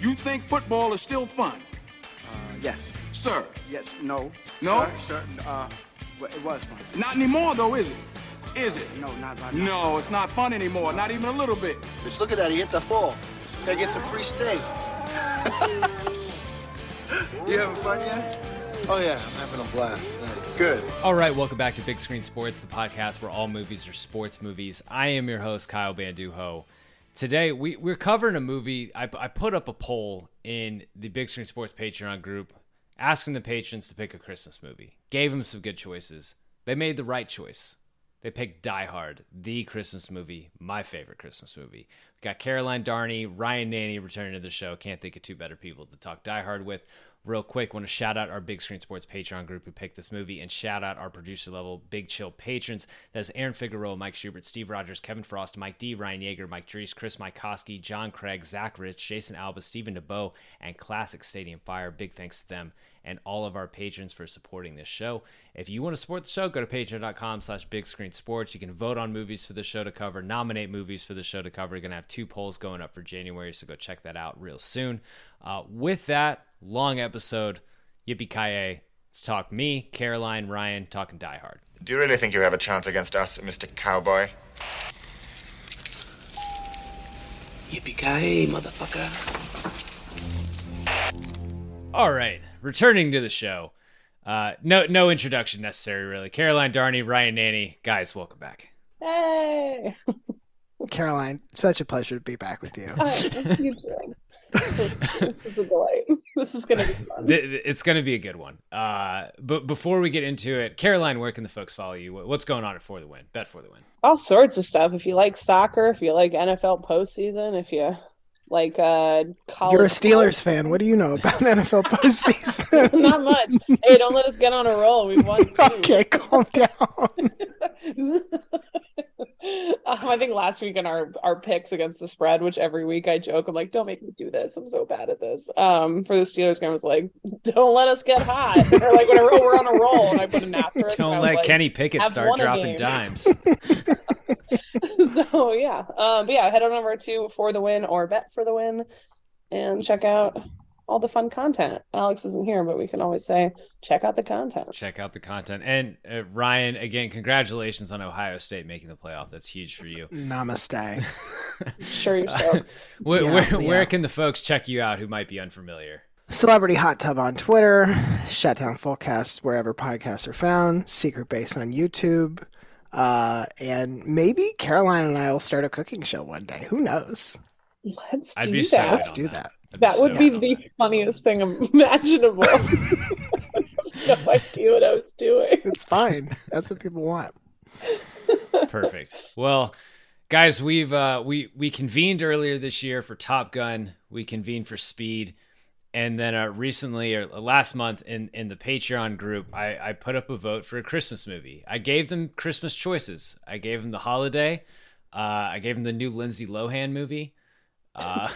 You think football is still fun? Uh, yes. Sir. Yes. No. No? Sir, sir, uh, well, it was fun. Not anymore, though, is it? Is it? No, not right No, it's not fun anymore. Not even a little bit. Bitch, look at that. He hit the fall. Gotta get some free steak. you having fun yet? Oh, yeah. I'm having a blast. Thanks. Good. All right, welcome back to Big Screen Sports, the podcast where all movies are sports movies. I am your host, Kyle Bandujo. Today, we, we're covering a movie. I, I put up a poll in the Big Screen Sports Patreon group asking the patrons to pick a Christmas movie. Gave them some good choices. They made the right choice. They picked Die Hard, the Christmas movie, my favorite Christmas movie. We got Caroline Darney, Ryan Nanni returning to the show. Can't think of two better people to talk Die Hard with. Real quick, want to shout out our Big Screen Sports Patreon group who picked this movie and shout out our producer level Big Chill patrons. That's Aaron Figueroa, Mike Schubert, Steve Rogers, Kevin Frost, Mike D, Ryan Yeager, Mike Drees, Chris Mykoski, John Craig, Zach Rich, Jason Alba, Stephen DeBoe, and Classic Stadium Fire. Big thanks to them and all of our patrons for supporting this show. If you want to support the show, go to patreon.com slash big screen sports. You can vote on movies for the show to cover, nominate movies for the show to cover. You're going to have two polls going up for January, so go check that out real soon. Uh, with that long episode, yippee ki Let's talk me, Caroline, Ryan, talking Die Hard. Do you really think you have a chance against us, Mr. Cowboy? Yippee-ki-yay, motherfucker. All right, returning to the show. Uh, no, no introduction necessary, really. Caroline Darney, Ryan Nanni, guys, welcome back. Hey. Caroline, such a pleasure to be back with you. Hi, what are you doing? this is a delight. This is going to be fun. It's going to be a good one. Uh, but before we get into it, Caroline, where can the folks follow you? What's going on at For the Win? Bet for the Win. All sorts of stuff. If you like soccer, if you like NFL postseason, if you like uh college You're a Steelers fan. What do you know about NFL postseason? Not much. Hey, don't let us get on a roll. We've won. two. okay, calm down. um, I think last week in our our picks against the spread, which every week I joke, I'm like, don't make me do this. I'm so bad at this. Um, for the Steelers game, I was like, don't let us get hot. or like whenever we're on a roll, and I put an asterisk. and Don't let like, Kenny Pickett start dropping dimes. so yeah, um, but yeah, head on over to for the win or bet for the win, and check out all the fun content. Alex isn't here, but we can always say check out the content. Check out the content. And uh, Ryan, again, congratulations on Ohio State making the playoff. That's huge for you. Namaste. Sure, you're stoked. Where, Yeah, where, yeah. where can the folks check you out who might be unfamiliar? Celebrity Hot Tub on Twitter, Shutdown Fullcast wherever podcasts are found, Secret Base on YouTube, uh, and maybe Caroline and I will start a cooking show one day. Who knows? Let's I'd do be that. Let's do that. that. I'd That would be the that. funniest thing imaginable. I have no idea what I was doing. It's fine. That's what people want. Perfect. Well, guys, we've uh, we we convened earlier this year for Top Gun. We convened for Speed, and then uh, recently or last month in in the Patreon group, I, I put up a vote for a Christmas movie. I gave them Christmas choices. I gave them The Holiday. Uh, I gave them the new Lindsay Lohan movie. Uh,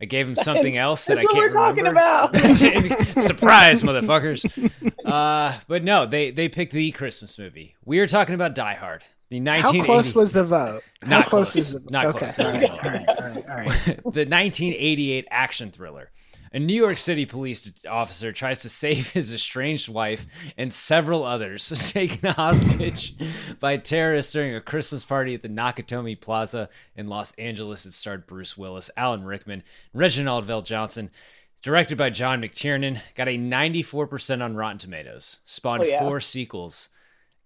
I gave them something else that I can't what we're remember. talking about. Surprise, motherfuckers! Uh, but no, they they picked the Christmas movie. We are talking about Die Hard, The How close was the vote? How Not close, close. was the Not okay. close. All This is right, low. all right, all right, all right. the 1988 action thriller. A New York City police officer tries to save his estranged wife and several others taken hostage by terrorists during a Christmas party at the Nakatomi Plaza in Los Angeles. It starred Bruce Willis, Alan Rickman, Reginald VelJohnson. Directed by John McTiernan, got a 94% on Rotten Tomatoes. Spawned Oh, yeah. four sequels.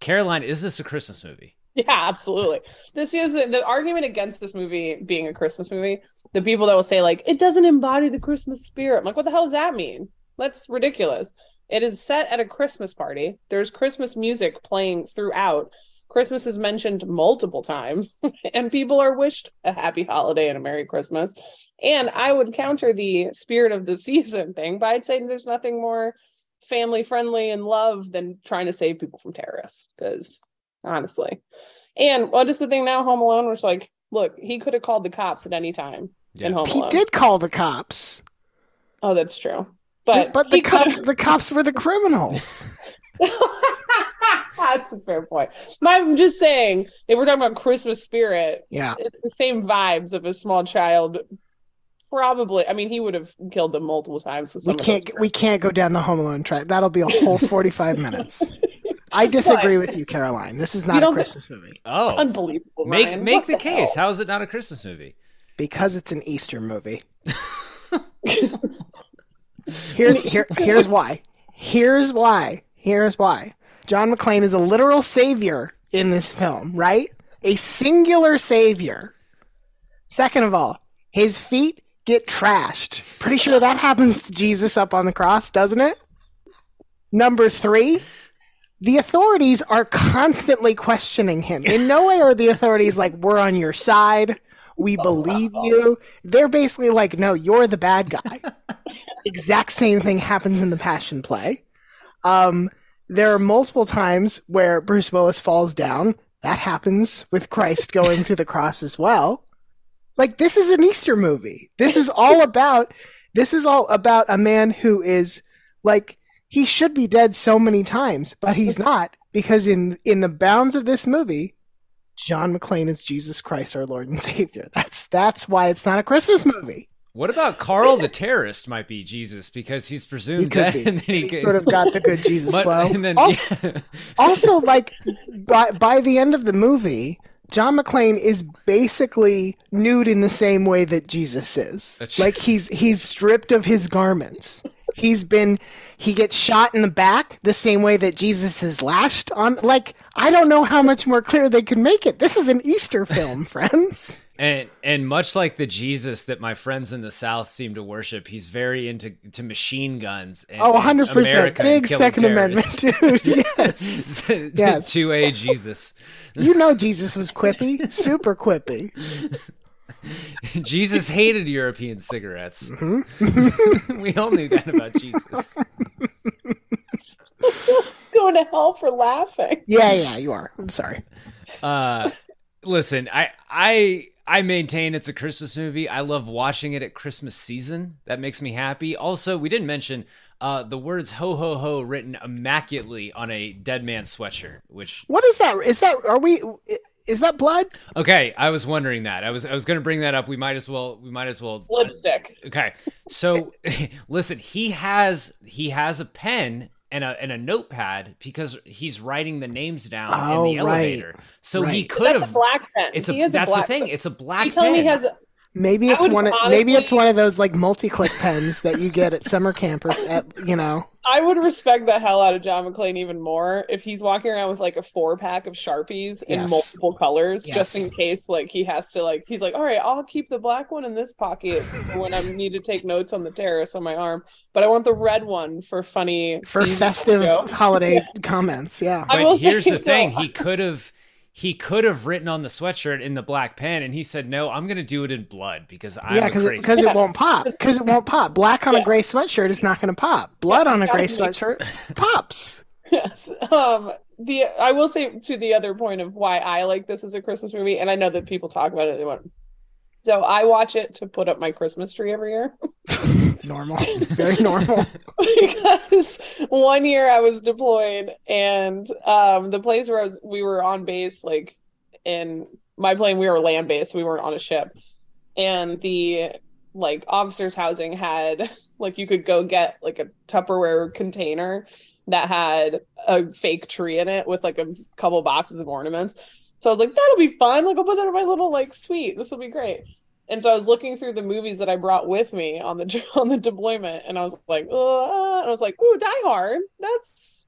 Caroline, is this a Christmas movie? Yeah, absolutely. This is the argument against this movie being a Christmas movie. The people that will say like it doesn't embody the Christmas spirit. I'm like, what the hell does that mean? That's ridiculous. It is set at a Christmas party. There's Christmas music playing throughout. Christmas is mentioned multiple times, and people are wished a happy holiday and a Merry Christmas. And I would counter the spirit of the season thing by saying there's nothing more family friendly and love than trying to save people from terrorists. Because honestly, and what is the thing now? Home Alone, was like, look, he could have called the cops at any time in Home Alone. He did call the cops, Oh, that's true. But but the he could've- cops the cops were the criminals. That's a fair point. I'm just saying, if we're talking about Christmas spirit, Yeah. it's the same vibes of a small child. Probably, I mean, he would have killed them multiple times. With some We can't we can't go down the Home Alone track. That'll be a whole 45 minutes. I disagree with you, Caroline. This is not a don't Christmas movie Oh, Unbelievable. make Ryan. make What the case. hell? How is it not a Christmas movie? because it's an Easter movie. Here's here here's why. Here's why. Here's why. John McClane is a literal savior in this film, right? A singular savior. Second of all, his feet get trashed. Pretty sure that happens to Jesus up on the cross, doesn't it? Number three, the authorities are constantly questioning him. In no way are the authorities like, we're on your side. We believe you. They're basically like, no, you're the bad guy. exact same thing happens in the Passion Play. Um, there are multiple times where Bruce Willis falls down. That happens with Christ going to the cross as well. Like this is an Easter movie. This is all about this is all about a man who is like he should be dead so many times, but he's not because in in the bounds of this movie, John McClane is Jesus Christ our Lord and Savior. That's that's why it's not a Christmas movie. What about Carl the terrorist? Might be Jesus because he's presumed could dead, be. and then he, He could- sort of got the good Jesus But- flow. then also, yeah. also, like by by the end of the movie, John McClane is basically nude in the same way that Jesus is. That's like he's he's stripped of his garments. He's been he gets shot in the back the same way that Jesus is lashed on. Like I don't know how much more clear they could make it. This is an Easter film, friends. And and much like the Jesus that my friends in the South seem to worship, he's very into to machine guns. And, Oh, 100 percent. Big Second Amendment, dude. Yes. Yes. Two A Jesus. You know Jesus was quippy, super quippy. Jesus hated European cigarettes. Mm-hmm. we all knew that about Jesus. going to hell for laughing. Yeah, yeah, you are. I'm sorry. Uh, listen, I I I maintain it's a Christmas movie. I love watching it at Christmas season. That makes me happy. Also, we didn't mention uh, the words "ho ho ho" written immaculately on a dead man sweatshirt. Which What is that? Is that are we? Is that blood? okay, I was wondering that. I was I was going to bring that up. We might as well. We might as well. Lipstick. Okay, so listen, he has he has a pen and a and a notepad because he's writing the names down Oh, in the oh, right. elevator. So he could have. a black pen. It's He a is that's black the thing. pen. It's a black You tell me pen. he has a, Maybe it's would one. Of, maybe it's one of those like multi-click pens that you get at summer campers. At you know, I would respect the hell out of John McClane even more if he's walking around with like a four pack of Sharpies in Yes. multiple colors, just in case like he has to like he's like, all right, I'll keep the black one in this pocket when I need to take notes on the terrace on my arm, but I want the red one for funny for festive jokes." holiday comments. Yeah. But here's say, the thing: though, he could have he could have written on the sweatshirt in the black pen, and he said, "No, I'm going to do it in blood because I'm yeah, because crazy." because it, won't pop. Because it won't pop. Black on a gray sweatshirt is not going to pop. Blood on a gray gotta make- sweatshirt pops. Yes. Um the I will say to the other point of why I like this as a Christmas movie, and I know that people talk about it. They want so I watch it to put up my Christmas tree every year. Normal. Very normal. because one year I was deployed and um the place where I was we were on base like in my plane. We were land based. We weren't on a ship, and the like officers' housing had like you could go get like a Tupperware container that had a fake tree in it with like a couple boxes of ornaments. So I was like, that'll be fun. Like I'll put that in my little like suite. This will be great. And so I was looking through the movies that I brought with me on the on the deployment, and I was like, and I was like, ooh, Die Hard. That's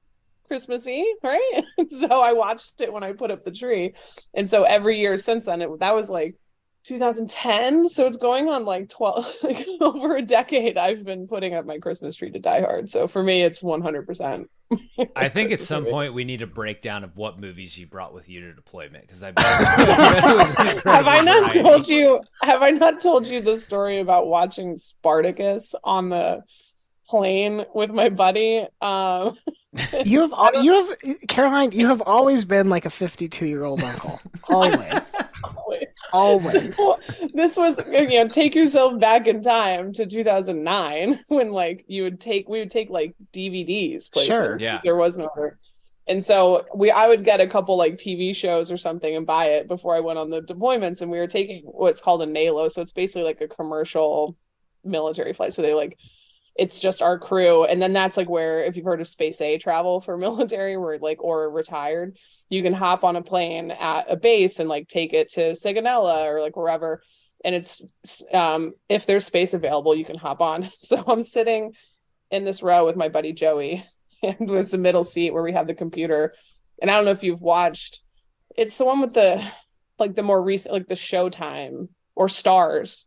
Christmassy, right? so I watched it when I put up the tree, and so every year since then, it, that was like 2010 so it's going on like 12 like over a decade i've been putting up my christmas tree to die hard so for me it's 100% i think at some point we need a breakdown of what movies you brought with you to deployment because i have i not variety. told you have i not told you the story about watching spartacus on the plane with my buddy um you have you have Caroline. You have always been like a fifty-two-year-old uncle. Always, always. Always. Well, this was you know take yourself back in time to 2009 when like you would take we would take like DVDs. Places. Sure, yeah. There was no other. And so we I would get a couple like TV shows or something and buy it before I went on the deployments. And we were taking what's called a NALO, so it's basically like a commercial military flight. So they like it's just our crew. And then that's like where if you've heard of space a travel for military where like or retired you can hop on a plane at a base and like take it to Sigonella or like wherever. And it's um if there's space available you can hop on. So i'm sitting in this row with my buddy joey and there's the middle seat where we have the computer. And i don't know if you've watched it's the one with the like the more recent like the showtime or Starz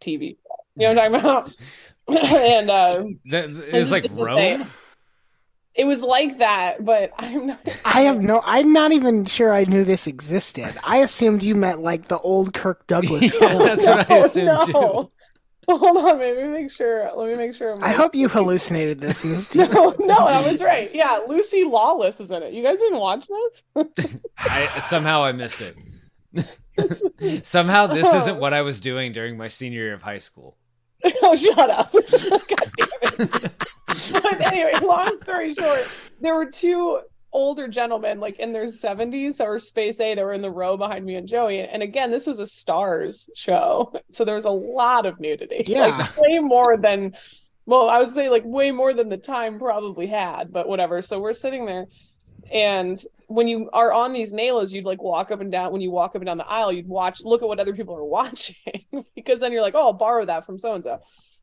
tv you know what i'm talking about and uh, it's like Rome. It was like that, but I'm not. I have no. I'm not even sure I knew this existed. I assumed you meant like the old Kirk Douglas yeah, film. That's what I assumed no. too. Hold on, let me make sure. Let me make sure. i hope you hallucinated this in this. no, no, that was right. Yeah, Lucy Lawless is in it. You guys didn't watch this? I somehow I missed it. somehow this isn't what I was doing during my senior year of high school. oh, shut up. God damn it. but anyway, long story short, there were two older gentlemen, like in their 70s, that were Space A, that were in the row behind me and Joey. And again, this was a Starz show. So there was a lot of nudity. Yeah. Like, way more than, well, I would say like way more than the time probably had, but whatever. So we're sitting there and when you are on these NALOs, you'd like walk up and down. When you walk up and down the aisle, you'd watch, look at what other people are watching, because then you're like, oh, I'll borrow that from so and so.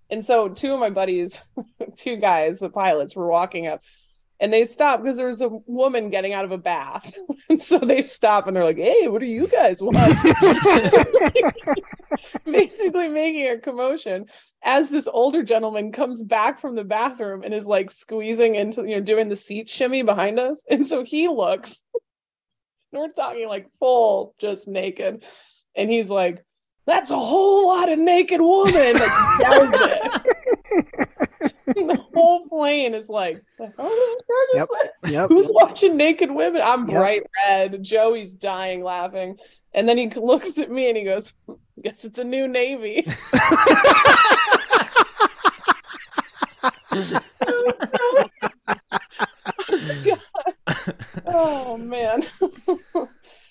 And so two of my buddies, two guys, the pilots, were walking up, and they stop because there's a woman getting out of a bath. and so they stop and they're like, "Hey, what are you guys watching?" Basically, making a commotion as this older gentleman comes back from the bathroom and is like squeezing into, you know, doing the seat shimmy behind us. And so he looks. And we're talking like full, just naked, and he's like, "That's a whole lot of naked woman." Like, yells it. the whole plane is like, oh, yep, yep. who's watching naked women? I'm yep. bright red. Joey's dying laughing. And then he looks at me and he goes, Guess it's a new Navy. oh, oh man.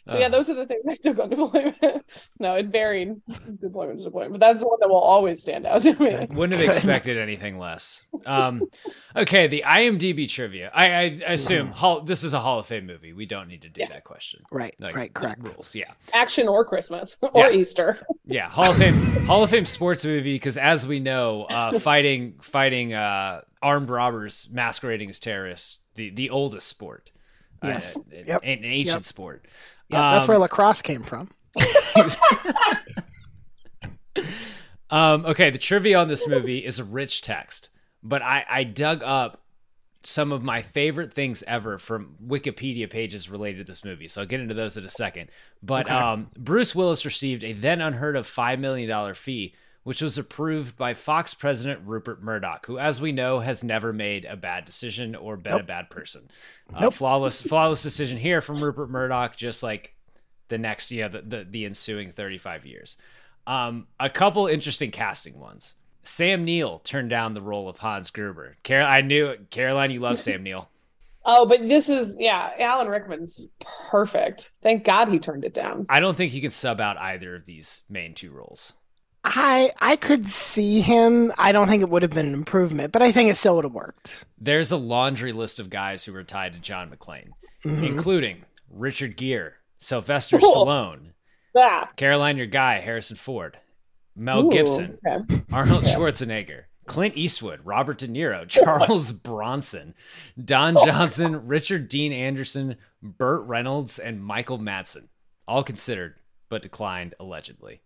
So yeah, those are the things I took on deployment. no, it varied deployment to deployment, but that's the one that will always stand out to me. Wouldn't have expected anything less. Um, okay, the IMDb trivia. I, I assume hall, this is a Hall of Fame movie. We don't need to do yeah. that question. Right. Like, right. Correct. Rules. Yeah. Action or Christmas or yeah. Easter. Yeah. Hall of Fame. Hall of Fame sports movie because as we know, uh, fighting fighting uh, armed robbers masquerading as terrorists, the the oldest sport. Yes. Uh, yep. An ancient yep. sport. Yeah, um, that's where um, lacrosse came from. um, okay, the trivia on this movie is a rich text, but I, I dug up some of my favorite things ever from Wikipedia pages related to this movie. So I'll get into those in a second. But okay. um, Bruce Willis received a then unheard of $5 million fee which was approved by Fox president Rupert Murdoch, who, as we know, has never made a bad decision or been nope. a bad person. Uh, flawless, flawless decision here from Rupert Murdoch, just like the next, yeah, the, the, the ensuing 35 years. Um, a couple interesting casting ones. Sam Neill turned down the role of Hans Gruber. Carol, I knew Caroline, you love Sam Neill. Oh, but this is yeah, Alan Rickman's perfect. Thank God he turned it down. I don't think he can sub out either of these main two roles. I I could see him. I don't think it would have been an improvement, but I think it still would have worked. There's a laundry list of guys who were tied to John McClane, including Richard Gere, Sylvester Cool. Stallone, Ah, Caroline Your Guy, Harrison Ford, Mel ooh, Gibson, okay. Arnold Schwarzenegger, Clint Eastwood, Robert De Niro, Charles Bronson, Don Johnson, Richard Dean Anderson, Burt Reynolds, and Michael Madsen. All considered, but declined allegedly.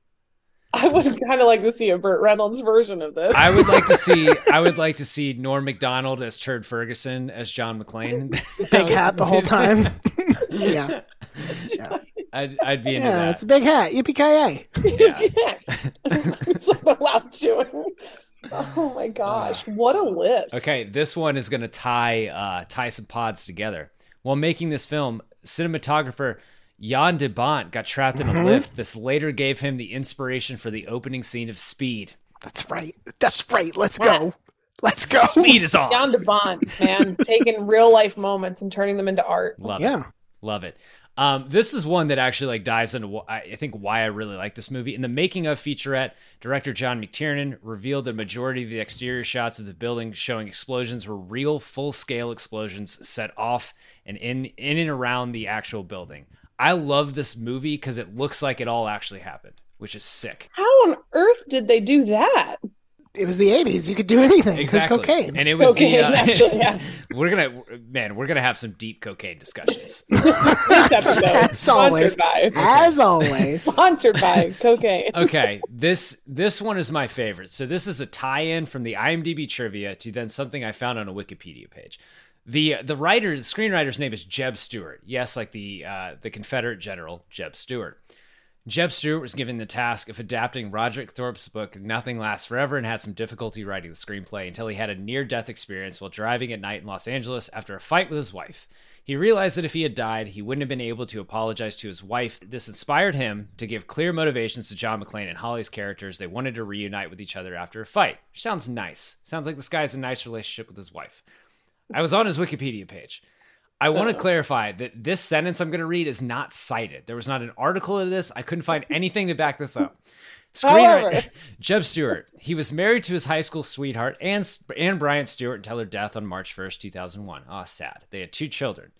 I would kind of like to see a Burt Reynolds version of this. I would like to see I would like to see Norm Macdonald as Turd Ferguson as John McClane. Big hat the whole time. yeah, I'd, I'd be into yeah, that. it's a big hat. Yippee ki Yeah. it's like a loud chewing. Oh my gosh, what a list! Okay, this one is going to tie uh, tie some pods together. While making this film, cinematographer Jan de Bont got trapped in a lift. This later gave him the inspiration for the opening scene of Speed. That's right. That's right. Let's go. Let's go. Speed is on. John DeBont, man, taking real life moments and turning them into art. Love it. Yeah. Love it. Um, this is one that actually like dives into wh- I I think why I really like this movie. In the making of featurette, director John McTiernan revealed the majority of the exterior shots of the building showing explosions were real full scale explosions set off and in in and around the actual building. I love this movie because it looks like it all actually happened, which is sick. How on earth did they do that? It was the '80s. You could do anything. Because Exactly. cocaine. And it was Cocaine, the uh, actually, yeah. we're gonna man, we're gonna have some deep cocaine discussions. As always. by, As always. sponsored by cocaine. okay, this this one is my favorite. So this is a tie-in from the IMDb trivia to then something I found on a Wikipedia page. The the writer, the screenwriter's name is Jeb Stuart. Yes, like the uh, the Confederate general Jeb Stuart. Jeb Stuart was given the task of adapting Roderick Thorpe's book Nothing Lasts Forever and had some difficulty writing the screenplay until he had a near death experience while driving at night in Los Angeles after a fight with his wife. He realized that if he had died, he wouldn't have been able to apologize to his wife. This inspired him to give clear motivations to John McClane and Holly's characters. They wanted to reunite with each other after a fight. Sounds nice. Sounds like this guy has a nice relationship with his wife. I was on his Wikipedia page. I want to clarify that this sentence I'm going to read is not cited. There was not an article of this. I couldn't find anything to back this up. Screenwriter Jeb Stuart. He was married to his high school sweetheart, Ann, Ann Bryant Stuart, until her death on March 1st, 2001. Ah, sad. They had two children.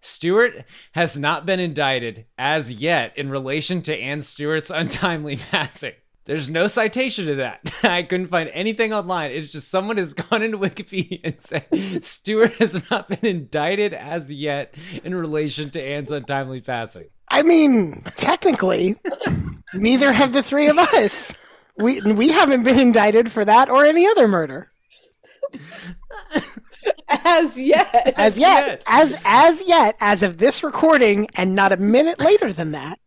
Stuart has not been indicted as yet in relation to Ann Stuart's untimely passing. There's no citation to that. I couldn't find anything online. It's just someone has gone into Wikipedia and said Stuart has not been indicted as yet in relation to Anne's untimely passing. I mean, technically, neither have the three of us. We we haven't been indicted for that or any other murder As yet. as yet. As as yet, as of this recording, and not a minute later than that,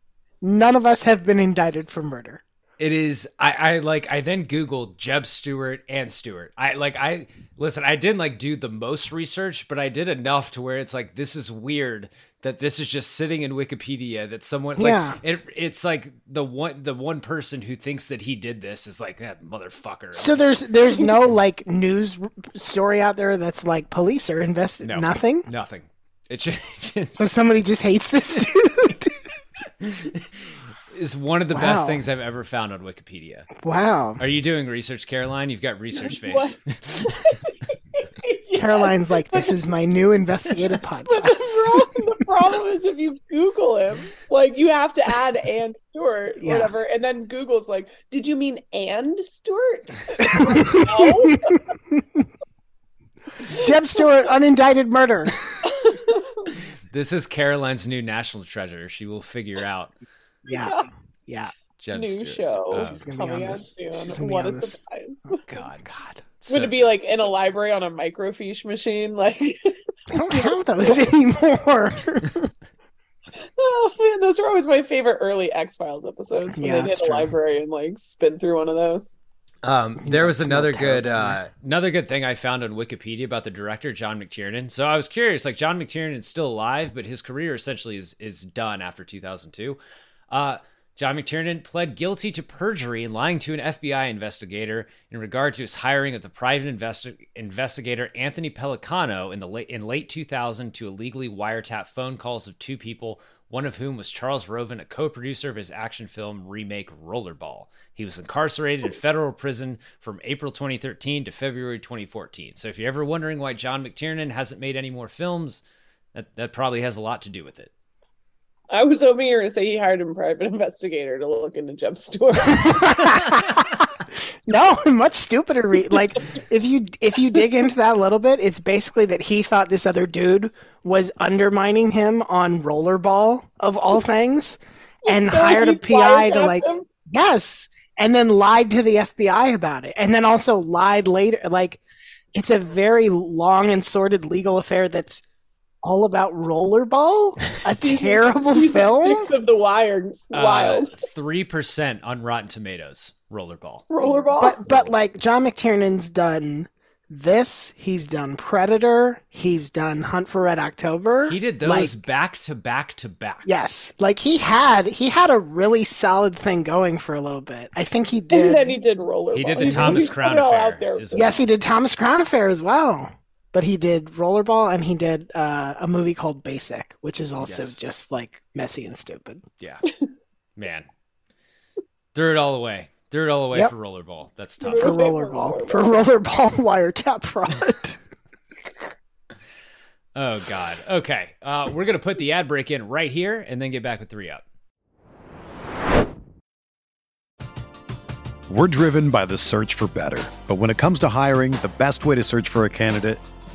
none of us have been indicted for murder. It is I, I like I then Googled Jeb Stuart and Stuart. I like I listen, I didn't like do the most research, but I did enough to where it's like this is weird that this is just sitting in Wikipedia that someone like Yeah. it it's like the one the one person who thinks that he did this is like that motherfucker. So there's there's no like news story out there that's like police are invested. No. Nothing. Nothing. It's just, it's So somebody just hates this dude. Is one of the best things I've ever found on Wikipedia. wow. Are you doing research, Caroline? You've got research face. Caroline's like, this is my new investigative podcast. the, problem, the problem is if you Google him, like you have to add and Stuart, Yeah. whatever, and then Google's like, "Did you mean and Stewart?" no. Jeb Stuart, unindicted murder. this is Caroline's new national treasure. She will figure out Yeah. Yeah. Jeb New Stuart. show Oh, She's gonna be on coming out this. soon. She's gonna be on a this. surprise! God, God. Would it be like in a library on a microfiche machine? Like, I don't have those anymore. oh man, those are always my favorite early X Files episodes when Yeah, they that's hit a true. library and like spin through one of those. Um, there was another good uh, another good thing I found on Wikipedia about the director John McTiernan. So I was curious, like John McTiernan is still alive, but his career essentially is is done after 2002. Uh, John McTiernan pled guilty to perjury and lying to an FBI investigator in regard to his hiring of the private investi- investigator Anthony Pellicano in the late, in late 2000 to illegally wiretap phone calls of two people, one of whom was Charles Roven, a co-producer of his action film remake Rollerball. He was incarcerated in federal prison from April 2013 to February 2014. So if you're ever wondering why John McTiernan hasn't made any more films, that, that probably has a lot to do with it. I was hoping you were going to say he hired a private investigator to look into Jeb Stuart. no, much stupider. Re- like if you if you dig into that a little bit, it's basically that he thought this other dude was undermining him on Rollerball of all things, and So hired a PI to like him? yes, and then lied to the FBI about it, and then also lied later. Like it's a very long and sordid legal affair that's all about Rollerball, a terrible film. Six of the Wire, wild Uh, Three percent on Rotten Tomatoes. Rollerball. rollerball. But but like John McTiernan's done this, he's done Predator, he's done Hunt for Red October. He did those Like, back to back to back. yes, like he had he had a really solid thing going for a little bit. I think he and then did. he did rollerball. He did the He Thomas put Crown Affair out there. Yes, he did Thomas Crown Affair as well. But he did Rollerball and he did uh, a movie called Basic, which is also Yes. just like messy and stupid. Yeah. Man. Threw it all away. Threw it all away Yep. for rollerball. That's tough. For Rollerball. Rollerball, for Rollerball wiretap fraud. Oh God. Okay. Uh, we're gonna put the ad break in right here and then get back with three up. We're driven by the search for better. But when it comes to hiring, the best way to search for a candidate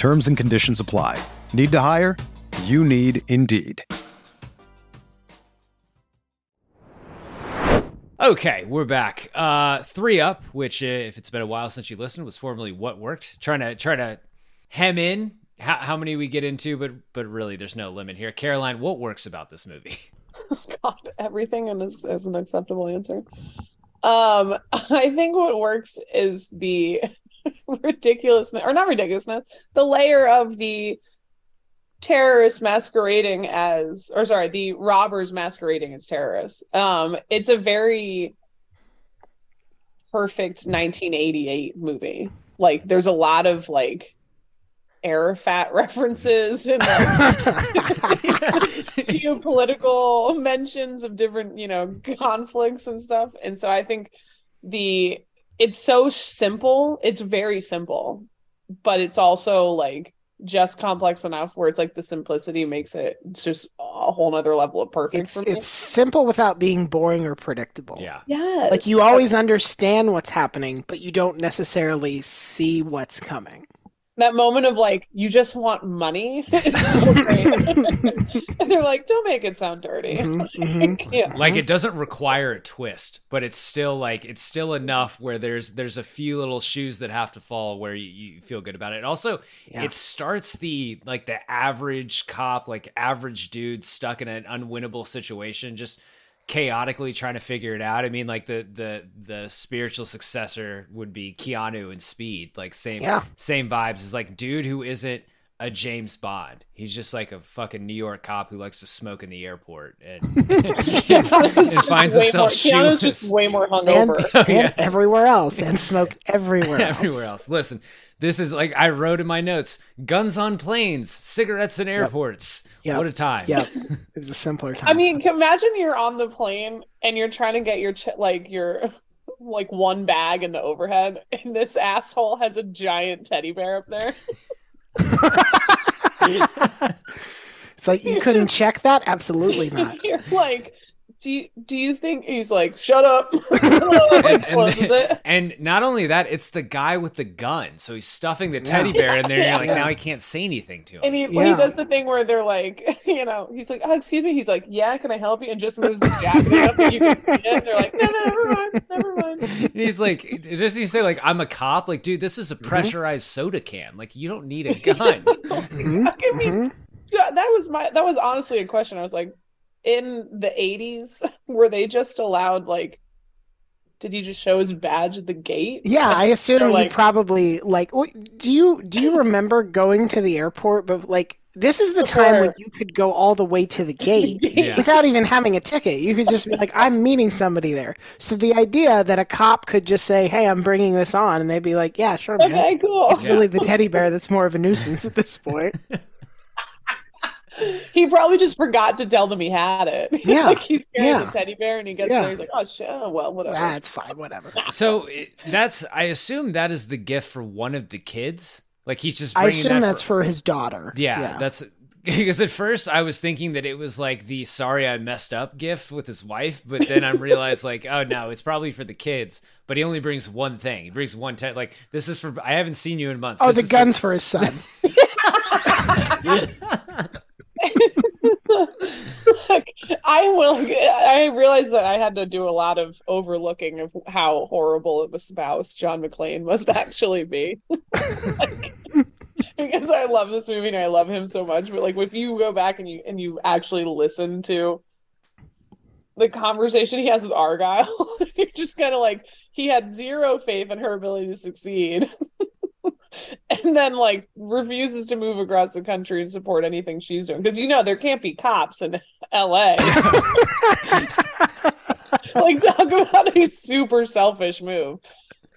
Terms and conditions apply. Need to hire? You need Indeed. Okay, we're back. Uh, three up, which uh, if it's been a while since you listened, was formerly what worked. Trying to try to hem in how, how many we get into, but but really, there's no limit here. Caroline, what works about this movie? God, everything is, is an acceptable answer. Um, I think what works is the ridiculousness, or not ridiculousness, the layer of the terrorists masquerading as, or sorry, the robbers masquerading as terrorists. Um, it's a very perfect 1988 movie. Like, there's a lot of like Arafat references and like, geopolitical mentions of different, you know, conflicts and stuff. And so I think the it's so simple. It's very simple, but it's also like just complex enough where it's like the simplicity makes it just a whole nother level of perfect it's for me. it's simple without being boring or predictable. Yeah, yeah, Like you always understand what's happening, but you don't necessarily see what's coming. That moment of like you just want money. So and they're like, don't make it sound dirty. Mhm, mhm. yeah. like it doesn't require a twist, but it's still like it's still enough where there's there's a few little shoes that have to fall where you, you feel good about it. Also, Yeah. it starts the like the average cop, like average dude stuck in an unwinnable situation, just chaotically trying to figure it out. I mean, like the the the spiritual successor would be Keanu and Speed, like same Yeah. same vibes. Is like dude who isn't a James Bond. He's just like a fucking New York cop who likes to smoke in the airport and, and finds Way himself more, shoeless just way more And, hungover. and oh, everywhere else, and smoke everywhere else. everywhere else. Listen, this is like I wrote in my notes: guns on planes, cigarettes in airports. Yep. What a time! Yeah, it was a simpler time. I mean, imagine you're on the plane and you're trying to get your ch- like your like one bag in the overhead, and this asshole has a giant teddy bear up there. It's like you couldn't check that? Absolutely not. You're like, do you do you think he's like, shut up? and, and, Closes and not only that, it's the guy with the gun. So he's stuffing the teddy bear in there, and you're like, Yeah. now I can't say anything to him. And he, when he does the thing where they're like, you know, he's like, oh, excuse me. He's like, yeah, can I help you? And just moves his jacket up so you can see it. And they're like, no, no, never mind, never mind. And he's like, does he say like, I'm a cop? Like, dude, this is a Mm-hmm. pressurized soda can. Like, you don't need a gun. Mhm, I mean, mhm. yeah, that was my that was honestly a question. I was like, in the '80s, were they just allowed like? Did he just show his badge at the gate? Yeah, I assume Or, you like- probably like. Do you do you remember going to the airport? But like, this is the time when you could go all the way to the gate Yeah. without even having a ticket. You could just be like, "I'm meeting somebody there." So the idea that a cop could just say, "Hey, I'm bringing this on," and they'd be like, "Yeah, sure, man." Okay, cool. It's really the teddy bear that's more of a nuisance at this point. He probably just forgot to tell them he had it. Yeah, like he's carrying yeah. the teddy bear, and he gets Yeah. there. He's like, "Oh shit, oh, well, whatever." That's fine, whatever. so that's, I assume that is the gift for one of the kids. Like, he's just I assume that that's for his daughter. Yeah, yeah. that's because at first I was thinking that it was like the sorry I messed up gift with his wife, but then I realized like, oh no, it's probably for the kids. But he only brings one thing. He brings one te- like this is for I haven't seen you in months. Oh, This the is for- gun's for his son. I will. I realized that I had to do a lot of overlooking of how horrible of a spouse John McClane must actually be. Like, because I love this movie and I love him so much, but like if you go back and you and you actually listen to the conversation he has with Argyle, you're just kind of like he had zero faith in her ability to succeed. and then like refuses to move across the country and support anything she's doing because you know there can't be cops in LA. like talk about a super selfish move.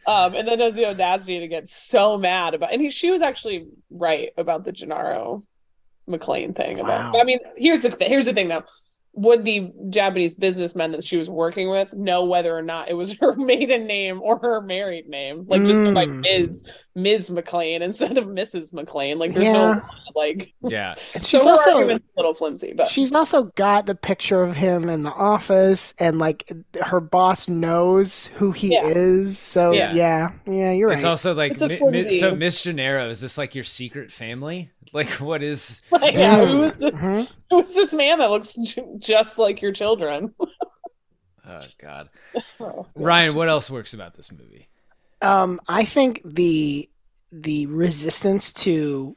Um, and then has the audacity to get so mad about, and he, she was actually right about the Gennero McClane thing. About, Wow. I mean, here's the th- here's the thing though. Would the Japanese businessmen that she was working with know whether or not it was her maiden name or her married name? Like just by Mm. Ms. Ms. McClane instead of Mrs. McClane. Like there's Yeah. no like. Yeah, And she's her also a little flimsy, but she's also got the picture of him in the office, and like her boss knows who he Yeah. is. So yeah, Yeah. yeah, you're right. it's also like It's mi- mi- so Miss Gennero is this like your secret family? Like what is? like, yeah, Yeah. who is this, Mhm. who is this man that looks j- just like your children? Oh God, Oh, Ryan, what else works about this movie? Um, I think the the resistance to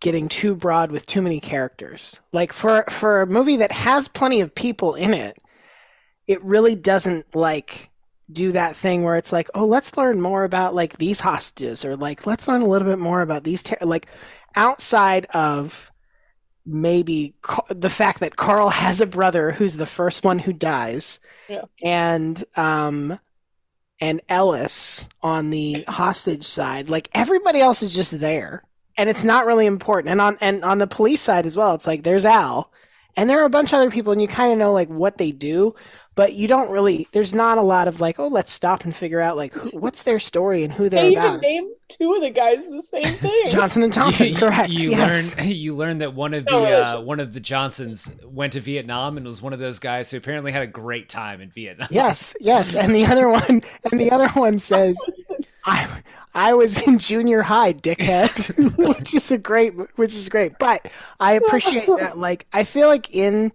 getting too broad with too many characters, like for for a movie that has plenty of people in it, it really doesn't like do that thing where it's like, oh, let's learn more about like these hostages, or like let's learn a little bit more about these ter-. like outside of maybe Ca- the fact that Carl has a brother who's the first one who dies, Yeah. and um and Ellis on the hostage side, like everybody else is just there, and it's not really important. And on and on the police side as well, it's like there's Al, and there are a bunch of other people, and you kind of know like what they do, but you don't really. There's not a lot of like, oh, let's stop and figure out like who, what's their story and who they're They even about. named two of the guys the same thing. Johnson and Thompson, you, correct? You yes. learn you learn that one of the No uh, one of the Johnsons went to Vietnam and was one of those guys who apparently had a great time in Vietnam. Yes, yes, and the other one, and the other one says, "I, I was in junior high, dickhead," which is a great, which is great. But I appreciate that. Like, I feel like in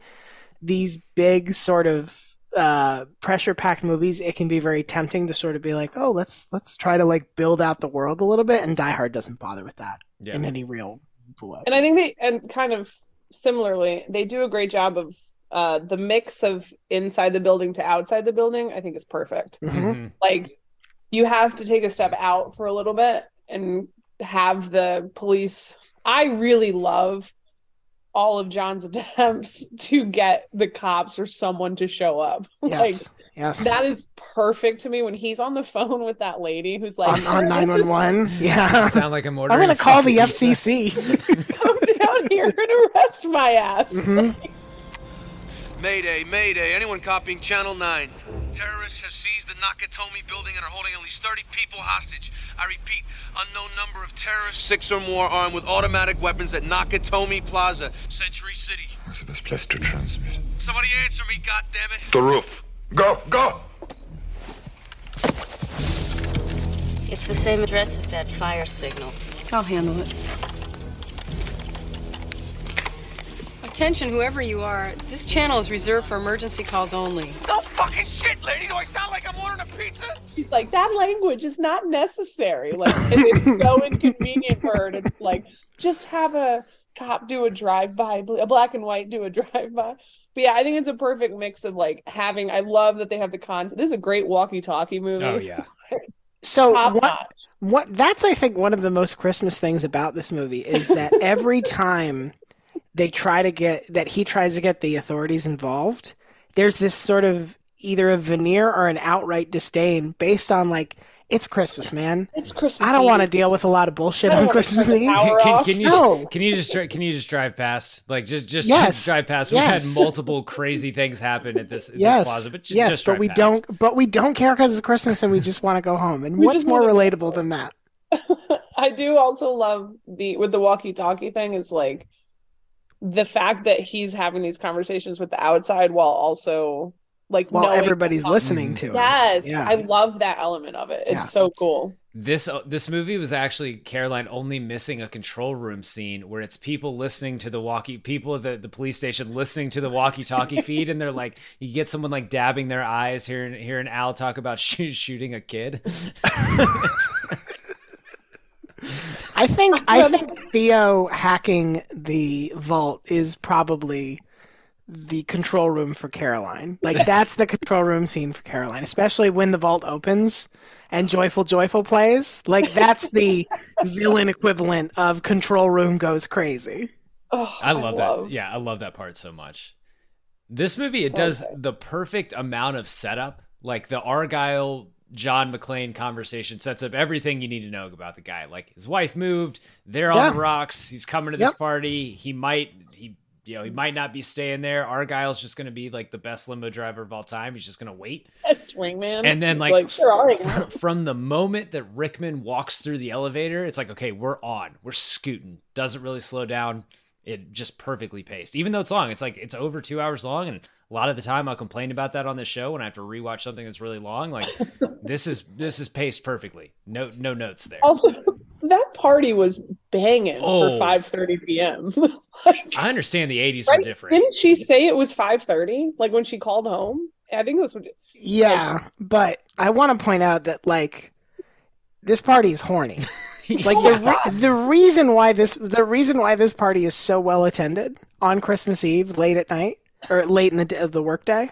these big sort of uh, pressure-packed movies, it can be very tempting to sort of be like, "Oh, let's let's try to like build out the world a little bit," and Die Hard doesn't bother with that Yeah. in any real way. And I think they, and kind of similarly, they do a great job of uh, the mix of inside the building to outside the building. I think is perfect. Mhm. Mhm. Like, you have to take a step out for a little bit and have the police. I really love all of John's attempts to get the cops or someone to show up. Yes, yes. Like that is perfect to me when he's on the phone with that lady who's like on on nine one one. Yeah. Sound like I'm I'm gonna call the pizza. FCC. come down here and arrest my ass. Mhm. Mayday, Mayday. Anyone copying Channel 9? Terrorists have seized the Nakatomi building and are holding at least 30 people hostage. I repeat, unknown number of terrorists, six or more, armed with automatic weapons at Nakatomi Plaza, Century City. Where's the best place to transmit? Somebody answer me, goddammit! The roof. Go, go! It's the same address as that fire signal. I'll handle it. Attention, whoever you are, this channel is reserved for emergency calls only. No fucking shit, lady! Do I sound like I'm ordering a pizza? She's like, that language is not necessary. Like, and it's so inconvenient for her to like just have a cop do a drive by, a black and white do a drive by. But yeah, I think it's a perfect mix of like having. I love that they have the content. This is a great walkie-talkie movie. Oh yeah. So Top what? notch. What? That's I think one of the most Christmas things about this movie is that every time they try to get that he tries to get the authorities involved, there's this sort of either a veneer or an outright disdain based on like it's Christmas, man. It's Christmas. I don't want to deal with a lot of bullshit I don't on wanna Christmas turn the Eve. power Can, can you No. can you just can you just drive past like just just, Yes. just drive past? We've Yes. had multiple crazy things happen at this, at this Yes, plaza, but ju- yes, just but we past. don't. But we don't care because it's Christmas and we just want to go home. And We what's more relatable than that? I do also love the with the walkie-talkie thing is like the fact that he's having these conversations with the outside while also like While everybody's listening to it. Yes, Yeah. I love that element of it. It's Yeah. so cool. This uh, this movie was actually Caroline only missing a control room scene where it's people listening to the walkie people at the, the police station listening to the walkie talkie feed and they're like you get someone like dabbing their eyes hearing hearing Al talk about shoot, shooting a kid. I think I think Theo hacking the vault is probably the control room for Caroline. Like that's the control room scene for Caroline, especially when the vault opens and Joyful Joyful plays. Like that's the villain equivalent of control room goes crazy. Oh, I love that. Yeah, I love that part so much. This movie it So does good. the perfect amount of setup. Like the Argyle John McClane conversation sets up everything you need to know about the guy. Like his wife moved, they're Yeah. on the rocks. He's coming to this Yep. party. He might he you know, he might not be staying there. Argyle's just going to be like the best limo driver of all time. He's just going to wait. That's Wingman. And then It's like, sure, I'll hang fr- out. from the moment that Rickman walks through the elevator, it's like, okay, we're on. We're scooting. Doesn't really slow down. It just perfectly paced. Even though it's long, it's like it's over two hours long, and a lot of the time I'll complain about that on the show when I have to rewatch something that's really long. Like this is this is paced perfectly. No no notes there. Also, that party was banging Oh. for 5:30 p.m. I understand the '80s were different. Didn't she say it was 5:30? Like when she called home? I think that's what. Yeah, but I want to point out that like this party is horny. Like the re- the reason why this the reason why this party is so well attended on Christmas Eve late at night or late in the d- of the workday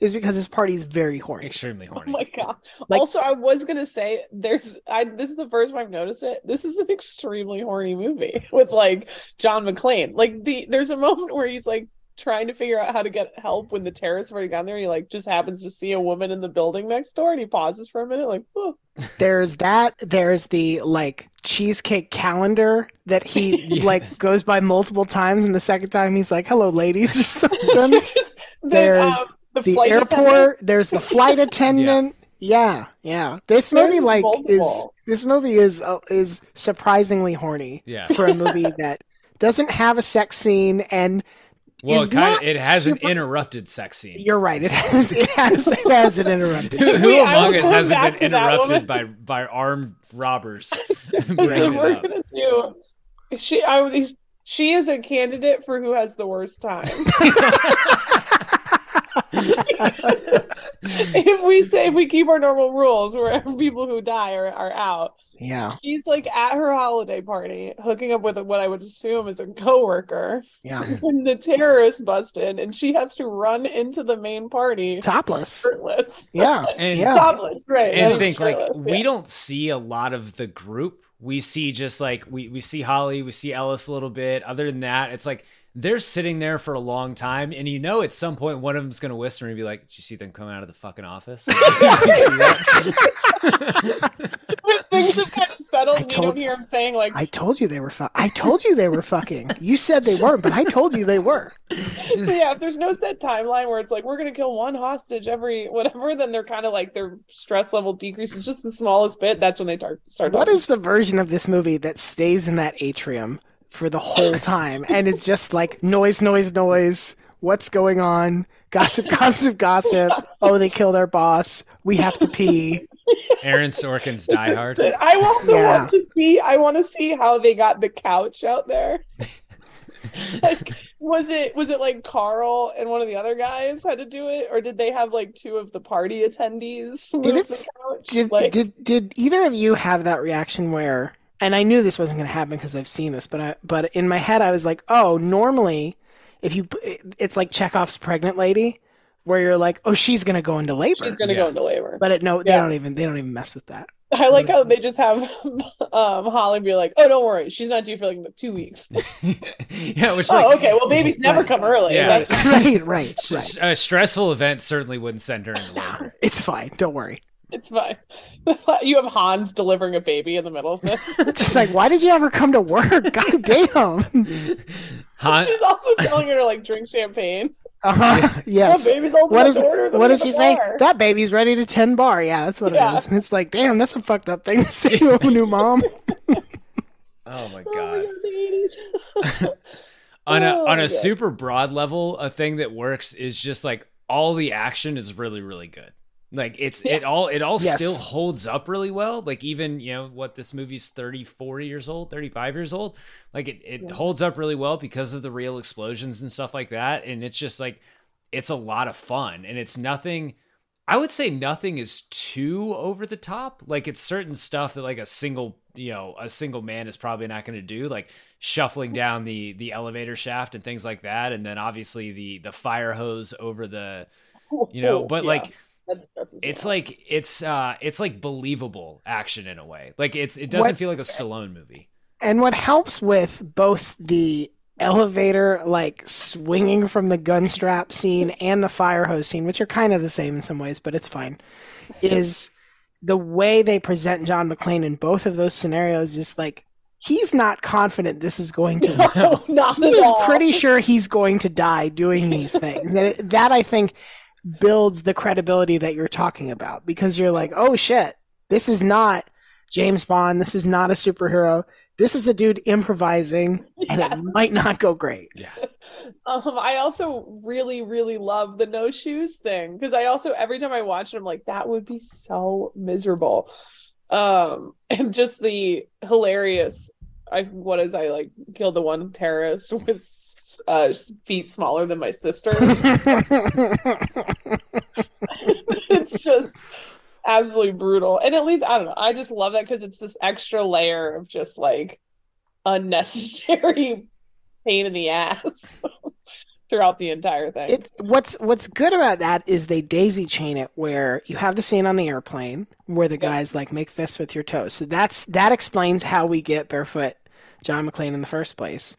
is because this party is very horny. Extremely oh horny. Oh my god! Like- also, I was gonna say there's. I this is the first time I've noticed it. This is an extremely horny movie with like John McClane. Like the there's a moment where he's like trying to figure out how to get help when the terrorists have already gone there. He like just happens to see a woman in the building next door, and he pauses for a minute, like, oh. There's that. There's the like cheesecake calendar that he Yes. like goes by multiple times, and the second time he's like, "Hello, ladies" or something. There's, There's um, the flight airport. attendant. There's the flight attendant. Yeah, yeah. This There's movie like is this movie is uh, is surprisingly horny Yeah. for a movie that doesn't have a sex scene and Well, it, kind not of, it has super- an interrupted sex scene. You're right. It has it has it has an interrupted. Who, who among us hasn't been interrupted by by armed robbers? Okay, breaking it we're up? gonna do. She, I was. She is a candidate for who has the worst time. if we say if we keep our normal rules, where people who die are, are out, Yeah, she's like at her holiday party, hooking up with what I would assume is a coworker. yeah. When the terrorists bust in, and she has to run into the main party Topless. shirtless, Yeah, And yeah. topless, right? and not think like shirtless, we don't see a lot of the group. We see just like we we see Holly, we see Ellis a little bit. Other than that, it's like they're sitting there for a long time, and you know at some point one of them's gonna whisper and be like, "Did you see them coming out of the fucking office?" Did you see that? when things have kind of settled, I and you told- don't hear him saying like I told you they were. Fu- I told you they were fucking. You said they weren't, but I told you they were. so yeah, if there's no set timeline where it's like we're gonna kill one hostage every whatever, then they're kind of like their stress level decreases just the smallest bit. That's when they start start. What talking. is the version of this movie that stays in that atrium for the whole time, and it's just like noise, noise, noise. What's going on? Gossip, gossip, gossip. Oh, they killed our boss. We have to pee. Aaron Sorkin's Die Hard. I also Yeah. want to see. I want to see how they got the couch out there. like, was it was it like Carl and one of the other guys had to do it, or did they have like two of the party attendees Did it- the couch? Did, like, did did either of you have that reaction where? And I knew this wasn't going to happen because I've seen this, but I, but in my head I was like, oh, normally, if you, it's like Chekhov's pregnant lady, where you're like, oh, she's going to go into labor. she's gonna Yeah. go into labor. But it, no, they Yeah. don't even they don't even mess with that. I like how they just have um Holly be like, "Oh, don't worry, she's not due for like two weeks." yeah, which oh, like okay. Well, babies never Right. come early. Yeah. That's- right, right, right. a stressful event certainly wouldn't send her into labor. It's fine. Don't worry. It's fine. you have Hans delivering a baby in the middle of this. Just like, why did you ever come to work? God damn. Han, She's also telling her to like drink champagne. Uh-huh. Yes. Oh, baby's open What the is door to the what does she say? bar. That baby's ready to tend bar. Yeah, that's what Yeah. it is. And it's like, damn, that's a fucked up thing to say to a new mom. oh my Oh my god. God, the 80s. on a Oh, on a yeah. super broad level, a thing that works is just like all the action is really really good. Like it's it all it all Yes. still holds up really well. Like even you know what this movie's 34 years old, 35 years old. Like it it Yeah. holds up really well because of the real explosions and stuff like that. And it's just like it's a lot of fun and it's nothing I would say nothing is too over the top. Like it's certain stuff that like a single, you know, a single man is probably not going to do, like shuffling down the the elevator shaft and things like that, and then obviously the the fire hose over the, you know, oh, but Yeah, like that stresses me it's like it's uh it's like believable action in a way. Like it's it doesn't What- feel like a Stallone movie. And what helps with both the elevator like swinging from the gun strap scene and the fire hose scene, which are kind of the same in some ways, but it's fine, is the way they present John McClane in both of those scenarios is like he's not confident this is going to work. no, not he at is all. pretty sure he's going to die doing these things. And it, that I think builds the credibility that you're talking about because you're like, oh shit, this is not James Bond. This is not a superhero. This is a dude improvising, and it might not go great. Yeah. Um, I also really, really love the no shoes thing because I also every time I watch it, I'm like, that would be so miserable. Um, and just the hilarious. I what is I like killed the one terrorist with uh, feet smaller than my sister. it's just absolutely brutal. And at least I don't know. I just love that because it's this extra layer of just like unnecessary pain in the ass throughout the entire thing. It, what's what's good about that is they daisy chain it where you have the scene on the airplane where the guys like make fists with your toes. So that's that explains how we get barefoot John McClane in the first place.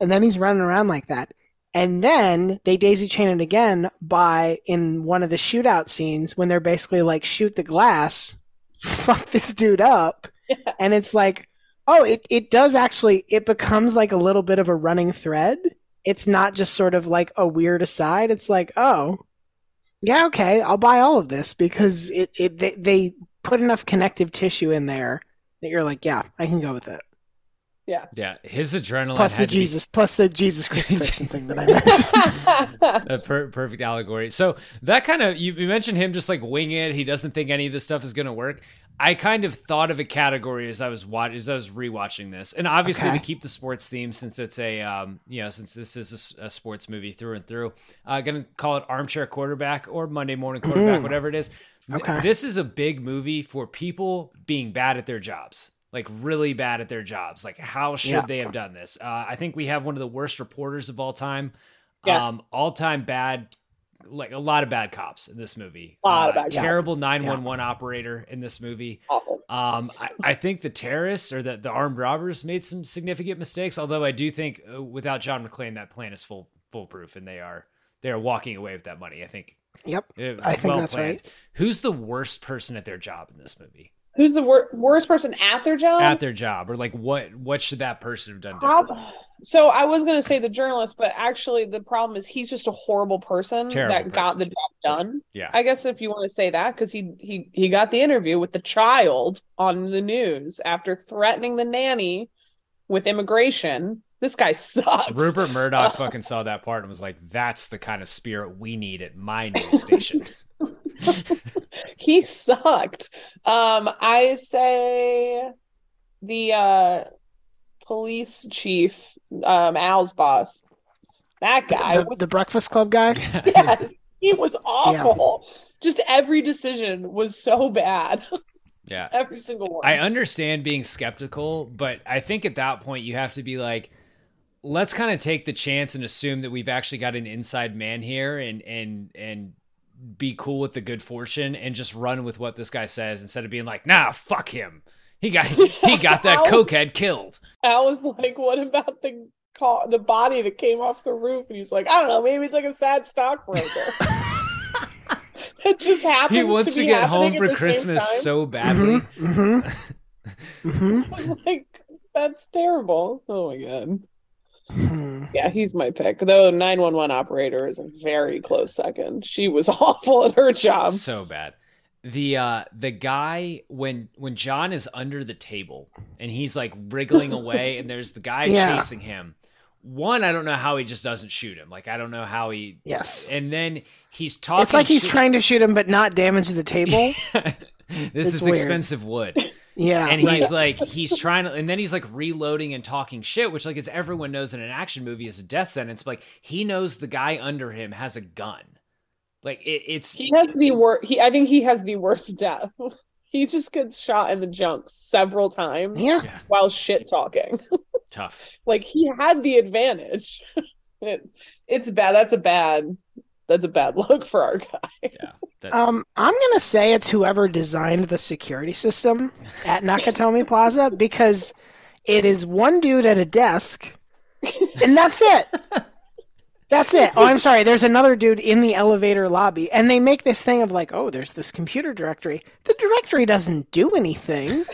And then he's running around like that. And then they daisy chain it again by in one of the shootout scenes when they're basically like shoot the glass, fuck this dude up. And it's like, oh, it, it does actually it becomes like a little bit of a running thread it's not just sort of like a weird aside. It's like, oh, yeah, okay, I'll buy all of this because it, it they, they put enough connective tissue in there that you're like, yeah, I can go with it. yeah. Yeah, his adrenaline Plus the had to be Jesus, plus the Jesus crucifixion thing that I mentioned. a per- perfect allegory. So that kind of you, you mentioned him just like wing it. He doesn't think any of this stuff is going to work. I kind of thought of a category as I was watching, as I was rewatching this, and obviously Okay. to keep the sports theme, since it's a um, you know, since this is a sports movie through and through, uh, gonna call it armchair quarterback or Monday morning quarterback, Mm. whatever it is. Okay. This is a big movie for people being bad at their jobs. Like really bad at their jobs. Like how should Yeah. they have done this? Uh, I think we have one of the worst reporters of all time. Yes. Um, all time bad, like a lot of bad cops in this movie. Lot of Uh, bad. Terrible 911 operator in this movie. Awful. Um, I, I think the terrorists or the, the armed robbers made some significant mistakes. Although I do think uh, without John McClane, that plan is full foolproof, and they are they are walking away with that money. I think. Yep, Uh, I think well that's planned. right. Who's the worst person at their job in this movie? Who's the wor- worst person at their job? at their job, or like what what should that person have done? Prob- so I was going to say the journalist, but actually the problem is he's just a horrible person Terrible that got the job done. Yeah. I guess if you want to say that, because he he he got the interview with the child on the news after threatening the nanny with immigration. This guy sucks. Rupert Murdoch fucking saw that part and was like, "That's the kind of spirit we need at my news station." he sucked. Um, I say the uh police chief, um, Al's boss. That guy The, was the Breakfast Club guy. yes, he was awful. Just every decision was so bad. yeah, every single one. I understand being skeptical, but I think at that point you have to be like, let's kind of take the chance and assume that we've actually got an inside man here, and and and be cool with the good fortune and just run with what this guy says instead of being like, nah, fuck him. He got he got that Al- cokehead killed. I was like, what about the car, the body that came off the roof? And he was like, I don't know, maybe it's like a sad stockbroker. it just happens. He wants to, be get home for at the same Christmas so badly. Mm-hmm. Mm-hmm. like that's terrible. Oh my god. Hmm. Yeah, he's my pick. Though 911 operator is a very close second. She was awful at her job. so bad. The uh the guy when when John is under the table and he's like wriggling away and there's the guy Yeah. chasing him. One, I don't know how he just doesn't shoot him. Like I don't know how he Yes. And then he's talking It's like he's shit- trying to shoot him, but not damage the table. this It's is weird. expensive wood. Yeah, and he's right. like he's trying to and then he's like reloading and talking shit which like as everyone knows in an action movie is a death sentence but like he knows the guy under him has a gun like it, it's He has the worst. He, I think he has the worst death. He just gets shot in the junk several times. Yeah. While shit talking, tough like he had the advantage. it, it's bad. That's a bad. That's a bad look for our guy. that, Um, I'm gonna say it's whoever designed the security system at Nakatomi Plaza because it is one dude at a desk, and that's it. That's it. Oh, I'm sorry. There's another dude in the elevator lobby, and they make this thing of like, oh, there's this computer directory. The directory doesn't do anything.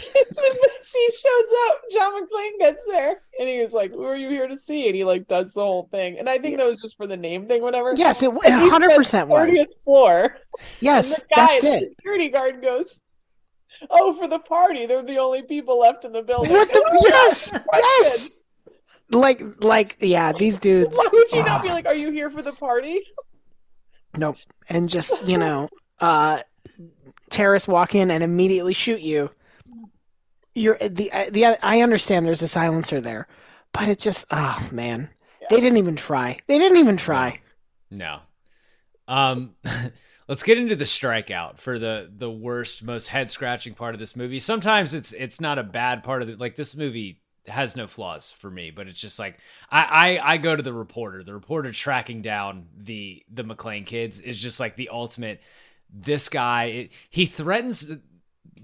he shows up. John McClane gets there, and he was like, "Who are you here to see?" And he like does the whole thing. And I think that was just for the name thing, whatever. Yes, it- it 100% was. 30th floor. Yes, and the guy, that's the it. Security guard goes, "Oh, for the party, they're the only people left in the building." What the? Yes, yes. Like, like, yeah. These dudes. Why would you not ah. be like, "Are you here for the party?" Nope. And just, you know, uh terrorists walk in and immediately shoot you. You're the the I understand there's a silencer there, but it just oh man. They didn't even try. They didn't even try. no um let's get into the strikeout for the the worst most head scratching part of this movie sometimes it's it's not a bad part of it like this movie has no flaws for me but it's just like I, I i go to the reporter the reporter tracking down the the McClane kids is just like the ultimate this guy it, he threatens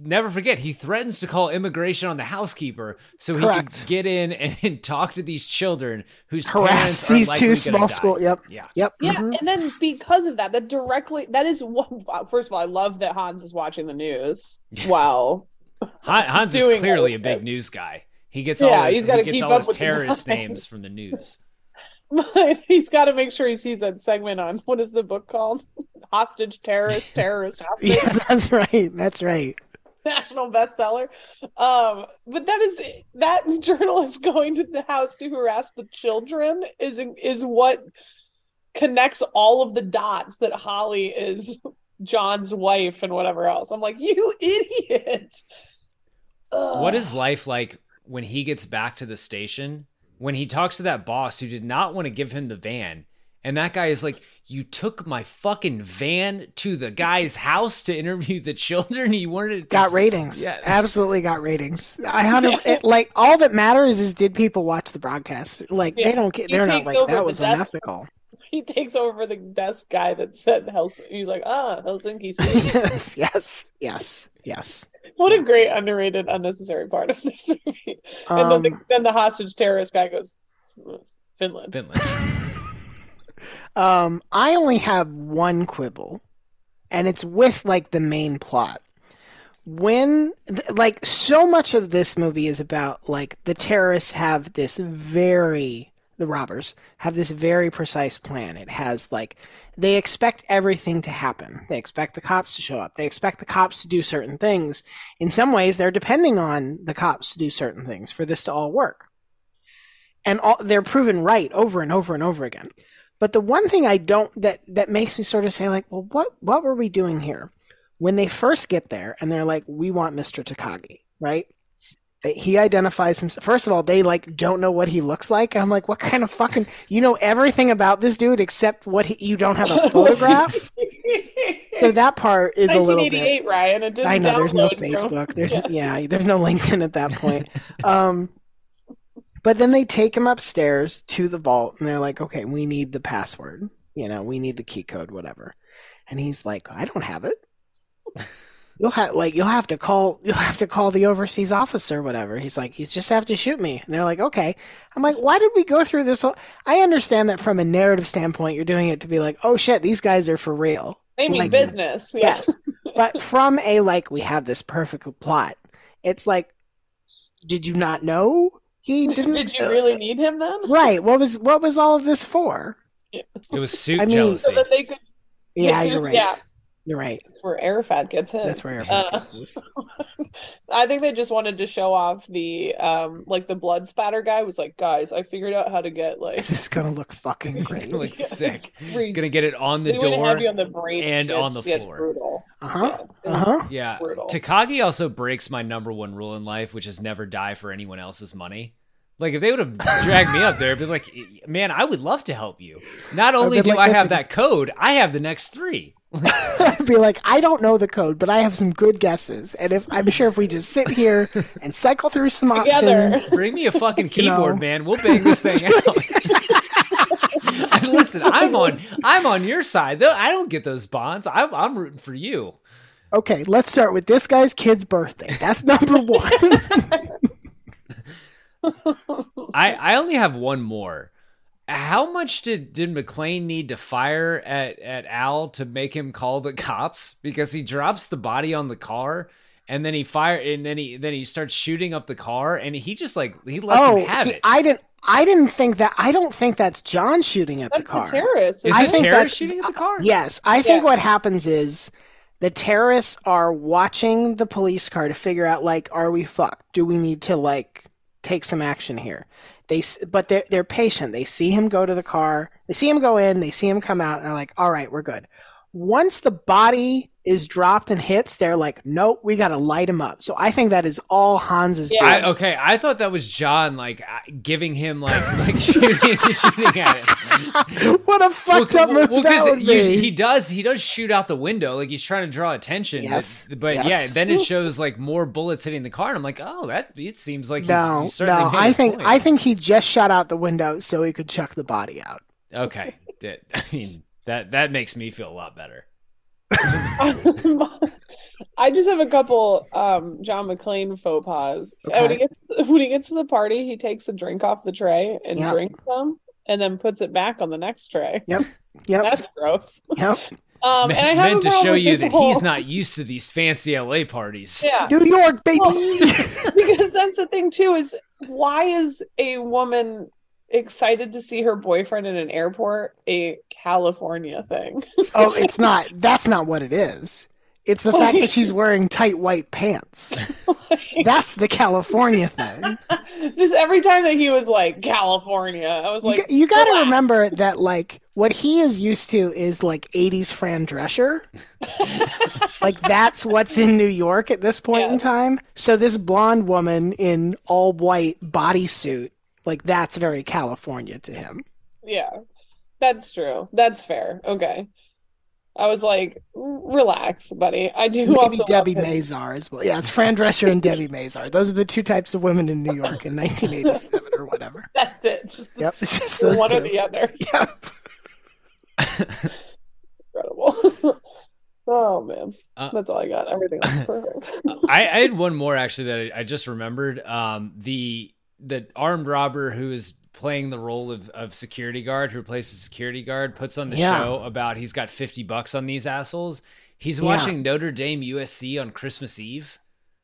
never forget he threatens to call immigration on the housekeeper so he Correct. can get in and, and talk to these children whose Harass these two small school. Yep. yeah Yep. Yeah, mhm. and then because of that, that directly that is one. First of all, I love that Hans is watching the news Wow. Hans is doing clearly a big news guy. He gets Yeah, all his, he's he gets keep all up his with terrorist names from the news. he's got to make sure he sees that segment on what is the book called? Hostage terrorist terrorist hostage. Yeah, that's right. That's right. national bestseller. Um, but that is that journalist going to the house to harass the children is is what connects all of the dots that Holly is John's wife and whatever else. I'm like, you idiot. Ugh. What is life like when he gets back to the station? When he talks to that boss who did not want to give him the van, and that guy is like, "You took my fucking van to the guy's house to interview the children. He wanted to Got ratings. Yeah. Absolutely got ratings. I hundred it, like all that matters is did people watch the broadcast? Like Yeah, they don't get, They're not like over that was desk. unethical. He takes over the desk guy that said Hels- he's like, ah, Helsinki City. yes, yes, yes, yes. What a great underrated unnecessary part of this movie. And then the, Um, then the hostage terrorist guy goes, Finland. Finland. Um, I only have one quibble, and it's with like the main plot. when th- like so much of this movie is about like the terrorists have this very the robbers have this very precise plan. It has like they expect everything to happen. They expect the cops to show up. They expect the cops to do certain things. In some ways, they're depending on the cops to do certain things for this to all work. And all, they're proven right over and over and over again. But the one thing I don't that that makes me sort of say like, well, what what were we doing here? When they first get there and they're like, we want Mr. Takagi, right? He identifies himself. First of all, they like don't know what he looks like. I'm like, what kind of fucking? You know everything about this dude except what he, you don't have a photograph. so that part is a little bit. Ryan. It didn't I know there's no from- Facebook. There's Yeah. yeah. there's no LinkedIn at that point. Um, but then they take him upstairs to the vault, and they're like, okay, we need the password. You know, we need the key code, whatever. And he's like, I don't have it. You'll have like you'll have to call you'll have to call the overseas officer, whatever. He's like, you just have to shoot me. And they're like, okay. I'm like, why did we go through this? I understand that from a narrative standpoint, you're doing it to be like, oh shit, these guys are for real. They mean Like, business. Yeah. Yes. but from a like we have this perfect plot, it's like did you not know he didn't Did you really need him then? Right. What was what was all of this for? It was suit I mean- jealousy. So that they could. Yeah, you're right. Yeah. You're right. That's where Arafat gets his. That's where Arafat Uh, gets his. I think they just wanted to show off the um like the blood spatter guy was like, guys, I figured out how to get like This is gonna look fucking It's great. gonna look sick. Gonna get it on the they door on the brain and it's- on the floor. brutal. Uh huh. Yeah. Uh huh. Yeah. Brutal. Takagi also breaks my number one rule in life, which is never die for anyone else's money. Like if they would have dragged me up there, I'd be like, man, I would love to help you. Not only do like, I have listen- that code, I have the next three. I'd be like, I don't know the code, but I have some good guesses, and if I'm sure if we just sit here and cycle through some Together. options, Bring me a fucking You know. keyboard, man. We'll bang this thing out. And Listen, I'm on I'm on your side. Though I don't get those bonds. I'm I'm rooting for you. okay, let's start with this guy's kid's birthday. That's number one. I I only have one more. How much did did McClane need to fire at at Al to make him call the cops? Because he drops the body on the car. And then he fire, and then he then he starts shooting up the car, and he just like he lets oh, him oh, have see, it. I didn't. I didn't think that. I don't think that's John shooting at the car. the terrorist. Is I it think terrorist shooting at the car? Yes, I think Yeah. what happens is the terrorists are watching the police car to figure out like, are we fucked? Do we need to like take some action here? They, but they're they're patient. They see him go to the car. They see him go in. They see him come out, and they're like, all right, we're good. Once the body is dropped and hits, they're like, nope, we got to light him up. So I think that is all Hans is Yeah. I, doing. okay, I thought that was John, like uh, giving him like like shooting, shooting at him. what a fucked up move well, that 'cause would usually be. he does he does shoot out the window, like he's trying to draw attention. but- Yes, but, yes. yeah, then it shows like more bullets hitting the car, and I'm like, oh, that it seems like he's, no, he's certainly no. I think point. I think he just shot out the window so he could chuck the body out. okay. I mean that that makes me feel a lot better. I just have a couple um John McClane faux pas. Uh, When he gets when he gets to the party, he takes a drink off the tray and Yep. drinks them, and then puts it back on the next tray. Yep. Yep. That's gross. Yep. Um, and I have meant to show you that whole- he's not used to these fancy LA parties. Yeah, New York, baby. because that's the thing too. Is why is a woman excited to see her boyfriend in an airport a California thing? oh, it's not. That's not what it is. It's the fact that she's wearing tight white pants. That's the California thing. just every time that he was like California, I was like, g- you got to remember that, like, what he is used to is like '80s Fran Drescher. like that's what's in New York at this point in time. So this blonde woman in all white bodysuit, like that's very California to him. Yeah, that's true. That's fair. Okay. I was like, relax, buddy. I do Maybe also Debi. Mazar as well. Yeah, it's Fran Drescher and Debi Mazar. Those are the two types of women in New York in 1987 or whatever. That's it. Just the Yep, two- it's just those one or the other. Yep. Incredible. oh man, Uh, that's all I got. Everything else is perfect. I, I had one more actually that I, I just remembered. Um, the the armed robber who is playing the role of, of security guard, who replaces security guard, puts on the Yeah. show about he's got fifty bucks on these assholes. He's Yeah. watching Notre Dame USC on Christmas Eve.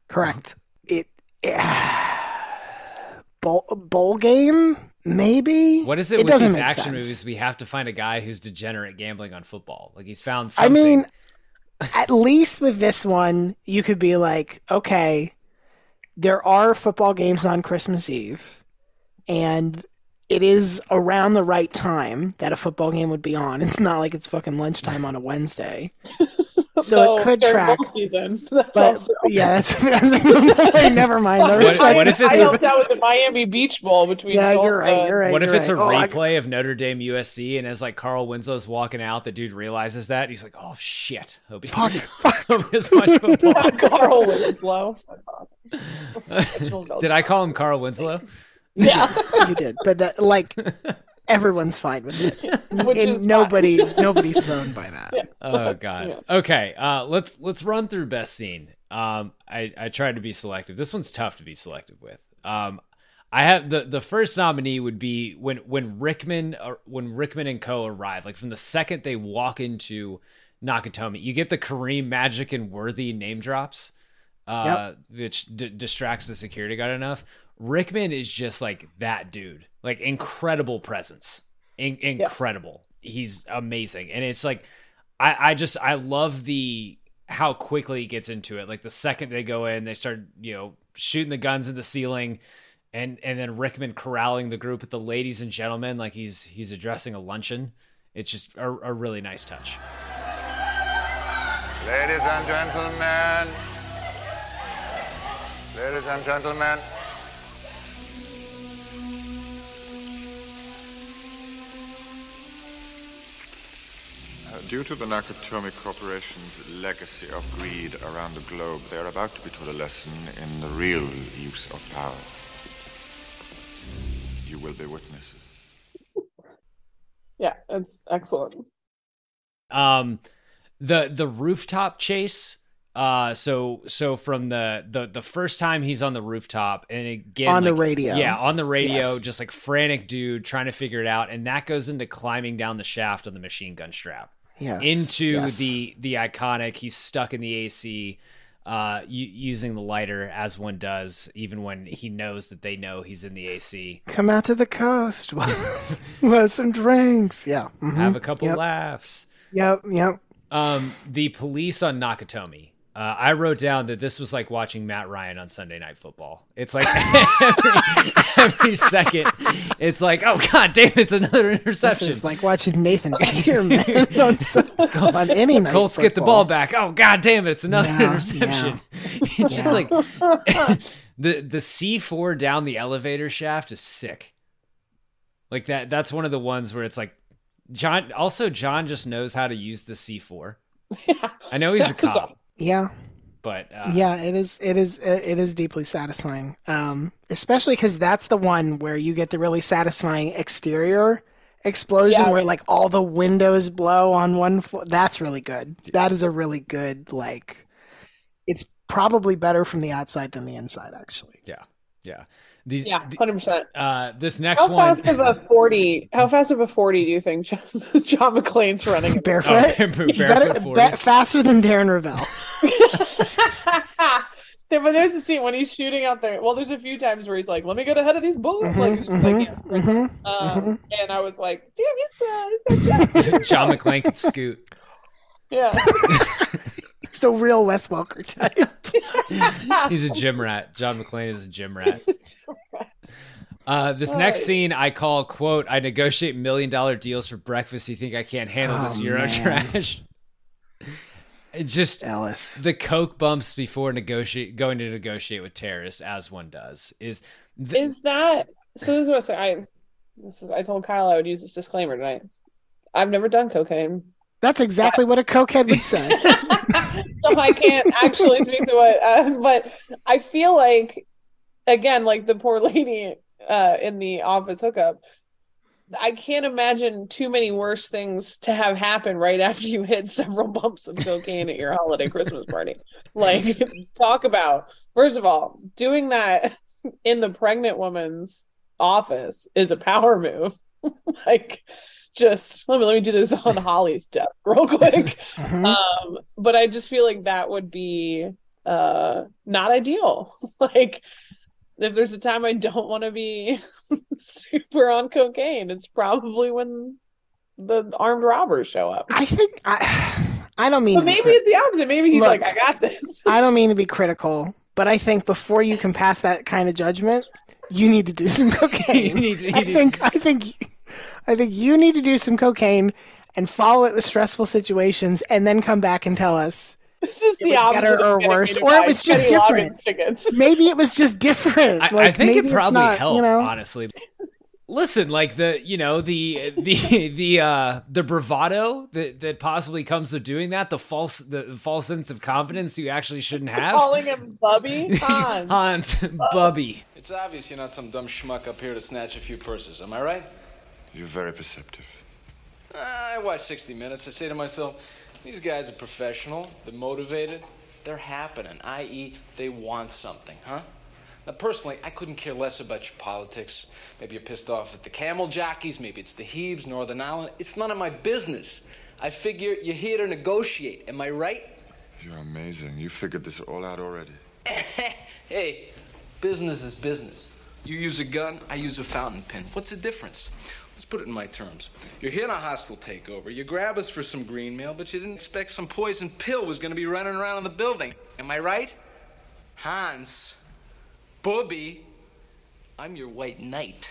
Correct. It. bowl, bowl game, maybe. What is it, It with doesn't these action sense. movies? We have to find a guy who's degenerate gambling on football. Like he's found something. I mean, at least with this one, you could be like, okay, there are football games on Christmas Eve, and it is around the right time that a football game would be on. It's not like it's fucking lunchtime on a Wednesday. So No, it could track. bowl season. That's But also- yeah, that's, that's never mind. The What- what if Sox- it's I a- helped out with the Miami Beach Bowl between. Yeah, both, you're right. You're right. what if you're it's a right. Oh, I- replay of Notre Dame USC, and as like Carl Winslow's walking out, the dude realizes that he's like, "Oh shit, hope he, Fuck, hope he has much football." Carl Winslow. Awesome. Did I call him Carl Winslow? Yeah. you did, but that like everyone's fine with it, Which is and fine. nobody's nobody's thrown by that. Oh god. Okay, uh, let's let's run through best scene. Um, I I tried to be selective. This one's tough to be selective with. Um, I have the the first nominee would be when when Rickman uh, when Rickman and Co arrive. Like from the second they walk into Nakatomi, you get the Kareem Magic and Worthy name drops, uh, which d- distracts the security guard enough. Rickman is just like that dude, like incredible presence, In- incredible. He's amazing, and it's like I I just I love the how quickly he gets into it. Like the second they go in, they start you know shooting the guns in the ceiling. And and then Rickman corralling the group with the ladies and gentlemen like he's he's addressing a luncheon. It's just a, a really nice touch. Ladies and gentlemen. Ladies and gentlemen. Due to the Nakatomi Corporation's legacy of greed around the globe, they are about to be taught a lesson in the real use of power. You will be witnesses. Yeah, it's excellent. Um, the the rooftop chase. Uh, so so from the the the first time he's on the rooftop, and again On the radio. yeah, on the radio, Yes. just like frantic dude trying to figure it out, and that goes into climbing down the shaft of the machine gun strap. Yes, into yes. the the iconic. He's stuck in the AC, uh, u- using the lighter as one does, even when he knows that they know he's in the AC. Come out to the coast. we'll have some drinks. Yeah. mhm, Have a couple yep, laughs. Yep. Yep. Um, the police on Nakatomi. Uh, I wrote down that this was like watching Matt Ryan on Sunday Night Football. It's like every, every second, it's like, oh god damn, it's another This interception. is like watching Nathan Peterman on, on any night. Colts get the ball back. Oh god damn it, it's another Yeah, interception. It's just like the the C four down the elevator shaft is sick. Like that that's one of the ones where it's like John also John just knows how to use the C four. I know he's a cop, Yeah. but uh, yeah, it is. It is. It is deeply satisfying. Um, especially because that's the one where you get the really satisfying exterior explosion, Yeah. where like all the windows blow on one. Fo- that's really good. That is a really good like. It's probably better from the outside than the inside, actually. yeah, yeah. These Yeah, hundred percent. uh this next How one fast of a forty? How fast of a forty do you think John, John McClane's running? Barefoot, Oh, barefoot better, 40. be- faster than Darren Ravel. there, but there's a scene when he's shooting out there. Well, there's a few times where he's like, "Let me get ahead of these bullets." like, he's just like, yeah. Mm-hmm. Um, and I was like, "Damn, he's, uh, he's got jets." John McClane could scoot. yeah. He's a real Wes Welker type. He's a gym rat. John McClane is a gym rat. Uh, this next Right. scene I call quote I negotiate million dollar deals for breakfast. You think I can't handle this Oh, Euro man. trash? It just Ellis. the coke bumps before negotiate going to negotiate with terrorists, as one does, is th- Is that so? This is what I say. I this is. I told Kyle I would use this disclaimer tonight. I've never done cocaine, That's exactly what a cokehead would say. so I can't actually speak to what. Uh, but I feel like, again, like the poor lady uh, in the office hookup. I can't imagine too many worse things to have happen right after you hit several bumps of cocaine at your holiday Christmas party. Like, talk about first of all, doing that in the pregnant woman's office is a power move. like, just let me let me do this on Holly's desk real quick. Mhm. Um, but I just feel like that would be uh not ideal. like if there's a time I don't want to be super on cocaine, it's probably when the armed robbers show up. I think I I don't mean But maybe it's the opposite. Maybe he's Look, like, I got this. I don't mean to be critical, but I think before you can pass that kind of judgment, you need to do some cocaine. You need- you I think I think I think you need to do some cocaine and follow it with stressful situations and then come back and tell us This is it the was better or worse, or it was just different. Maybe it was just different. I, I Like, think maybe it it's probably not, helped, You know? honestly. Listen, like the you know the the the uh the bravado that that possibly comes with doing that, the false the false sense of confidence you actually shouldn't have. Calling him Bubby Hans. Hans, Bubby. It's obvious you're not some dumb schmuck up here to snatch a few purses. Am I right? You're very perceptive. I watch 60 Minutes. I say to myself, these guys are professional. They're motivated. They're happening, i.e., they want something, huh? Now, personally, I couldn't care less about your politics. Maybe you're pissed off at the camel jockeys. Maybe it's the Hebes, Northern Ireland. It's none of my business. I figure you're here to negotiate. Am I right? You're amazing. You figured this all out already. Hey, business is business. You use a gun, I use a fountain pen. What's the difference? Let's put it in my terms. You're here in a hostile takeover. You grab us for some green mail, but you didn't expect some poison pill was going to be running around in the building. Am I right? Hans, Bubby, I'm your white knight.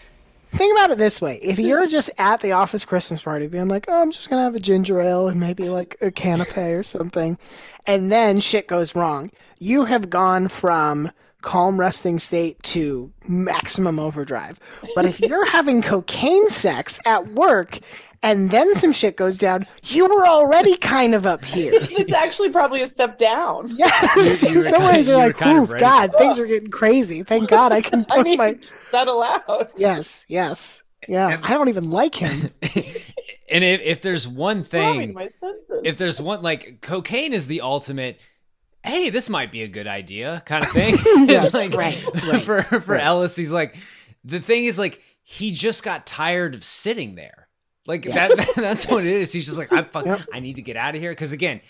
Think about it this way: if you're just at the office Christmas party, being like, "Oh, I'm just gonna have a ginger ale and maybe like a canapé or something," and then shit goes wrong, you have gone from calm resting state to maximum overdrive. But if you're having cocaine sex at work and then some shit goes down, you were already kind of up here. it's actually probably a step down. Yes, You- you in some kind- ways you you're like, kind of "Ooh. God, things are getting crazy. Thank God I can I put mean, my." settle out. Yes, yes, yeah. I don't even like him. And if, if there's one thing, my if there's one like cocaine is the ultimate hey this might be a good idea kind of thing Yes, Like, right, right, for for right. ellis he's like the thing is like he just got tired of sitting there like Yes. that, that's what it is he's just like i'm fuck, Yep. i need to get out of here because again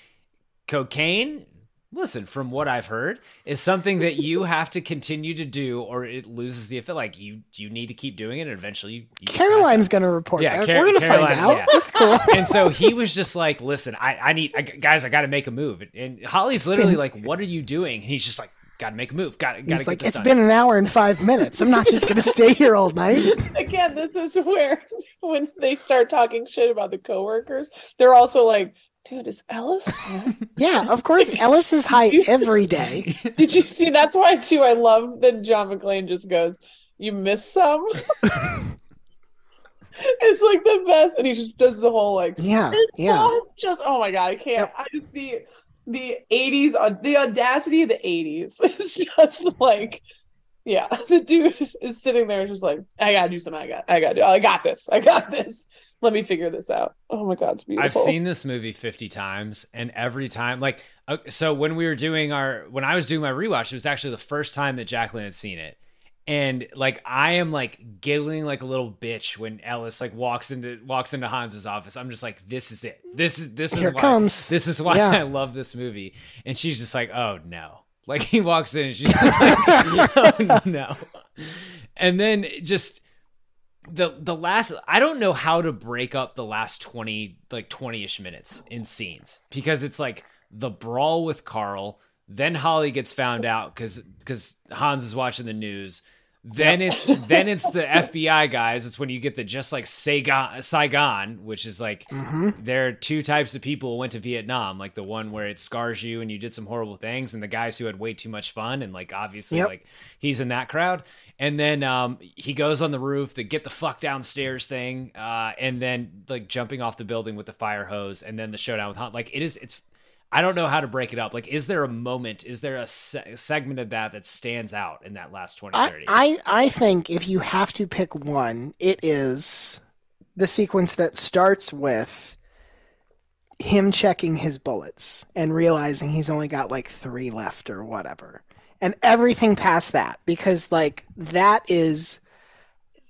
cocaine listen from what i've heard is something that you have to continue to do or it loses the effect like you you need to keep doing it and eventually you, you Caroline's gonna report Yeah, back. Car- We're gonna Caroline, find out. yeah. That's cool. and so he was just like, "Listen, I, I need I, guys. I got to make a move." And Holly's literally been- like, "What are you doing?" And he's just like, "Got to make a move. Got to got He's to like, get this it's done." been an hour and five minutes. I'm not just gonna stay here all night. Again, this is where when they start talking shit about the coworkers, they're also like, dude, is Ellis? high?" Yeah, of course. Ellis is high every day. Did you see? That's why too. I love that John McClane just goes, "You miss some." it's like the best, and he just does the whole like, Yeah, "It's yeah. just oh my god, I can't. I just the the eighties, uh, the audacity of the eighties is just like. Yeah, the dude is sitting there just like, I gotta do something. I got, I gotta do. I got this. I got this. Let me figure this out. Oh my god, it's beautiful. I've seen this movie 50 times and every time like uh, so when we were doing our when I was doing my rewatch it was actually the first time that Jacqueline had seen it. And like I am like giggling like a little bitch when Ellis like walks into walks into Hans's office. I'm just like this is it. This is this is Here why comes. this is why Yeah. I love this movie. And she's just like, "Oh no." Like he walks in and she's just like, "Oh no." And then just the the last I don't know how to break up the last 20 like 20ish minutes in scenes because it's like the brawl with Carl, then Holly gets found out cuz cuz Hans is watching the news. Then it's then it's the FBI guys. It's when you get the just like Saigon, Saigon, which is like mm-hmm. there are two types of people who went to Vietnam, like the one where it scars you and you did some horrible things, and the guys who had way too much fun and like obviously Yep. like he's in that crowd. And then um, he goes on the roof, the get the fuck downstairs thing, uh, and then like jumping off the building with the fire hose, and then the showdown with Hans. Like it is, it's. I don't know how to break it up. Like, is there a moment? Is there a se- segment of that that stands out in that last 20, I, 30? I I think if you have to pick one, it is the sequence that starts with him checking his bullets and realizing he's only got like three left or whatever. And everything past that, because like that is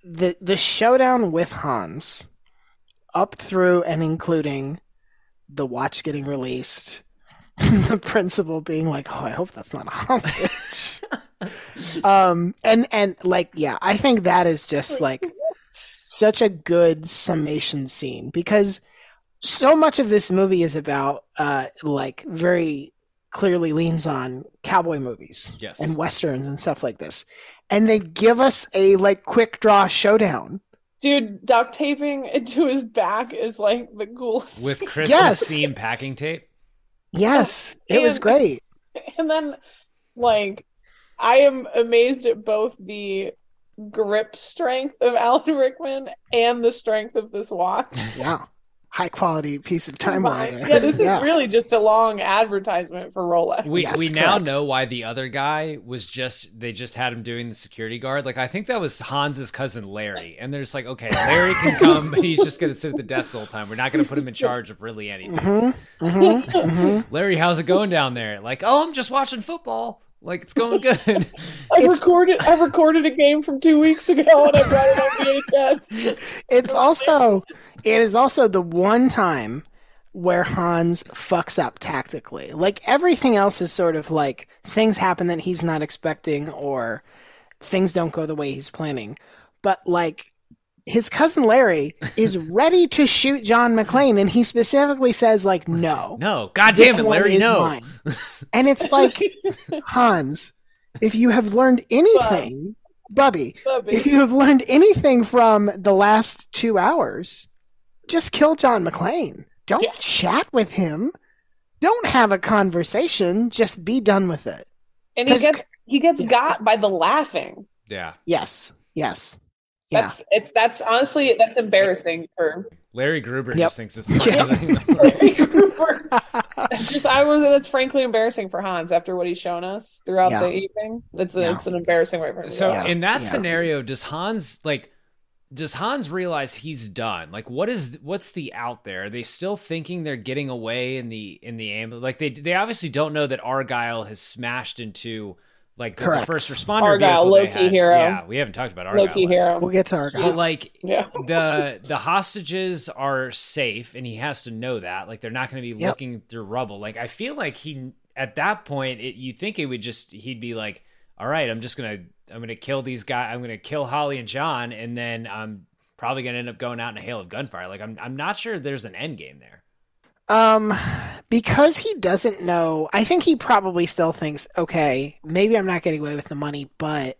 the the showdown with Hans up through and including the watch getting released, the principal being like, "Oh, I hope that's not a hostage." um, and and like, yeah, I think that is just like such a good summation scene because so much of this movie is about uh like very clearly leans on cowboy movies Yes. and westerns and stuff like this and they give us a like quick draw showdown Dude, duct taping into his back is like the coolest. with Christmas Yes. theme packing tape. yes it was great And then, like, I am amazed at both the grip strength of Alan Rickman and the strength of this watch. yeah high quality piece of time war there Yeah, this Yeah. is really just a long advertisement for Rolex. We Yes, we now know why the other guy was just they just had him doing the security guard. Like I think that was Hans's cousin Larry, and they're just like, okay, Larry can come, but he's just gonna sit at the desk the whole time. We're not gonna put him in charge of really anything. mm-hmm, mm-hmm, mm-hmm. Larry, how's it going down there? Like, oh, I'm just watching football. Like it's going good. I It's- recorded I recorded a game from two weeks ago and I brought it on VHS. it's also it is also the one time where Hans fucks up tactically. Like everything else is sort of like things happen that he's not expecting or things don't go the way he's planning. But like his cousin Larry is ready to shoot John McClane and he specifically says like no. no, god damn it, Larry, no. mine. And it's like Hans, if you have learned anything, Bubby, Bubby. if you have learned anything from the last two hours, just kill John McClane. Don't Yeah. chat with him. Don't have a conversation. Just be done with it. And he gets he gets got by the laughing. Yeah, Yes. Yes. Yeah. That's it's that's honestly that's embarrassing for Larry Gruber Yep. just thinks it's funny. just I was that's frankly embarrassing for Hans after what he's shown us throughout Yeah. the evening. That's a, Yeah. it's an embarrassing way for him. So. Yeah. in that Yeah. scenario, does Hans like does Hans realize he's done? Like what is what's the out there? Are they still thinking they're getting away in the in the ambulance? Like they they obviously don't know that Argyle has smashed into like the first responder Argyle, vehicle they Loki had. hero. Yeah, we haven't talked about Argyle. Loki yet. hero. We'll get to our. But like Yeah. the the hostages are safe and he has to know that. Like they're not going to be Yep. looking through rubble. Like I feel like he at that point it, you think it would just he'd be like, "All right, I'm just going to I'm going to kill these guys. I'm going to kill Holly and John and then I'm probably going to end up going out in a hail of gunfire." Like I'm I'm not sure there's an end game there. Um, because he doesn't know, I think he probably still thinks, okay, maybe I'm not getting away with the money, but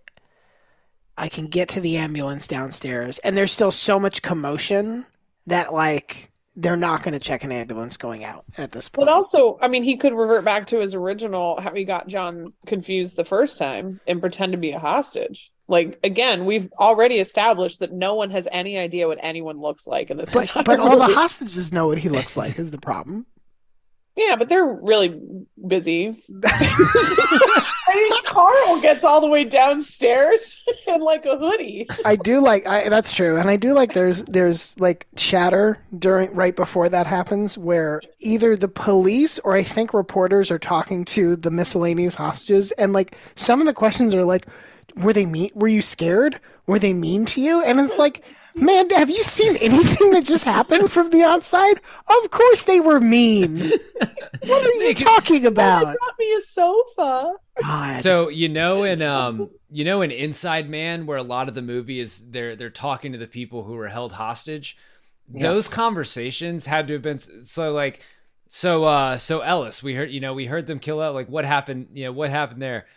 I can get to the ambulance downstairs. And there's still so much commotion that, like, they're not going to check an ambulance going out at this point. But also, I mean, he could revert back to his original how he got John confused the first time and pretend to be a hostage. Like again, we've already established that no one has any idea what anyone looks like in this but, but all the hostages know what he looks like, is the problem. Yeah, but they're really busy. I mean, Carl gets all the way downstairs in like a hoodie. I do like I that's true, and I do like there's there's like chatter during right before that happens where either the police or I think reporters are talking to the miscellaneous hostages, and like some of the questions are like, "Were they mean? Were you scared? Were they mean to you?" And it's like. Man, have you seen anything that just happened from the outside? Of course they were mean. What are you talking about? They brought me a sofa. God. So you know in um you know in Inside Man where a lot of the movie is they're they're talking to the people who were held hostage. Those conversations had to have been so like so uh so Ellis we heard you know we heard them kill out like what happened you know what happened there.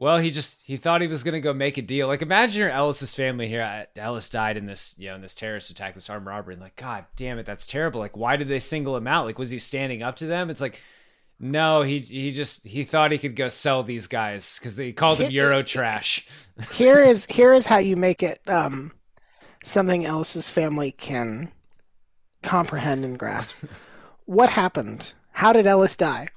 Well, he just he thought he was gonna go make a deal. Like imagine your Ellis's family here. Ellis died in this you know in this terrorist attack, this armed robbery, and like God damn it, that's terrible. Like why did they single him out? Like was he standing up to them? It's like no, he he just he thought he could go sell these guys because they called him Euro trash. here is here is how you make it um, something Ellis's family can comprehend and grasp. What happened? How did Ellis die?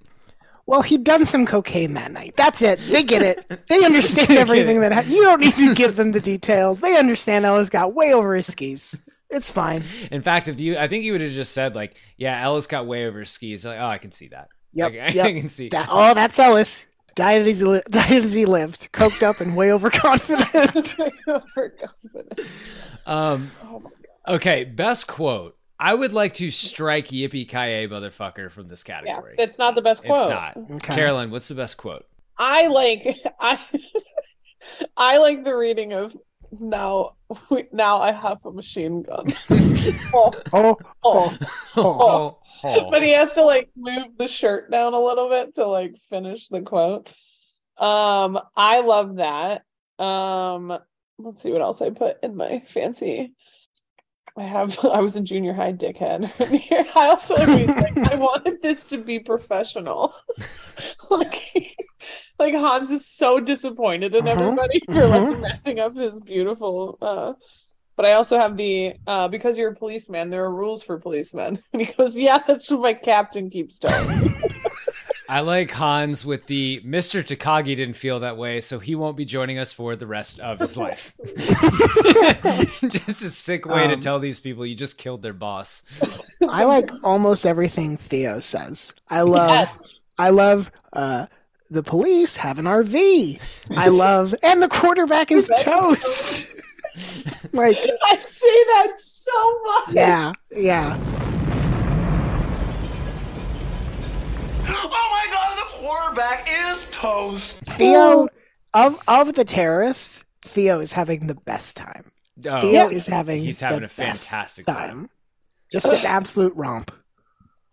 Well, he'd done some cocaine that night. That's it. They get it. They understand They everything it. that happened. You don't need to give them the details. They understand Ellis got way over his skis. It's fine. In fact, if you, I think you would have just said like, yeah, Ellis got way over his skis. Like, oh, I can see that. Yep. Like, I, yep. I can see. That, oh, that's Ellis. Died as he li- died as he lived, coked up and way overconfident. Um, okay, best quote. I would like to strike Yippee Ki motherfucker from this category. Yeah, category. it's not the best quote. it's not. Okay. Caroline, what's the best quote? I like I I like the reading of now we, now I have a machine gun. oh, Oh, oh, Oh, oh. But he has to like move the shirt down a little bit to like finish the quote. Um, I love that. Um, let's see what else I put in my fancy. I have I was a junior high dickhead. I also like, like I wanted this to be professional. like, like Hans is so disappointed in Mhm, everybody for like mhm. messing up his beautiful uh but I also have the uh because you're a policeman, there are rules for policemen. And he goes, Yeah, that's what my captain keeps telling me. I like Hans with the Mr. Takagi didn't feel that way, so he won't be joining us for the rest of his life. just a sick way to Um, tell these people you just killed their boss. I like almost everything Theo says. I love, I love uh, the police have an RV. I love, and the quarterback is toast. like, I see that so much. yeah, yeah. Quarterback is toast. Theo of of the terrorists, Theo is having the best time. Oh, Theo is having he's having the a fantastic best time. Just an absolute romp.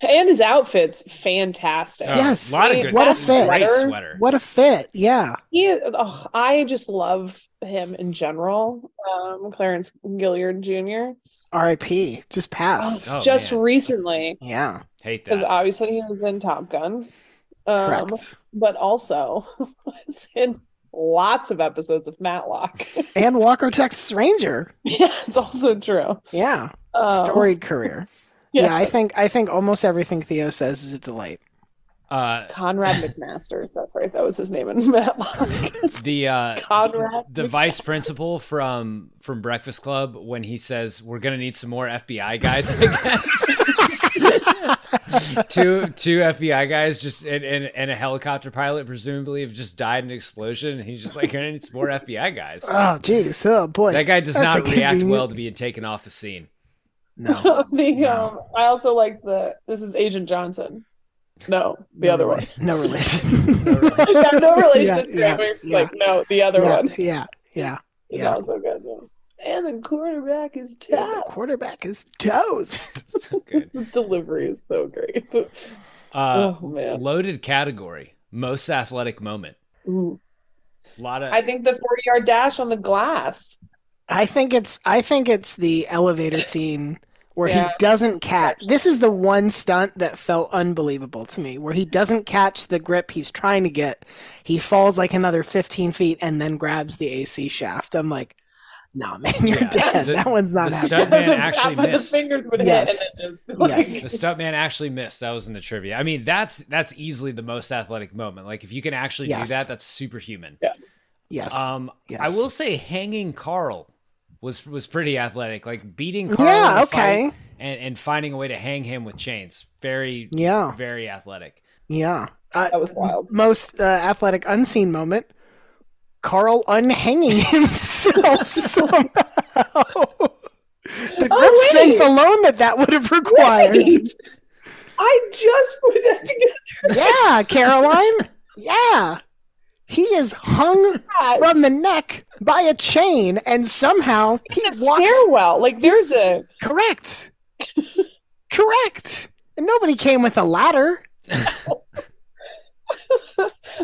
And his outfit's fantastic. Oh, yes, a lot of good What a fit! Great sweater. What a fit! Yeah. He is, oh, I just love him in general. Um, Clarence Gilliard Jr. R.I.P. Just passed. Oh, just man. recently, Yeah. Hate that. because obviously he was in Top Gun, um, Correct. but also was in lots of episodes of Matlock. And Walker Texas Ranger. yeah, it's also true. Yeah. Um, Storied career. yeah. Yeah, I think I think almost everything Theo says is a delight. Uh, Conrad McMasters. That's right. That was his name in Matlock. the uh, Conrad. the vice principal from from Breakfast Club when he says we're gonna need some more FBI guys. I guess two two FBI guys just and, and, and a helicopter pilot presumably have just died in an explosion, and he's just like gonna need some more FBI guys. Oh, jeez. Oh, boy. That guy does That's not react convenient- well to being taken off the scene. No. the, um, I also like the. This is Agent Johnson. No, the other one. No relation. no relation Yeah, to Scramble. yeah, yeah. Like no, the other yeah, one. yeah, yeah, It's yeah. also good. yeah. And the quarterback is toast. The quarterback is toast. So good. The delivery is so great. Uh, oh man. loaded category most athletic moment. Ooh. A lot of I think the forty yard dash on the glass. I think it's I think it's the elevator scene where Yeah. he doesn't catch. This is the one stunt that felt unbelievable to me, where he doesn't catch the grip he's trying to get. He falls like another 15 feet and then grabs the AC shaft. I'm like, nah, man, you're Yeah, dead. the- that one's not the happening. stuntman actually but missed. The fingers would Yes. hit. Like, Yes. the stuntman actually missed. That was in the trivia. I mean, that's that's easily the most athletic moment. Like if you can actually Yes. do that, that's superhuman. Yeah. Yes. Um, Yes. I will say hanging Carl was was pretty athletic. Like beating Carl Yeah, okay. and and finding a way to hang him with chains. Very Yeah. very athletic. Yeah. Uh, That was wild. Most uh, athletic unseen moment Carl unhanging himself somehow. the oh, grip Oh, strength alone that that would have required. Wait. I just put that together. Yeah, Caroline. Yeah. He is hung from the neck by a chain and somehow he It's a walks stairwell. Like there's a correct. correct. And nobody came with a ladder.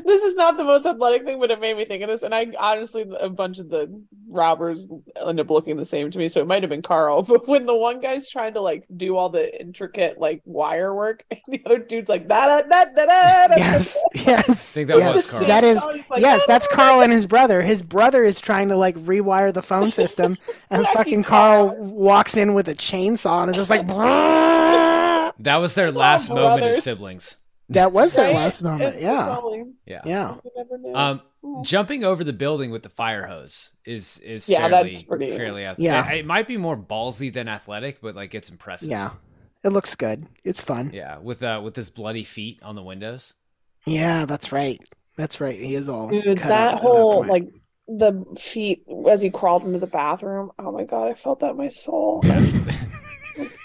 this is not the most athletic thing, but it made me think of this. And I honestly, a bunch of the robbers end up looking the same to me, so it might have been Carl. But when the one guy's trying to like do all the intricate like wire work, and the other dude's like da da da da da. da, Yes, yes. I think that yes. was Carl. That is like, yes, that's no, no, Carl and his brother. His brother is trying to like rewire the phone system, and fucking Carl walks in with a chainsaw and is just like. That was their last moment as siblings. That was their Right? last moment. It's Yeah, only- Yeah. yeah. you never know. Um, jumping over the building with the fire hose is is Yeah, fairly that's pretty- fairly athletic. Yeah. It, it might be more ballsy than athletic, but like it's impressive. Yeah, it looks good. It's fun. Yeah, with uh with his bloody feet on the windows. Yeah, that's right. That's right. He is all Dude, cut that whole point. like the feet as he crawled into the bathroom. Oh my god, I felt that in my soul.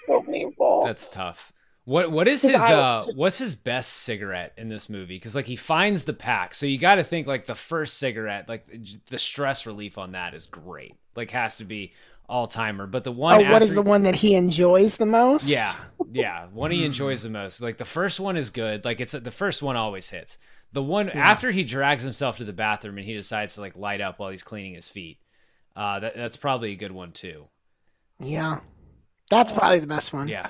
so painful. That's tough. What what is his uh what's his best cigarette in this movie? Because like he finds the pack, so you got to think like the first cigarette, like the stress relief on that is great. Like has to be all timer. But the one, Oh, what is the one that he enjoys the most? Yeah, yeah, one he enjoys the most. Like the first one is good. Like it's the first one always hits. The one after he drags himself to the bathroom and he decides to like light up while he's cleaning his feet. Uh, that, that's probably a good one too. Yeah. That's probably the best one. Yeah,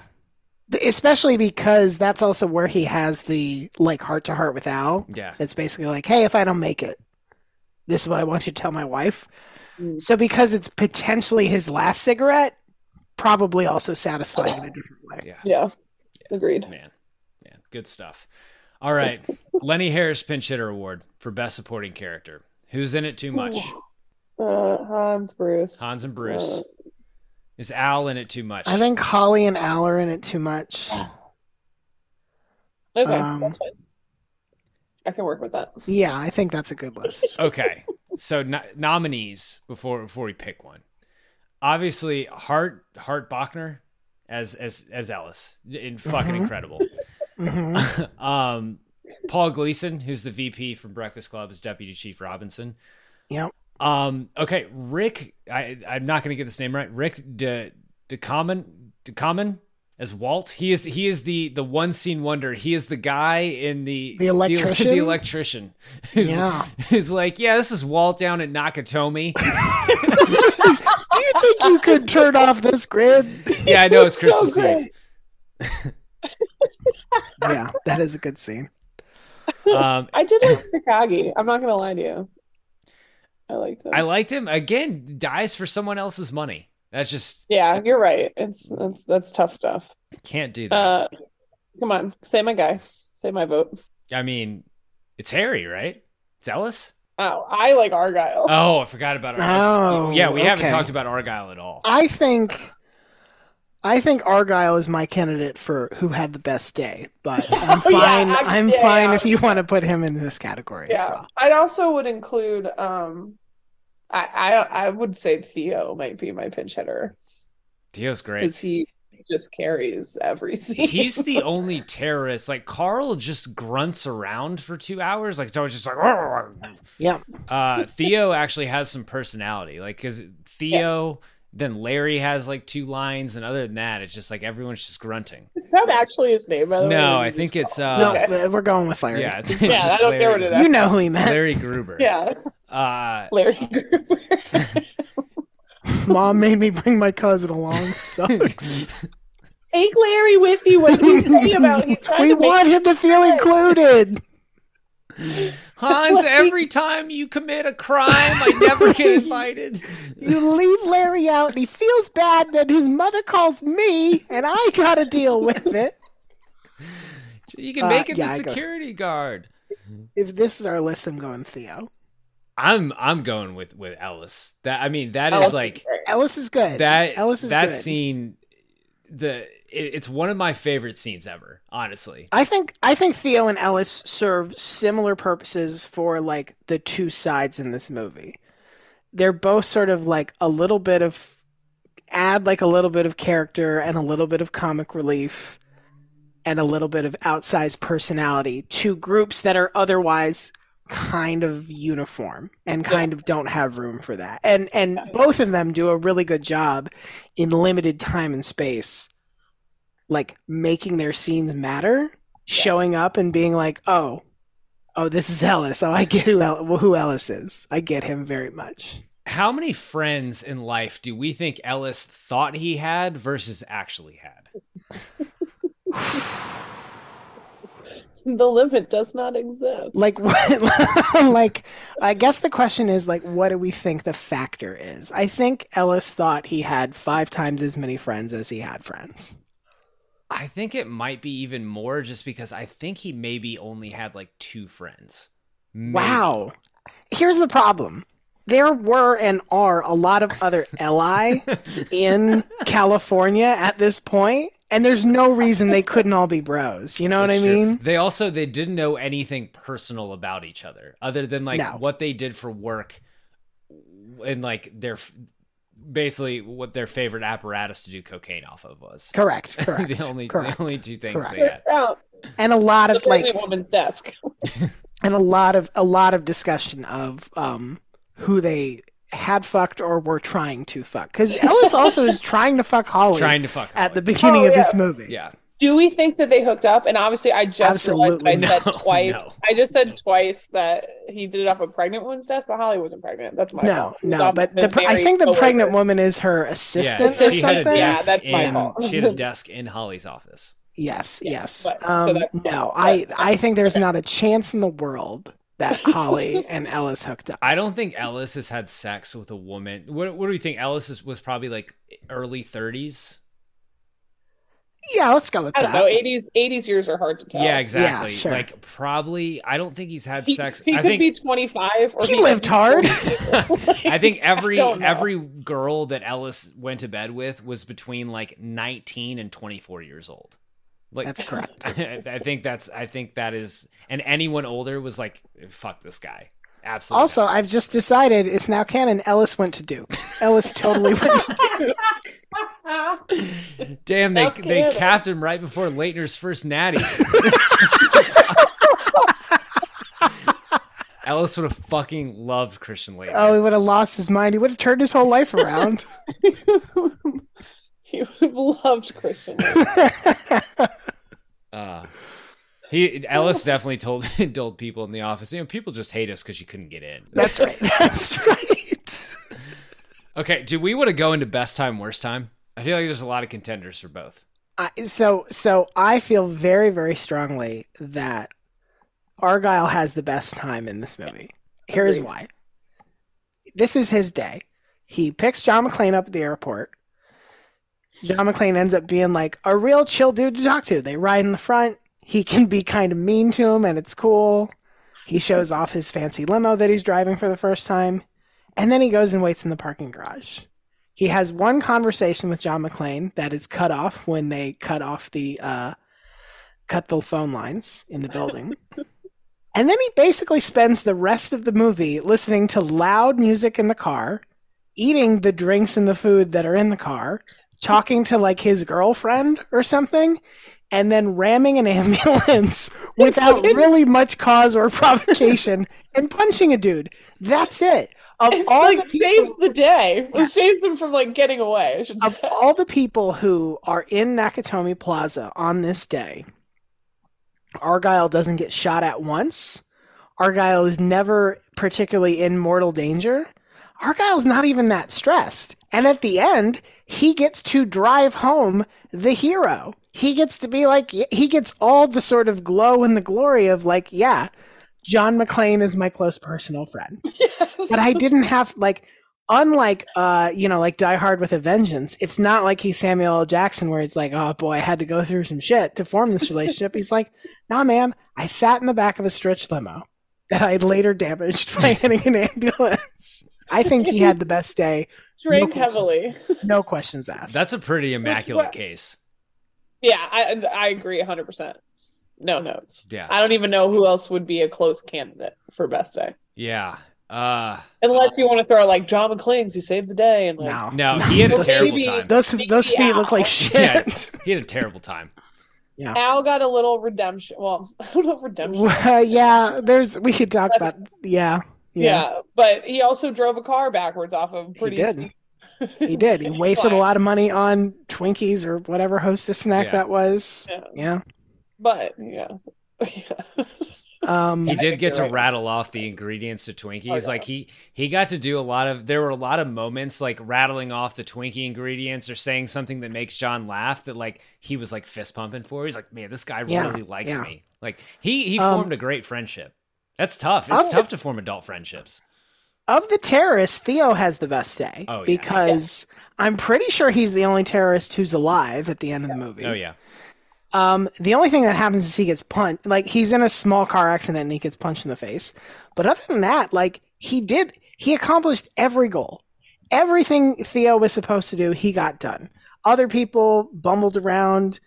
Especially because that's also where he has the like heart to heart with Al. yeah. It's basically like, hey, if I don't make it, this is what I want you to tell my wife. Mm. So because it's potentially his last cigarette, probably also satisfying in a different way. Yeah. Yeah, agreed. Man, man, good stuff. All right, Lenny Harris Pinch Hitter Award for Best Supporting Character. Who's in it too much? Uh, Hans, Bruce. Hans and Bruce. Uh, Is Al in it too much? I think Holly and Al are in it too much. okay, Um. I can work with that. Yeah, I think that's a good list. Okay, so no- nominees before before we pick one. Obviously, Hart Hart Bochner as as as Ellis, in fucking Mhm. incredible. Mhm. um, Paul Gleason, who's the VP from Breakfast Club, is Deputy Chief Robinson. Yep. Um, okay, Rick, I I'm not going to get this name right. Rick De DeCommon DeCommon as Walt. He is he is the the one scene wonder. He is the guy in the The electrician? The, electrician. Who's, Yeah. who's like, yeah, this is Walt down at Nakatomi. Do you think you could turn off this grid? yeah, I know it's So Christmas Eve. Yeah, that is a good scene. Um, I did like Takagi. I'm not gonna lie to you. I liked him. I liked him again. Dies for someone else's money. That's just yeah, you're right. It's that's that's tough stuff. can't do that. Uh, come on, say my guy. Say my vote. I mean, it's Harry, right? It's Ellis. Oh, I like Argyle. Oh, I forgot about Argyle. Oh, yeah, we haven't talked about Argyle at all. I think I think Argyle is my candidate for who had the best day, but I'm Oh, yeah, fine. actually, I'm yeah, fine yeah. if you want to put him in this category as well. I also would include. Um, I I I would say Theo might be my pinch hitter Theo's great. because he just carries every scene. He's the only terrorist. Like Carl just grunts around for two hours. Like it's always just like. "Arr!" Yeah. Uh, Theo actually has some personality. Like because Theo, then Larry has like two lines, and other than that, it's just like everyone's just grunting. Is that actually his name? By the No, or I think it's uh, no, Okay. we're going with Larry. yeah, it's Yeah, just I don't care what Larry, it is. you know who he meant. Larry Gruber. Yeah, Uh, Larry Gruber. Mom made me bring my cousin along. Sucks. Take Larry with you. What did he say about? He's trying we want him to feel included. Hans, every time you commit a crime, I never get invited. You leave Larry out, and he feels bad that his mother calls me, and I got to deal with it. You can Uh, make it yeah, the security guard. If this is our list, I'm going Theo. I'm I'm going with with Ellis. That I mean that Oh, is like Ellis is good. that Ellis is that good. scene. The it's one of my favorite scenes ever. Honestly, I think I think Theo and Ellis serve similar purposes for like the two sides in this movie. They're both sort of like a little bit of add like a little bit of character and a little bit of comic relief and a little bit of outsized personality to groups that are otherwise kind of uniform and kind of don't have room for that. And and both of them do a really good job in limited time and space like making their scenes matter, showing up and being like, "Oh, oh, this is Ellis. Oh, I get who El- who Ellis is. I get him very much." how many friends in life do we think Ellis thought he had versus actually had? The limit does not exist. Like what? like I guess the question is like, what do we think the factor is? I think Ellis thought he had five times as many friends as he had friends. I think it might be even more, just because I think he maybe only had like two friends. Maybe. Wow. Here's the problem. There were and are a lot of other Li in California at this point, and there's no reason they couldn't all be bros. You know what I That's true. mean? They also they didn't know anything personal about each other other than like No. what they did for work and like their basically what their favorite apparatus to do cocaine off of was. Correct. Correct. the only correct. the only two things Correct. they had. Out, and a lot of like pregnant woman's desk. and a lot of a lot of discussion of um who they had fucked or were trying to fuck because Ellis also is trying to fuck Holly Trying to fuck at the beginning Oh, of this movie. Yeah. Do we think that they hooked up? And obviously, I just Absolutely realized I no, said twice. no. I just said twice that he did it off a pregnant woman's desk, but Holly wasn't pregnant. That's my No, fault. No, but the the I think the coworker. pregnant woman is her assistant yeah, or she had a something. Yeah, desk that's my in, fault. She had a desk in Holly's office. Yes, Yeah, yes. but- um, that's- no, I I think there's not a chance in the world that Holly and Ellis hooked up. I don't think Ellis has had sex with a woman. What, what do you think? Ellis is, was probably like early 30s. Yeah, let's go with I don't that. know. Eighties eighties years are hard to tell. Yeah, exactly. sure. Like probably. I don't think he's had He, sex. he I could think. be twenty five, or He could lived be hard. 42. I think every don't know. every girl that Ellis went to bed with was between like 19 and 24 years old. Like That's correct. I think that's I think that is and anyone older was like fuck this guy. Absolutely. Also, I've just decided it's now canon. Ellis went to Duke. Ellis totally went to Duke. Damn, they Okay, they capped him right before Laettner's first natty. Ellis would have fucking loved Christian Laettner. Oh, he would have lost his mind. He would have turned his whole life around. he would have loved Christian. Uh, he Ellis definitely told told people in the office, you know, people just hate us because you couldn't get in. That's right. That's right. Okay, do we want to go into best time, worst time? I feel like there's a lot of contenders for both. I, so, so I feel very, very strongly that Argyle has the best time in this movie. Here's Agreed. why. This is his day. He picks John McClane up at the airport. John McClane ends up being like a real chill dude to talk to. They ride in the front. He can be kind of mean to him, and it's cool. He shows off his fancy limo that he's driving for the first time. And then he goes and waits in the parking garage. He has one conversation with John McClane that is cut off when they cut off the uh, cut the phone lines in the building. and then he basically spends the rest of the movie listening to loud music in the car, eating the drinks and the food that are in the car, talking to like his girlfriend or something, and then ramming an ambulance without really much cause or provocation and punching a dude. That's it. Of It's all like the people, saves the day. It saves them from like getting away. I should of say. all the people who are in Nakatomi Plaza on this day, Argyle doesn't get shot at once. Argyle is never particularly in mortal danger. Argyle's not even that stressed. And at the end, he gets to drive home the hero. He gets to be like, he gets all the sort of glow and the glory of like, yeah, John McClane is my close personal friend but I didn't have like unlike uh you know like Die Hard with a Vengeance, it's not like he's Samuel L. Jackson where it's like, oh boy, I had to go through some shit to form this relationship. he's like, nah man, I sat in the back of a stretch limo that I later damaged by hitting an ambulance. I think he had the best day. Drank No- heavily. No questions asked. That's a pretty immaculate what- case. Yeah, I I agree hundred percent. No notes. Yeah. I don't even know who else would be a close candidate for best day. Yeah. Uh Unless you want to throw like John McClane's who saved the day and like no. no, he had a Those- terrible maybe- time. Those those feet look like Yeah, shit. he had a terrible time. Yeah. Al got a little redemption. Well, I don't know if redemption. Well, yeah, there's we could talk about yeah. Yeah. Yeah. but he also drove a car backwards off of He pretty. did. He did. He wasted a lot of money on Twinkies or whatever hostess snack Yeah. that was. Yeah. Yeah. But yeah, yeah. Um, He did get to right. rattle off the ingredients to Twinkies. Oh, yeah. Like he he got to do a lot of there were a lot of moments like rattling off the Twinkie ingredients or saying something that makes John laugh that like he was like fist pumping for. He's like, man, this guy Yeah, really likes yeah. me. Like he he Um, formed a great friendship. That's tough. It's tough the- to form adult friendships. of the terrorists, Theo has the best day Oh, yeah. because I'm pretty sure he's the only terrorist who's alive at the end of the movie. Oh yeah. Um, the only thing that happens is he gets punched. Like he's in a small car accident and he gets punched in the face. But other than that, like he did, he accomplished every goal. Everything Theo was supposed to do, he got done. Other people bumbled around,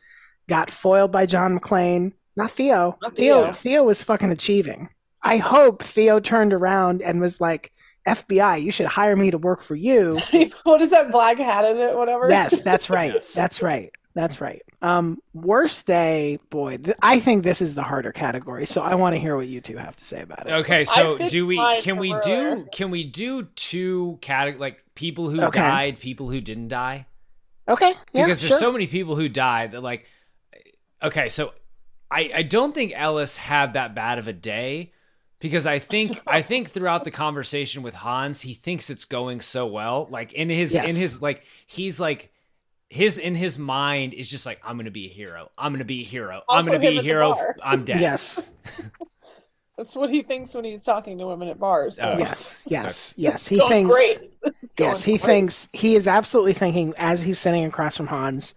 got foiled by John McClane. Not Theo. Not Theo. Theo. Theo was fucking achieving. I hope Theo turned around and was like, FBI, you should hire me to work for you. what is that black hat in it? Whatever. Yes, that's right. Yes. That's right. That's right. Um, worst day, boy. Th- I think this is the harder category, so I want to hear what you two have to say about it. Okay, so do we can we her. do can we do two cate like people who Okay. died, people who didn't die? Okay, yeah, because sure. there's so many people who died that like okay so i i don't think ellis had that bad of a day because i think i think throughout the conversation with hans he thinks it's going so well like in his Yes. in his like he's like his in his mind is just like i'm gonna be a hero i'm gonna be a hero i'm gonna be a hero i'm dead Yes, That's what he thinks when he's talking to women at bars. Oh. yes, yes, yes. He thinks. great. Yes, he great. thinks he is absolutely thinking as he's sitting across from Hans.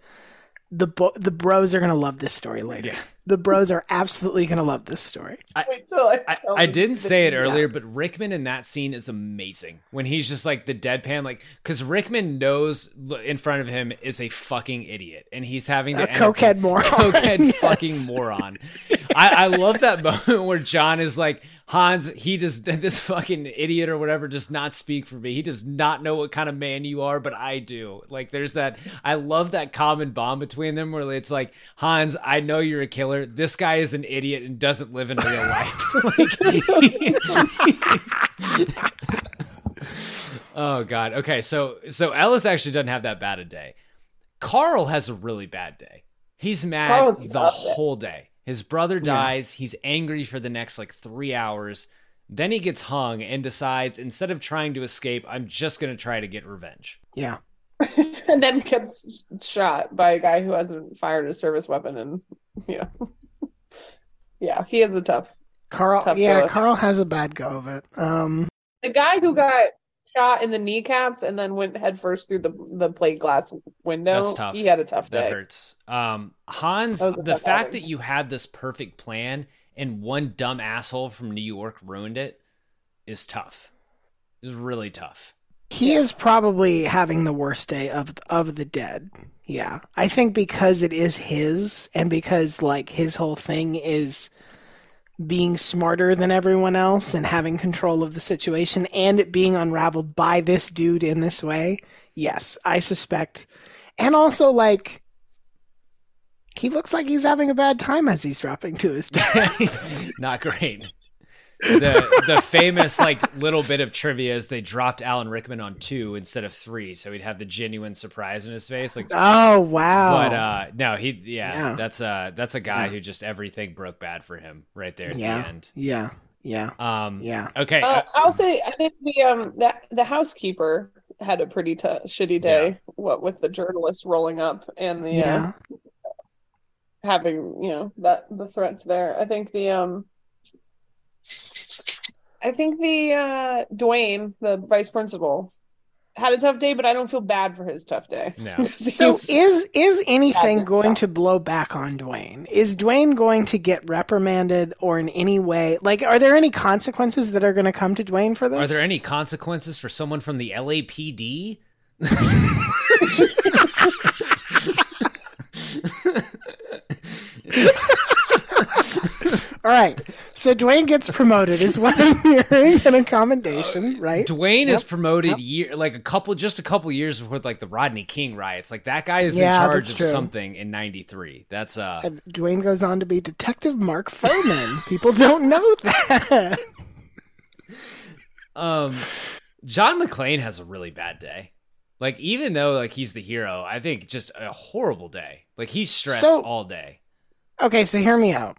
The bo- the bros are gonna love this story later. Yeah. The bros are absolutely gonna love this story. I, I, I didn't say it earlier, but Rickman in that scene is amazing. When he's just like the deadpan, like because Rickman knows in front of him is a fucking idiot, and he's having to A cokehead moron. cokehead Yes. fucking moron. I, I love that moment where John is like Hans. He just this fucking idiot or whatever does not speak for me. He does not know what kind of man you are, but I do. Like there's that. I love that common bond between them where it's like Hans. I know you're a killer. This guy is an idiot and doesn't live in real life. Like, oh god. Okay, so so Ellis actually doesn't have that bad a day. Carl has a really bad day. He's mad Carl's the whole day. His brother dies. He's angry for the next like three hours. Then he gets hung and decides instead of trying to escape, I'm just gonna try to get revenge. Yeah. and then gets shot by a guy who hasn't fired a service weapon and you know yeah he is a tough Carl. Tough yeah, go. Carl has a bad go of it. Um. the guy who got shot in the kneecaps and then went headfirst through the the plate glass window That's tough. he had a tough day. That hurts. Um, Hans, That the fact outing. that you had this perfect plan and one dumb asshole from New York ruined it is tough. Is really tough. He is probably having the worst day of of the dead. Yeah. I think because it is his and because like his whole thing is being smarter than everyone else and having control of the situation and it being unraveled by this dude in this way. Yes, I suspect. And also like he looks like he's having a bad time as he's dropping to his death. Not great. The the famous like little bit of trivia is they dropped Alan Rickman on two instead of three, so he'd have the genuine surprise in his face. Like, oh wow. but uh, no, he yeah, Yeah. that's uh that's a guy who just everything broke bad for him right there at yeah. the end. Yeah. Yeah. Um, Yeah. okay, uh, i'll say i think the um that the housekeeper had a pretty t- shitty day what with the journalist rolling up and the Yeah. uh, having you know that the threats there i think the um i think the uh dwayne the vice principal had a tough day but i don't feel bad for his tough day No. So is is anything going to blow back on Dwayne? Is Dwayne going to get reprimanded or in any way like are there any consequences that are going to come to Dwayne for this? Are there any consequences for someone from the LAPD? All right. So Dwayne gets promoted is what I'm hearing and a commendation, right? Dwayne is Yep. promoted year like a couple just a couple years before like the Rodney King riots. Like that guy is Yeah, in charge of true. something in '93. That's uh And Dwayne goes on to be Detective Mark Fuhrman. People don't know that. um John McClane has a really bad day. Like even though like he's the hero, I think just a horrible day. Like he's stressed So- all day. Okay, so hear me out.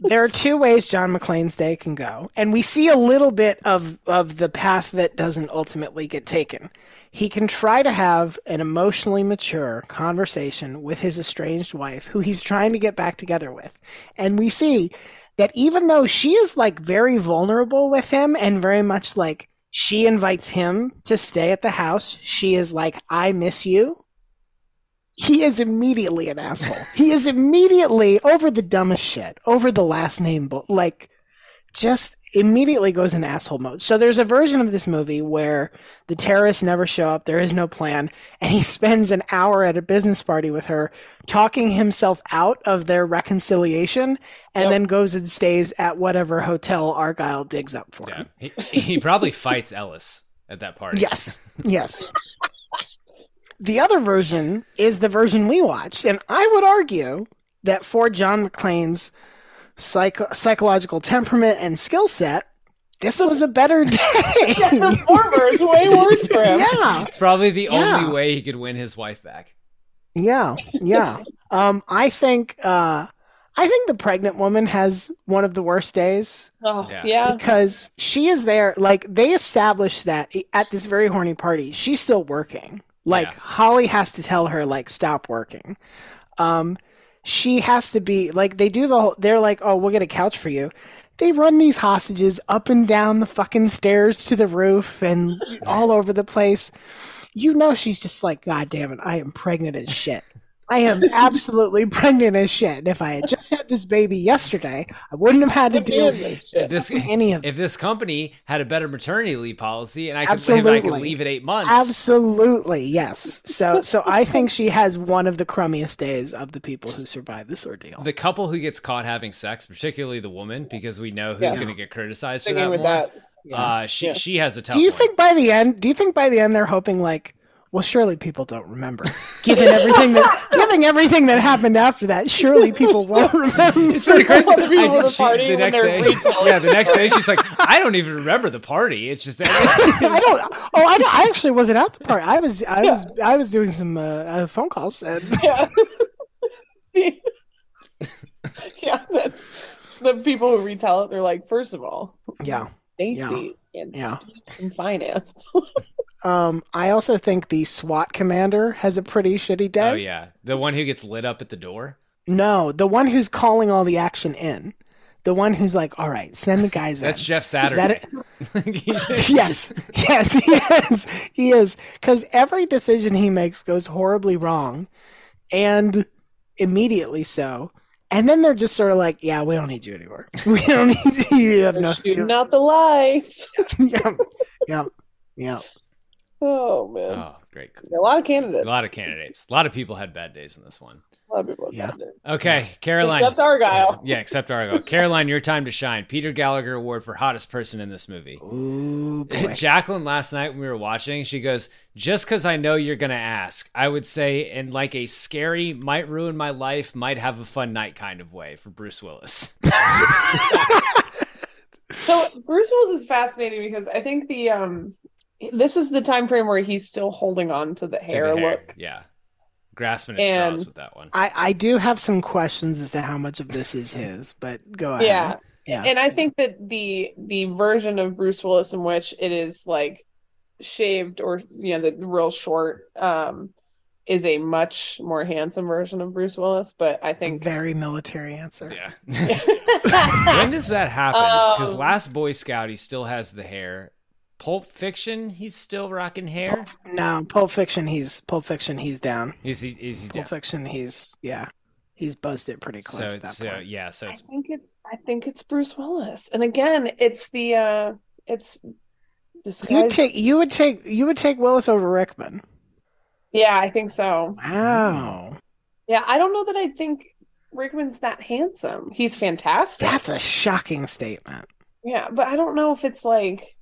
There are two ways John McClane's day can go, and we see a little bit of of the path that doesn't ultimately get taken. He can try to have an emotionally mature conversation with his estranged wife, who he's trying to get back together with, and we see that even though she is like very vulnerable with him and very much like she invites him to stay at the house, she is like, "I miss you." He is immediately an asshole. he is immediately over the dumbest shit, over the last name, bu- like just immediately goes in asshole mode. So there's a version of this movie where the terrorists never show up, there is no plan, and he spends an hour at a business party with her talking himself out of their reconciliation and Yep. then goes and stays at whatever hotel Argyle digs up for him. He, he probably fights Ellis at that party. Yes. Yes. the other version is the version we watched, and I would argue that for John McClane's psycho- psychological temperament and skill set, this was a better day. the former is way worse for him. yeah. It's probably the Yeah. only way he could win his wife back. Yeah, yeah. Um, I think uh, I think the pregnant woman has one of the worst days Oh, Yeah. yeah. because she is there. Like they established that at this very horny party, she's still working. Like Yeah. Holly has to tell her like stop working. Um, she has to be like they do the whole. They're like, oh, we'll get a couch for you. They run these hostages up and down the fucking stairs to the roof and all over the place. You know, she's just like, God damn it, I am pregnant as shit. I am absolutely pregnant as shit. And if I had just had this baby yesterday, I wouldn't have had to deal If this any of if this company had a better maternity leave policy and I could if I could leave at eight months, Absolutely, yes. So, so I think she has one of the crummiest days of the people who survive this ordeal. the couple who gets caught having sex, particularly the woman, because we know who's Yeah. going to get criticized for that with more. that. Uh, she Yeah. she has a tough Do you one. think by the end? Do you think by the end they're hoping like, well, surely people don't remember, given everything that, given everything that happened after that. Surely people won't remember. It's pretty crazy. I did- the she- party the next day, yeah, the next day she's like, I don't even remember the party. It's just I don't. Oh, I, don't- I actually wasn't at the party. I was. I was. I was doing some uh, uh, phone calls. And Yeah. yeah, that's the people who retell it. They're like, first of all, yeah. Stacy and Yeah. Steve from finance. Um, I also think the SWAT commander has a pretty shitty day. oh yeah, the one who gets lit up at the door. No, the one who's calling all the action in. The one who's like, all right, send the guys That's in. That's Jeff Saturday. yes, yes, he is. He is. Because every decision he makes goes horribly wrong and immediately so. And then they're just sort of like, yeah, we don't need you anymore. We don't need you. You have no. Shooting out the lights. yeah, yeah, yeah. Oh man, Oh, great. a lot of candidates. A lot of candidates. A lot of people had bad days in this one. A lot of people. have Yeah. done it. Okay, Caroline. Except Argyle. Yeah, except Argo. Caroline, your time to shine. Peter Gallagher Award for hottest person in this movie. Ooh, boy. Jacqueline last night when we were watching, she goes, "Just because I know you're gonna ask, I would say in like a scary, might ruin my life, might have a fun night kind of way for Bruce Willis." So Bruce Willis is fascinating because I think the um, this is the time frame where he's still holding on to the To hair look. yeah, grasping at And- straws with that one. I, I do have some questions as to how much of this is his, but go ahead. Yeah. Yeah. And I think that the the version of Bruce Willis in which it is like shaved or you know the real short um is a much more handsome version of Bruce Willis, but I think Very military answer. Yeah. when does that happen? Because Um, last Boy Scout, he still has the hair. Pulp Fiction, he's still rocking hair. No, Pulp Fiction. He's Pulp Fiction. He's down. Is he? Is he Pulp down? Fiction. He's yeah. He's buzzed it pretty So close at it's that uh, point. yeah. So I think it's I think it's Bruce Willis. And again, it's the uh it's this you take you would take you would take Willis over Rickman. Yeah, I think so. Wow, Yeah, I don't know that I think Rickman's that handsome. He's fantastic. that's a shocking statement. Yeah, but I don't know if it's like.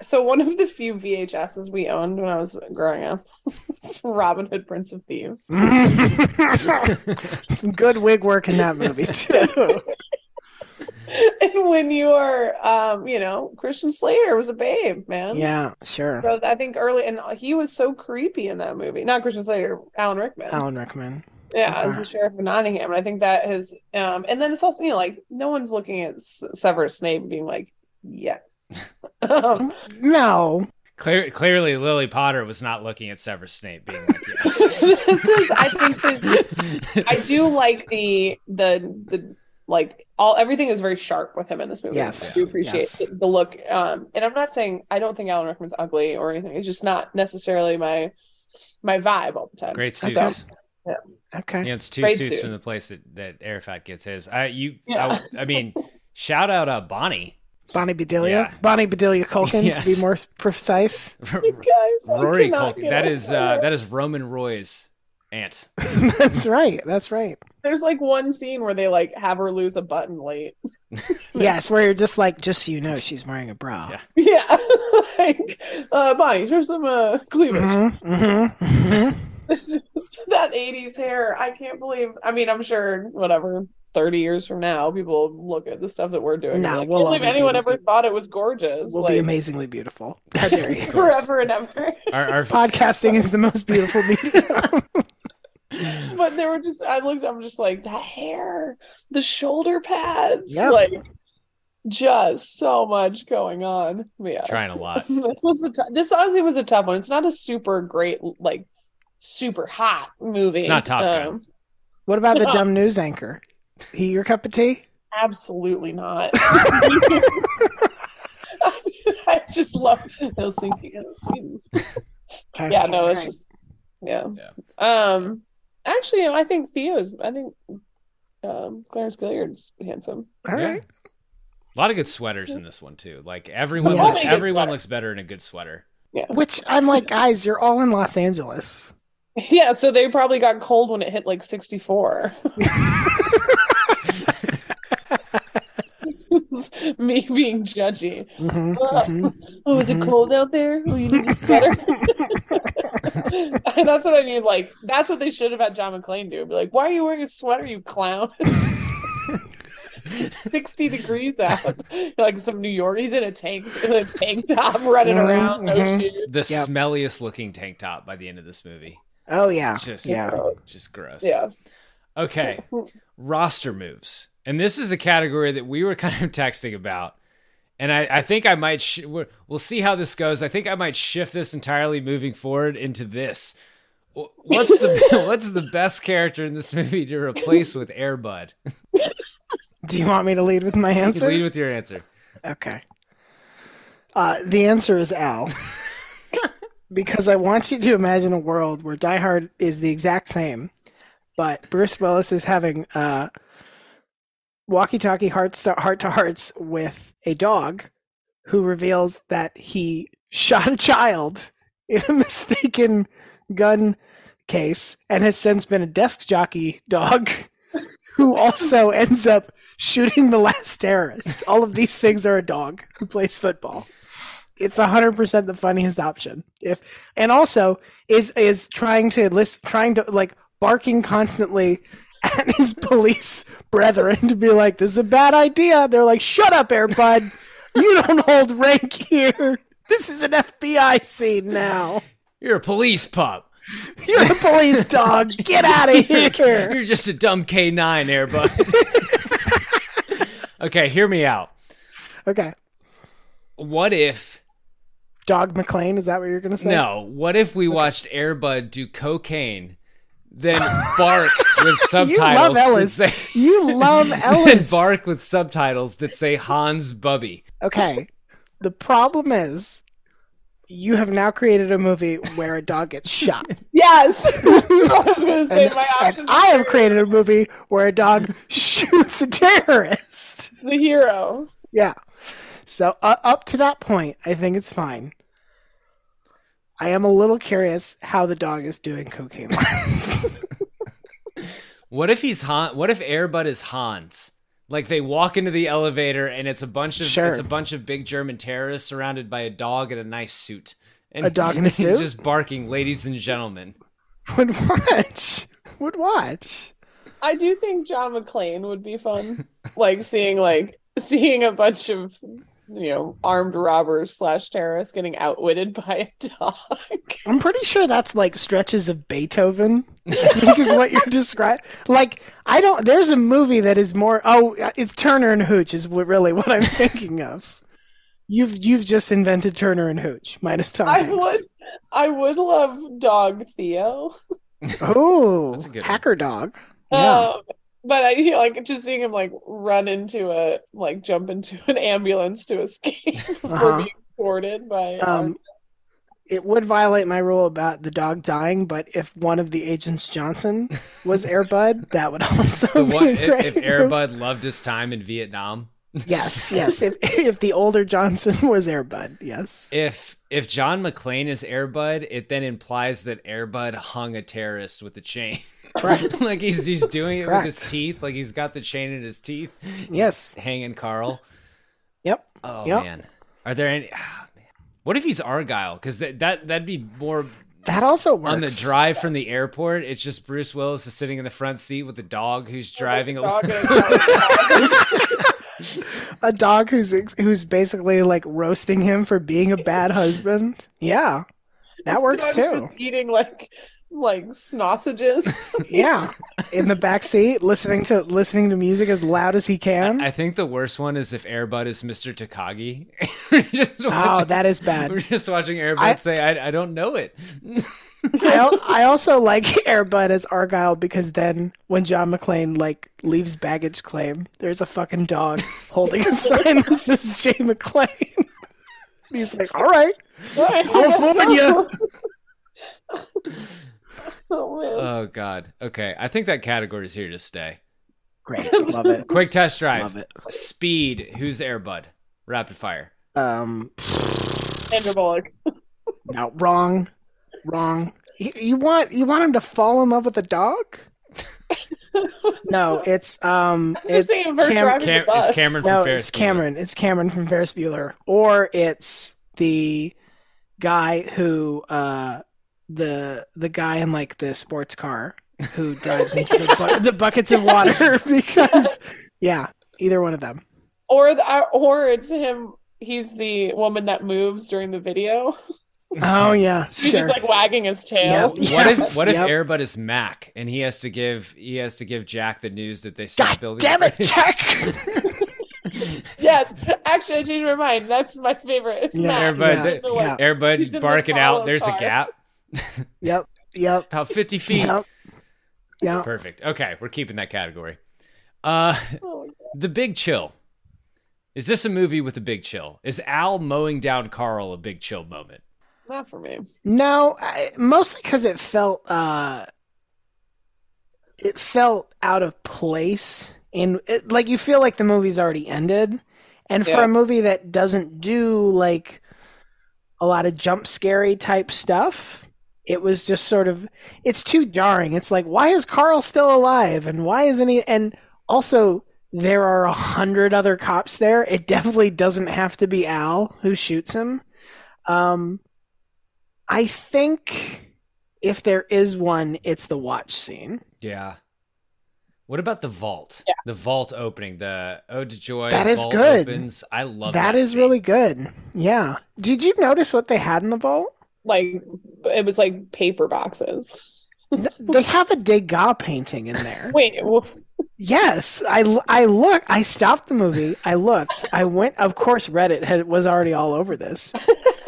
So one of the few VHSs we owned when I was growing up was Robin Hood, Prince of Thieves. Some good wig work in that movie too. and when you are, um, you know, Christian Slater was a babe, man. yeah, sure. So I think early, and he was so creepy in that movie. Not Christian Slater, Alan Rickman. Alan Rickman. Yeah, as the sheriff of Nottingham, and I think that has, um, and then it's also you know like no one's looking at Severus Snape being like, yes. Um, No, clear, clearly Lily Potter was not looking at Severus Snape being like yes. this is, I think, that I do like the the the like all everything is very sharp with him in this movie. Yes, I do appreciate yes. the look. Um, and I'm not saying I don't think Alan Rickman's ugly or anything. It's just not necessarily my my vibe all the time. Great So, suits. okay. Yeah, it's two Great suits, from the place that, that Arafat gets his. I you, Yeah. I, I mean, shout out uh, Bonnie. Bonnie Bedelia, Yeah. Bonnie Bedelia Culkin, Yes. to be more precise. Guys, Rory cannot Culkin. get That over is uh, it. that is Roman Roy's aunt. that's right. That's right. There's like one scene where they like have her lose a button late. Yes, where you're just like, just so you know, she's wearing a bra. Yeah, like uh, Bonnie, show some uh, cleavage. Mm-hmm, mm-hmm, mm-hmm. This is that '80s hair. I can't believe. I mean, I'm sure whatever. 30 years from now, people look at the stuff that we're doing. and be No, like, we'll I all can't believe be anyone beautiful. ever thought it was gorgeous. We'll like, be amazingly beautiful. How dare you? forever and ever. Our, our Podcasting is the most beautiful medium. but they were just I looked I'm just like that hair, the shoulder pads, Yeah. like just so much going on. Yeah. trying a lot. this was a t- this honestly was a tough one. It's not a super great like super hot movie. It's not Top Gun. Um, what about the dumb news anchor? He your cup of tea? Absolutely not. I just love Helsinki and Sweden. Okay. Yeah, no, it's just yeah. Um, actually, I think Theo's. I think um, Clarence Gilliard's handsome. All Yeah. right. A lot of good sweaters in this one too. Like everyone, Yes. looks, everyone looks better in a good sweater. Yeah. Which I'm like, guys, you're all in Los Angeles. Yeah, so they probably got cold when it hit like 64. This is Me being judgy. Mhm, Uh, mhm. Oh, is it cold out there? Oh, you need a sweater. That's what I mean. Like, that's what they should have had John McClane do. Be like, why are you wearing a sweater, you clown? 60 degrees out. Like some New York. He's in a tank, in a tank top running Mhm, around. No mhm. shoes. The Yep. smelliest looking tank top by the end of this movie. Oh yeah. Just, yeah. just gross. Yeah. Okay, roster moves, and this is a category that we were kind of texting about, and I, I think I might. Sh- we're- we'll see how this goes. I think I might shift this entirely moving forward into this. What's the what's the best character in this movie to replace with Airbud? Do you want me to lead with my answer? Lead with your answer. Okay. Uh, the answer is Al. because I want you to imagine a world where Die Hard is the exact same, but Bruce Willis is having uh, walkie-talkie heart heart to hearts with a dog who reveals that he shot a child in a mistaken gun case and has since been a desk jockey dog who also ends up shooting the last terrorist. All of these things are a dog who plays football. It's hundred percent the funniest option. If and also is is trying to list trying to like barking constantly at his police brethren to be like, "This is a bad idea." They're like, "Shut up, Airbud! You don't hold rank here. This is an FBI scene now. You're a police pup. You're a police dog. Get out of here." You're just a dumb K9 Airbud. okay, hear me out. Okay, What if Dog McClane. Is that what you're gonna say? No. What if we watched Airbud do cocaine, then bark with subtitles? You love that Ellis. say- You love Ellis. then bark with subtitles that say Hans Bubby. Okay. The problem is you have now created a movie where a dog gets shot. Yes. I was going to say And, my and. I have created a movie where a dog shoots a terrorist. the hero. Yeah. So uh, up to that point, I think it's fine. I am a little curious how the dog is doing cocaine lines. What if he's Han? What if Airbud is Hans? Like they walk into the elevator and it's a bunch of Sure. it's a bunch of big German terrorists surrounded by a dog in a nice suit. And A dog in a he's suit? just barking, ladies and gentlemen. Would watch. Would watch. I do think John McClane would be fun. like seeing like seeing a bunch of you know armed robbers slash terrorists getting outwitted by a dog. I'm pretty sure that's like stretches of Beethoven. I think is what you're describing. Like I don't. There's a movie that is more. Oh, it's Turner and Hooch is what, really what I'm thinking of. You've you've just invented Turner and Hooch minus Tom I Hanks. would I would love dog Theo. Oh, That's a good one. hacker dog. Yeah. Um, but I you know, like just seeing him like run into a like jump into an ambulance to escape before Uh-huh. being boarded by Um, it would violate my rule about the dog dying, but if one of the agents Johnson was Airbud, that would also The be one, a if, great if. Airbud loved his time in Vietnam, Yes, yes. If if the older Johnson was Airbud, yes. If if John McClane is Airbud, it then implies that Airbud hung a terrorist with a chain. Correct. like he's he's doing it Correct. with his teeth. Like he's got the chain in his teeth. Yes. hanging Carl. Yep. Oh Yep. man, are there any? Ah, man. What if he's Argyle? Because that that that'd be more That also works. on the drive from the airport. It's just Bruce Willis is sitting in the front seat with the dog who's driving along. a dog who's who's basically like roasting him for being a bad husband. Yeah, that works Dog's too. eating like like sausages. Yeah, in the back seat, listening to listening to music as loud as he can. I think the worst one is if Airbud is Mr. Takagi. We're oh, that is bad. We're just watching Airbud I- say, I, "I don't know it." I, I also like Airbud as Argyle because then when John McClane like leaves baggage claim, there's a fucking dog holding a sign that says Jay McClane. He's like, all right, California. Oh man. Oh God. Okay, I think that category is here to stay. Great, love it. Quick test drive. Love it. Speed. Who's Airbud? Rapid fire. Um, Sandra Bullock. no, wrong, wrong. You, you want you want him to fall in love with a dog? No, it's um, it's thinking of her Cam- Cam- it's Cameron from no, Ferris it's Cameron. It's Cameron from Ferris Bueller, or it's the guy who uh the the guy in like the sports car who drives into the, bu- the buckets of water because yeah, either one of them. Or the, uh, or it's him. He's the woman that moves during the video. Oh yeah, He's sure. just like wagging his tail. Yep. What if what if Yep. Airbud is Mac and he has to give he has to give Jack the news that they stopped God building? damn it, the bridge? Jack! Yes, actually, I changed my mind. That's my favorite. It's Yeah, Matt. Airbud, Yeah, th- The, like, yeah. Airbud He's in the barking out. follow There's a gap. yep, yep, About fifty feet. yep, yep. Perfect. Okay, we're keeping that category. Uh, Oh the Big Chill. Is this a movie with a big chill? Is Al mowing down Carl a big chill moment? Not for me. No, I, mostly because it felt uh, it felt out of place, and it, like you feel like the movie's already ended, and for a movie that doesn't do like a lot of jump scary type stuff, it was just sort of it's too jarring. It's like why is Carl still alive, and why isn't he? And also. There are a hundred other cops there. It definitely doesn't have to be Al who shoots him. Um, I think if there is one, it's the watch scene. Yeah. What about the vault? Yeah. The vault opening, the Ode to Joy. That is vault good. Opens. I love that that. is scene. really good. Yeah. Did you notice what they had in the vault? Like it was like paper boxes. They have a Degas painting in there. Wait, well, Yes, I, I look. I stopped the movie. I looked. I went. Of course, Reddit had, was already all over this.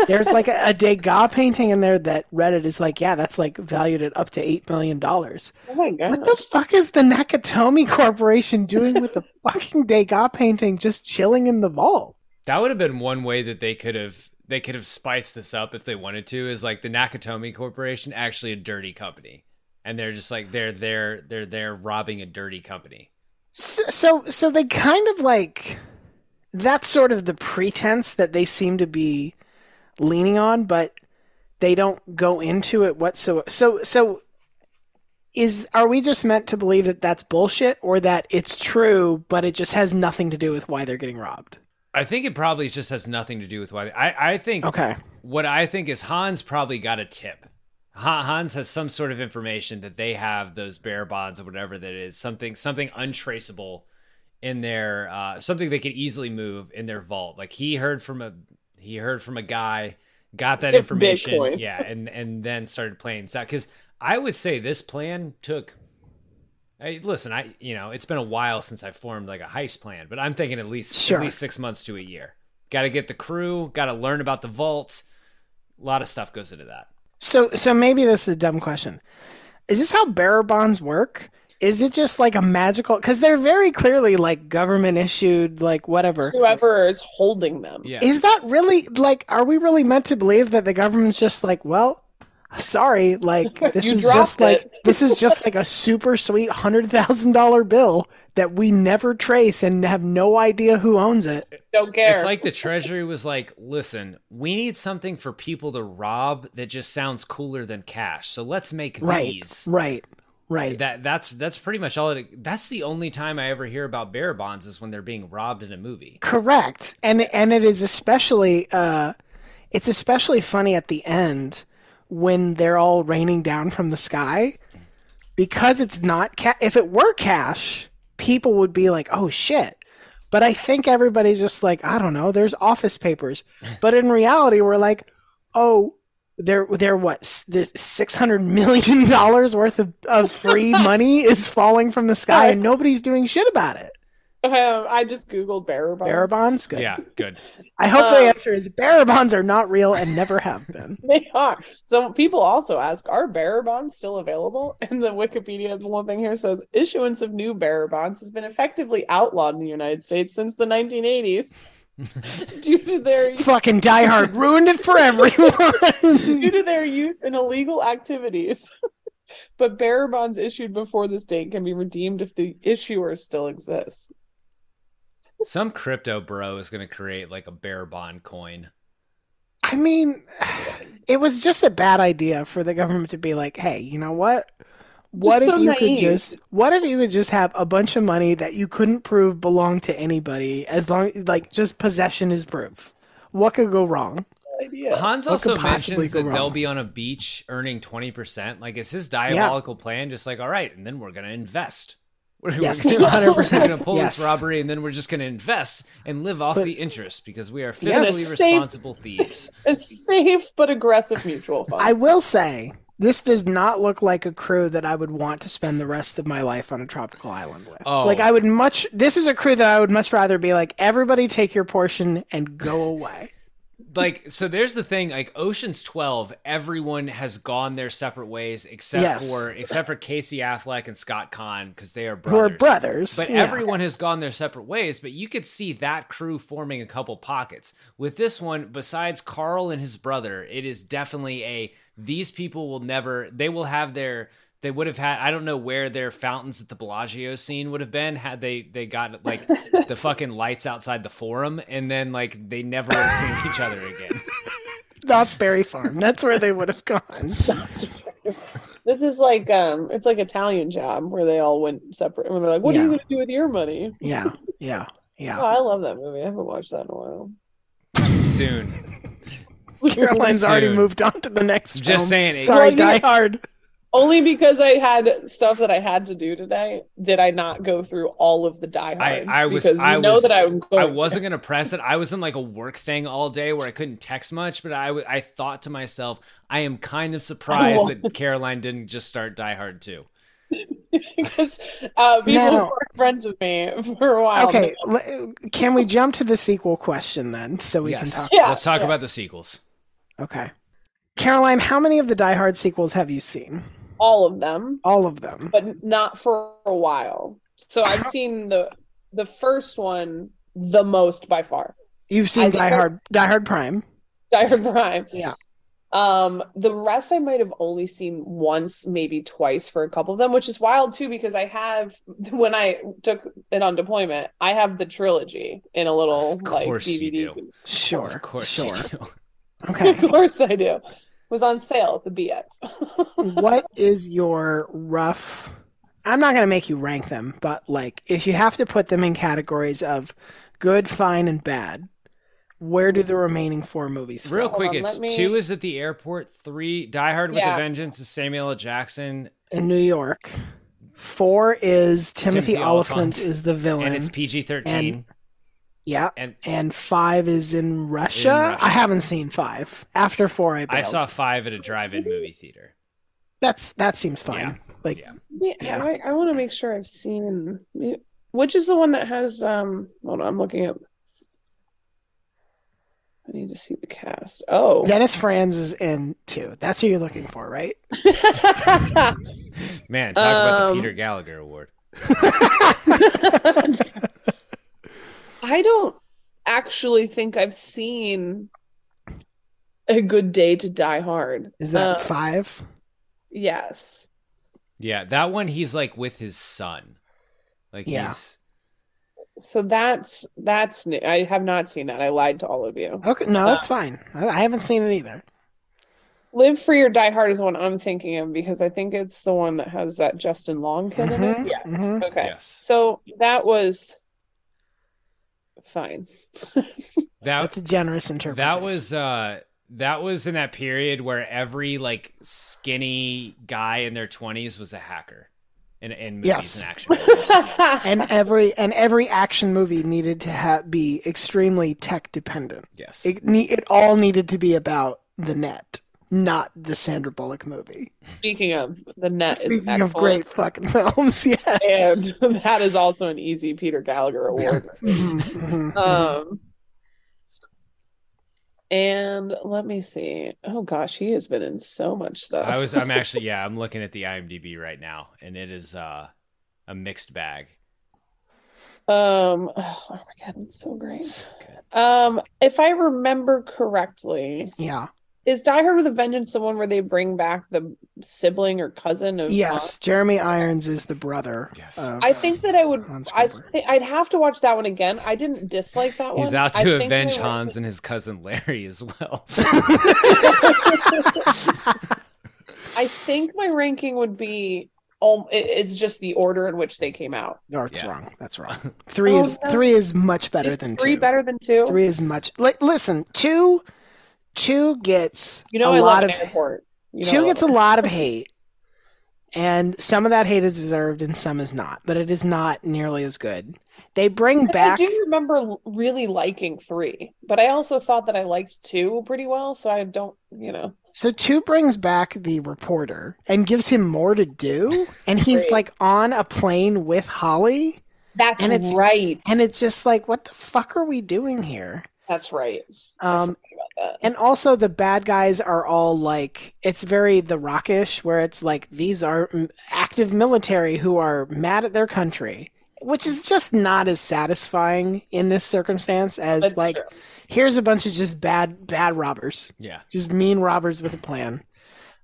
There's like a, a Degas painting in there that Reddit is like, yeah, that's like valued at up to eight million dollars. oh my god. What the fuck is the Nakatomi Corporation doing with the fucking Degas painting just chilling in the vault? That would have been one way that they could have they could have spiced this up if they wanted to. Is like the Nakatomi Corporation actually a dirty company, and they're just like they're they're they're they're robbing a dirty company. So, so, so they kind of like that's sort of the pretense that they seem to be leaning on, but they don't go into it whatsoever. So, so is are we just meant to believe that that's bullshit, or that it's true, but it just has nothing to do with why they're getting robbed? I think it probably just has nothing to do with why. I I think Okay. what I think is Hans probably got a tip. Hans has some sort of information that they have those bear bonds or whatever that is something something untraceable in their uh, something they could easily move in their vault. Like he heard from a he heard from a guy, got that It's information, Bitcoin. yeah, and and then started playing that because I would say this plan took. Hey, listen, I you know it's been a while since I formed like a heist plan, but I'm thinking at least Sure. at least six months to a year. Got to get the crew, got to learn about the vault. A lot of stuff goes into that. So, so maybe this is a dumb question. Is this how bearer bonds work? Is it just like a magical? Because they're very clearly like government issued, like whatever. whoever is holding them. Yeah, Is that really like? Are we really meant to believe that the government's just like, well, Sorry, like this is dropped just like this is just like a super sweet hundred thousand dollar bill that we never trace and have no idea who owns it. Don't care. It's like the treasury was like, listen, we need something for people to rob that just sounds cooler than cash. So let's make Right, these. right, right. That that's that's pretty much all it that's the only time I ever hear about bearer bonds is when they're being robbed in a movie. Correct. And and it is especially uh it's especially funny at the end when they're all raining down from the sky because it's not ca- if it were cash, people would be like, "Oh shit." But I think everybody's just like, I don't know, there's office papers. But in reality, we're like, "Oh, they're they're what this 600 million dollars worth of, of free money is falling from the sky and nobody's doing shit about it." Um, I just googled bearer bonds. Bearer bonds, good. Yeah, good. I hope the Um, answer is bearer bonds are not real and never have been. They are. So people also ask, are bearer bonds still available? And the Wikipedia, the one thing here says, issuance of new bearer bonds has been effectively outlawed in the United States since the 1980s due to their Fucking Die Hard ruined it for everyone. due to their use in illegal activities. but bearer bonds issued before this date can be redeemed if the issuer still exists. Some crypto bro is gonna create like a bear bond coin. I mean, it was just a bad idea for the government to be like, "Hey, you know what? What Just if so you could just what if you could just have a bunch of money that you couldn't prove belonged to anybody as long like just possession is proof. What could go wrong?" Idea. Hans What also mentions go that they'll be on a beach earning twenty percent. Like is his diabolical plan, just like, all right, and then we're gonna invest. We're, Yes, we're gonna, 100%. We're gonna pull Yes. this robbery and then we're just gonna invest and live off But- the interest because we are Yes. fiscally Safe- responsible thieves. A safe but aggressive mutual fund. I will say this does not look like a crew that I would want to spend the rest of my life on a tropical island with. Oh. Like I would much this is a crew that I would much rather be like everybody take your portion and go away. Like so there's the thing like oceans 12 everyone has gone their separate ways except Yes. for except for casey affleck and scott Caan because they are Who brothers are brothers. but yeah. everyone has gone their separate ways but you could see that crew forming a couple pockets with this one besides carl and his brother it is definitely a these people will never they will have their they would have had I don't know where their fountains at the Bellagio scene would have been had they they got like the fucking lights outside the forum and then like they never would have seen each other again. Knott's Berry Farm. That's where they would have gone. This is like um, it's like Italian Job where they all went separate. And they're like, "What are you going to do with your money?" Yeah, yeah, yeah. Oh. I love that movie. I haven't watched that in a while. Soon. Caroline's already moved on to the next. Just film. saying it- Sorry, Well, Die yeah. Hard. Only because I had stuff that I had to do today, did I not go through all of the Die I, I was because you I know was that I'm going. I wasn't gonna press it. I was in like a work thing all day where I couldn't text much, but I w- I thought to myself, I am kind of surprised Oh. that Caroline didn't just start Die Hard too. because uh, people Now- were friends with me for a while. Okay, l- can we jump to the sequel question then, so we yes, can talk? Yeah, let's talk yes. about the sequels. Okay, Caroline, how many of the Die Hard sequels have you seen? All of them, All of them. but not for a while. So I've seen the the first one the most by far. You've seen think Die I- Hard, Die Hard Prime. Die Hard Prime. Yeah. Um, the rest I might have only seen once, maybe twice for a couple of them, which is wild too because I have when I took it on deployment, I have the trilogy in a little Of like course you DVD. do. Sure, Of course sure. you do. Okay. of course I do. It was on sale at the BX. what is your rough? I'm not gonna make you rank them, but like if you have to put them in categories of good, fine, and bad, where do the remaining four movies fall? Real quick, on, it's me- two is at the airport, three Die Hard with Yeah. a Vengeance is Samuel L. Jackson, in New York. Four is Timothy, Timothy Olyphant, Olyphant. is the villain. and it's PG thirteen. Yeah, And and five is in Russia. Russia. I haven't seen five. After four, I I saw five at a drive-in movie theater. That's that seems fine. Yeah. Like Yeah. Yeah, Yeah. I, I want to make sure I've seen which is the one that has um hold on, I'm looking up I need to see the cast. Oh. Dennis Franz is in two. That's who you're looking for, right? Man, talk about the Um, Peter Gallagher Award. I don't actually think I've seen A Good Day to Die Hard. Is that Uh, five? Yes. Yeah, that one he's like with his son. Like Yeah. he's So that's that's new. I have not seen that. I lied to all of you. Okay, no, Uh, that's fine. I, I haven't seen it either. Live Free or Die Hard is the one I'm thinking of because I think it's the one that has that Justin Long kid in Mhm, it. Yes. mhm. Okay. Yes. So that was fine. that That's a generous interpretation. that was uh that was in that period where every like skinny guy in their 20s was a hacker in, in movies Yes. and action movies. and every and every action movie needed to ha- be extremely tech dependent. yes. It ne- it all needed to be about the net, not the Sandra Bullock movie. Speaking of the net is Speaking of great fucking films, yes. and that is also an easy Peter Gallagher award. Mhm, mhm, mhm. um and let me see. Oh gosh, he has been in so much stuff. I was I'm actually yeah, I'm looking at the IMDb right now and it is uh a mixed bag. um oh Armageddon, so great. So. Um, if I remember correctly, yeah. Is Die Hard with a Vengeance the one where they bring back the sibling or cousin of Yes, Jeremy Irons is the brother. Yes. of- I think that I would. Hans I Gruber. think I'd have to watch that one again. I didn't dislike that one. He's out to think avenge my Hans and his cousin Larry as well. I think my ranking would be. Um, it- it's just the order in which they came out. No, it's Yeah. wrong. That's wrong. Three Oh, is no. three is much better Is than three two. better than two. Three is much. Like, listen, two, two gets You know, a I lot of airport. You know, gets a lot of hate, and some of that hate is deserved, and some is not. But it is not nearly as good. They bring And back. I do remember really liking three, but I also thought that I liked two pretty well. So I don't, you know. So two brings back the reporter and gives him more to do, and he's Great. like on a plane with Holly, That's And it's- right. and it's just like, what the fuck are we doing here? That's right. Um, that. And also, the bad guys are all like, it's very The Rockish, where it's like, these are active military who are mad at their country, which is just not as satisfying in this circumstance as, That's like, true. here's a bunch of just bad, bad robbers, yeah. just mean robbers with a plan.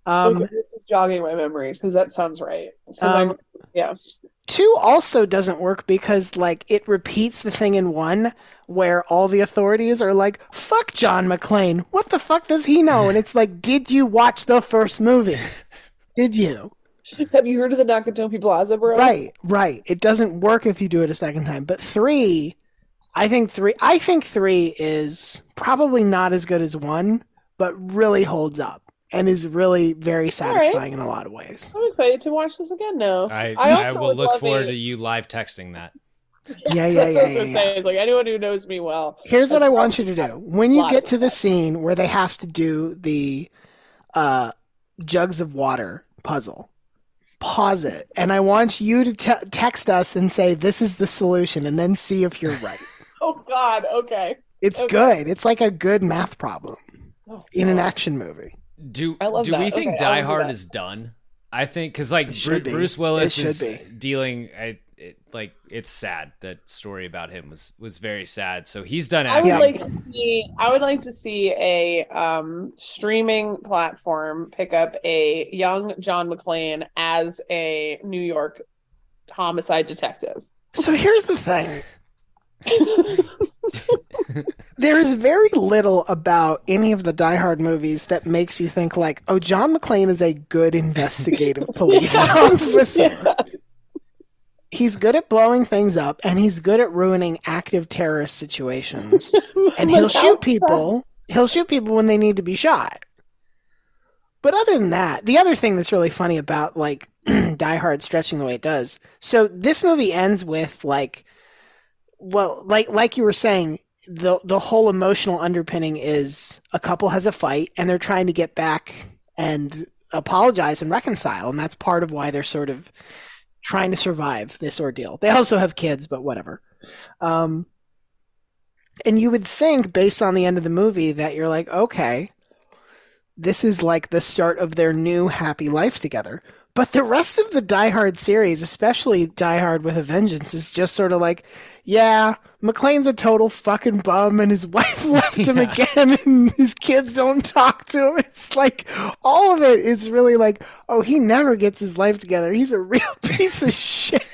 Um, Okay, this is jogging my memory because that sounds right. 'Cause Um, I'm- yeah. Two also doesn't work because like it repeats the thing in one where all the authorities are like, "Fuck John McClane. What the fuck does he know?" And it's like, "Did you watch the first movie? Did you?" Have you heard of the Nakatomi Plaza, bro? Right, right. It doesn't work if you do it a second time. But 3, I think 3 I think 3 is probably not as good as 1, but really holds up and is really very satisfying in a lot of ways. I'm excited to watch this again now. I I I, will look forward a- to you live texting that. Yeah, yeah, yeah, That's I was yeah, yeah. Like anyone who knows me well. Here's what I want you to do. When you get to the scene where they have to do the uh, jugs of water puzzle, pause it, and I want you to te- text us and say this is the solution, and then see if you're right. Oh God. Okay. It's Okay. good. It's like a good math problem Oh, in an action movie. Do I love do that. we think Okay, I Die Hard that. is done? I think because like It Bru- be. Bruce Willis It is be. dealing. I, it, like it's sad. That story about him was was very sad. So he's done I would like to see. I would like to see a um, streaming platform pick up a young John McClane as a New York homicide detective. So here's the thing. There is very little about any of the Die Hard movies that makes you think like, oh, John McClane is a good investigative police officer. He's good at blowing things up, and he's good at ruining active terrorist situations. And he'll shoot people. He'll shoot people when they need to be shot. But other than that, the other thing that's really funny about like Die Hard stretching the way it does. So this movie ends with like, well, like like you were saying, the the whole emotional underpinning is a couple has a fight and they're trying to get back and apologize and reconcile, and that's part of why they're sort of trying to survive this ordeal. They also have kids, but whatever. Um, and you would think, based on the end of the movie, that you're like, okay, this is like the start of their new happy life together. But the rest of the Die Hard series, especially Die Hard with a Vengeance, is just sort of like, yeah, McClane's a total fucking bum and his wife left him Yeah. again and his kids don't talk to him. It's like all of it is really like, oh, he never gets his life together. He's a real piece of shit.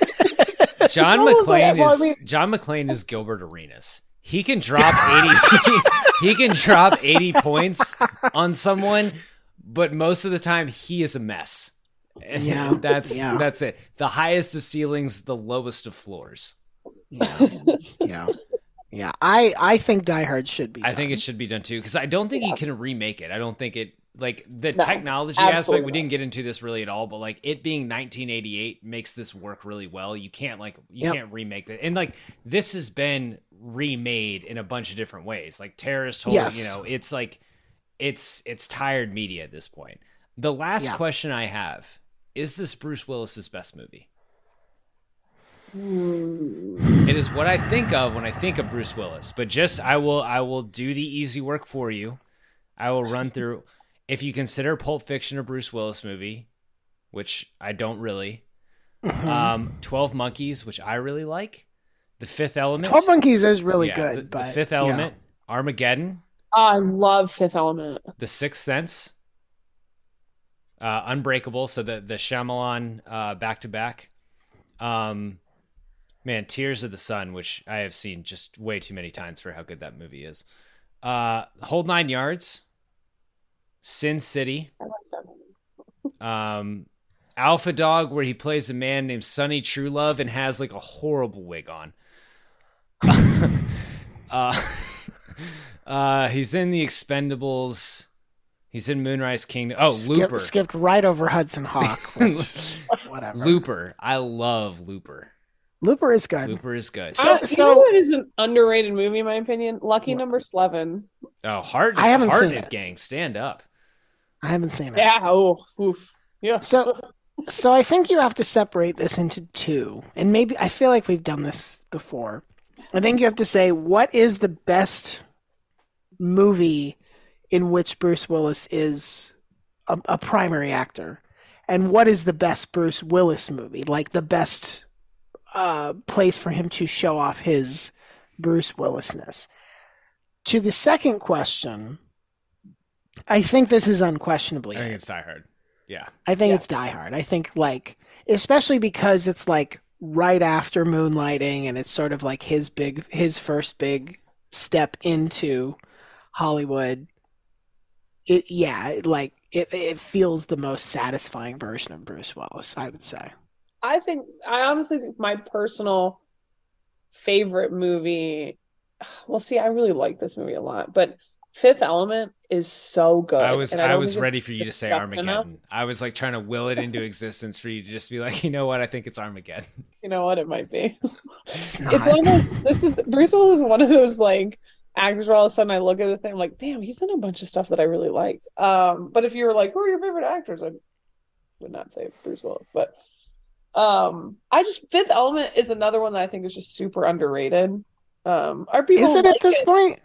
John Well, it's like- McClane well, I is mean- John McClane is Gilbert Arenas. He can drop eighty. he can drop eighty points on someone, but most of the time he is a mess. And Yeah, that's yeah. that's it. The highest of ceilings, the lowest of floors. Yeah. Yeah. Yeah. I, I think Die Hard should be I done. think it should be done too because I don't think he can remake it. I don't think it like the No, technology aspect. We didn't get into this really at all, but like it being 1988 makes this work really well. You can't like you Yep. can't remake it, and like this has been remade in a bunch of different ways. Like terrorist hold, Yes. you know, it's like it's it's tired media at this point. The last Yeah. question I have is: This Bruce Willis's best movie? It is what I think of when I think of Bruce Willis. But just I will I will do the easy work for you. I will run through if you consider Pulp Fiction a Bruce Willis movie, which I don't really. Mm-hmm. Um, Twelve Monkeys, which I really like. The Fifth Element. Twelve Monkeys is really Yeah, good, the, the but Fifth yeah. Element. Armageddon. I love Fifth Element. The Sixth Sense. Uh, Unbreakable. So the the Shyamalan uh, back to back. Um, man, Tears of the Sun, which I have seen just way too many times for how good that movie is. Uh, Whole Nine Yards. Sin City. Um, Alpha Dog, where he plays a man named Sonny Truelove and has like a horrible wig on. uh, uh, he's in The Expendables. He's in Moonrise Kingdom. Oh, Skip- Looper. skipped right over Hudson Hawk. Which, whatever. Looper. I love Looper. Looper is good. Looper is good. So- Uh, you so- know what is an underrated movie, in my opinion? Lucky Number Slevin. Oh, Hard, I haven't seen it. Gang, stand up. I haven't seen it. Yeah. Oh. Oof. Yeah. So, so I think you have to separate this into two, and maybe I feel like we've done this before. I think you have to say what is the best movie in which Bruce Willis is a, a primary actor, and what is the best Bruce Willis movie, like the best uh, place for him to show off his Bruce Willisness. To the second question, I think this is unquestionably I think it's Die Hard. Yeah. I think Yeah. it's Die Hard. I think like especially because it's like right after Moonlighting and it's sort of like his big his first big step into Hollywood. It yeah, like it it feels the most satisfying version of Bruce Willis, I would say. I think I honestly think my personal favorite movie. Well, see, I really like this movie a lot, but Fifth Element is so good. I was and I, don't was ready for you to say discussed enough. Armageddon. I was like trying to will it into existence for you to just be like, you know what? I think it's Armageddon. You know what? It might be. It's It's not. one of those. This is Bruce Willis is one of those like actors where all of a sudden I look at the thing, I'm like, damn, he's in a bunch of stuff that I really liked. Um, but if you were like, who are your favorite actors? I would not say Bruce Willis, but um, I just Fifth Element is another one that I think is just super underrated. Um, are people Is it like at this point?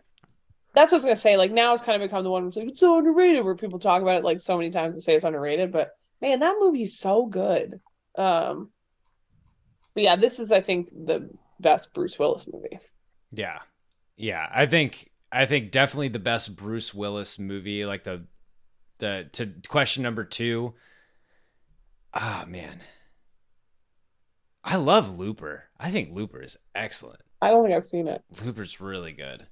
That's what I was gonna say. Like now it's kind of become the one that's like it's so underrated, where people talk about it like so many times and say it's underrated. But man, that movie's so good. Um, but yeah, this is I think the best Bruce Willis movie. Yeah. Yeah. I think I think definitely the best Bruce Willis movie, like the the to question number two. Ah man. I love Looper. I think Looper is excellent. I don't think I've seen it. Looper's really good.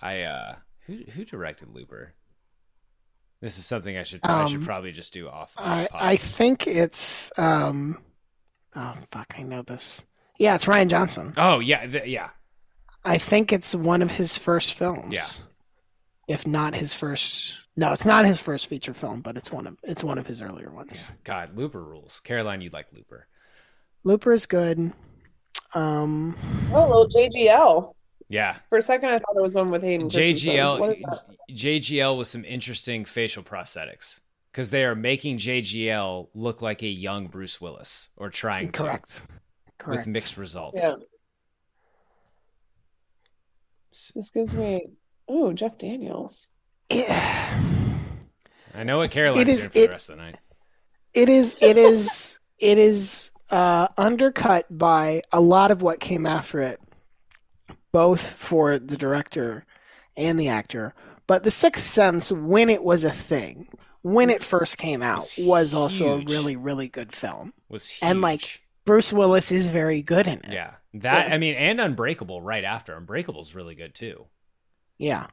I uh who who directed Looper? This is something I should I should Um, probably just do off. I. I think it's um oh fuck, I know this. Yeah, it's Rian Johnson. oh yeah, th- yeah. I think it's one of his first films. Yeah. If not his first No, it's not his first feature film, but it's one of it's one of his earlier ones. God, Looper rules. Caroline, you like Looper. Looper is good. Um Oh, little JGL. Yeah. For a second, I thought it was one with Hayden. Christensen. What is JGL? JGL with some interesting facial prosthetics because they are making JGL look like a young Bruce Willis or trying correct. to Correct. with mixed results. Yeah. This gives me. Oh, Jeff Daniels. I know what Caroline's It is- doing for it- the rest of the night. it is it is it is uh, undercut by a lot of what came after it, both for the director and the actor. But The Sixth Sense, when it was a thing, when it first came out, was also a really really good film. Was huge. And like Bruce Willis is very good in it. yeah, that I mean, and Unbreakable right after Unbreakable's really good too. Yeah.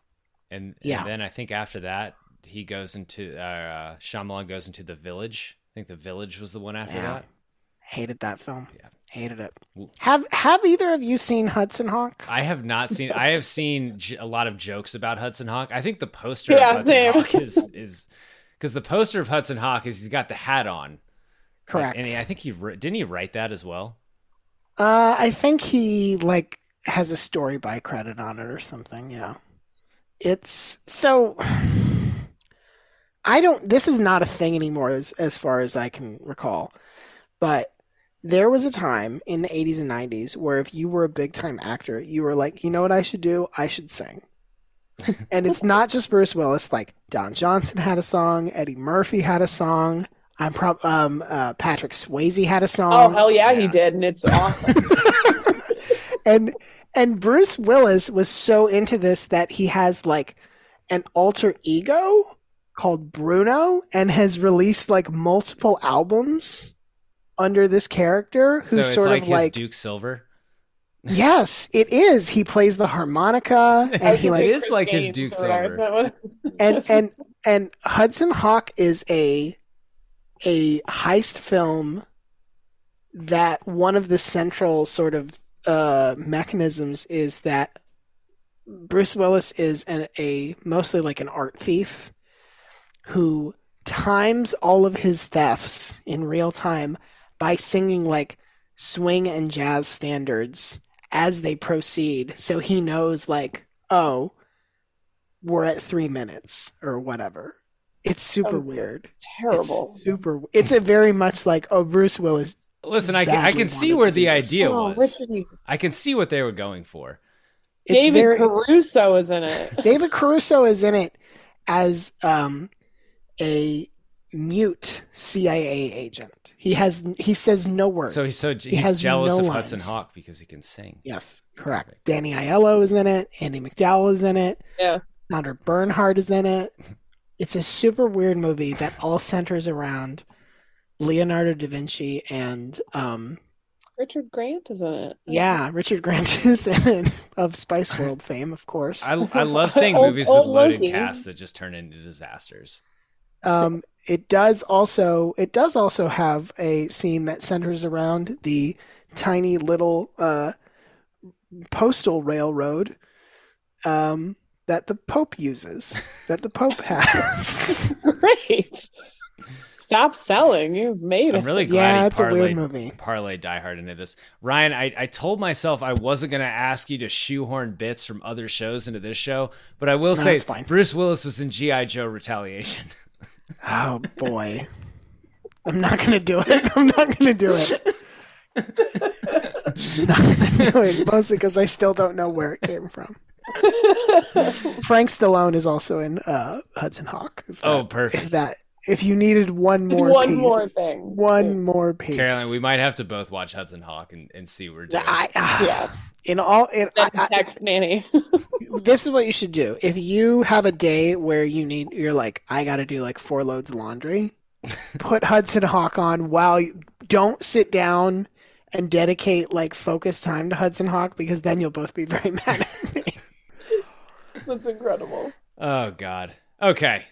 And, Yeah. and then I think after that he goes into uh, Shyamalan goes into The Village. I think The Village was the one after Yeah. that. Hated that film. Yeah. Hated it. Have Have either of you seen Hudson Hawk? I have not seen. I have seen j- a lot of jokes about Hudson Hawk. I think the poster Yeah, of Hudson same. Hawk is is because the poster of Hudson Hawk is he's got the hat on. Correct. and I think he didn't he write that as well. Uh, I think he like has a story by credit on it or something. Yeah, it's so. I don't. This is not a thing anymore, as as far as I can recall. But there was a time in the '80s and '90s where if you were a big time actor, you were like, you know what I should do? I should sing. and it's not just Bruce Willis. Like Don Johnson had a song, Eddie Murphy had a song. I'm prob um uh, Patrick Swayze had a song Oh hell yeah, he did, and it's awesome. and and Bruce Willis was so into this that he has like an alter ego called Bruno and has released like multiple albums under this character So who's it's sort like of his like Duke Silver. yes it is he plays the harmonica and he like is like his Duke Silver. is that what- and and and Hudson Hawk is a a heist film that one of the central sort of uh, mechanisms is that Bruce Willis is an, a mostly like an art thief who times all of his thefts in real time by singing like swing and jazz standards as they proceed so he knows like oh we're at three minutes or whatever. It's super Oh, weird. Terrible. It's super. It's a very much like oh Bruce Willis. Listen, I can, I can see where the this. idea Oh, was. Richard, I can see what they were going for. It's David very Caruso is in it. David Caruso is in it as um a mute CIA agent. He has he says no words. So he's so He he's has jealous no of lines. Hudson Hawk because he can sing. Yes, correct. Danny Aiello is in it. Andie MacDowell is in it. Yeah. Sandra Bernhard is in it. It's a super weird movie that all centers around Leonardo da Vinci and um Richard Grant is in it. yeah, Richard Grant is in it of Spice World fame, of course. I, I love seeing movies old with loaded Loki. casts that just turn into disasters. Um, it does also it does also have a scene that centers around the tiny little uh, postal railroad um, that the Pope uses, that the Pope has. Great. Stop selling. You've made it. I'm really glad Yeah, he it's a weird parlayed, movie. parlayed Die Hard into this. Ryan, I, I told myself I wasn't going to ask you to shoehorn bits from other shows into this show, but I will No, say fine. Bruce Willis was in G.I. Joe Retaliation. oh boy, I'm not gonna do it. I'm not gonna do it. I'm not gonna do it, mostly because I still don't know where it came from. Frank Stallone is also in uh, Hudson Hawk. if Oh, perfect. If that, if you needed one more, One piece, more thing. one more piece. Caroline, we might have to both watch Hudson Hawk and, and see where we're doing. Yeah. in all, in, I, Then text Nanni. I- this is what you should do. If you have a day where you need, you're like, I got to do like four loads of laundry. put Hudson Hawk on while you don't sit down and dedicate like focused time to Hudson Hawk because then you'll both be very mad at me. That's incredible. Oh God. Okay.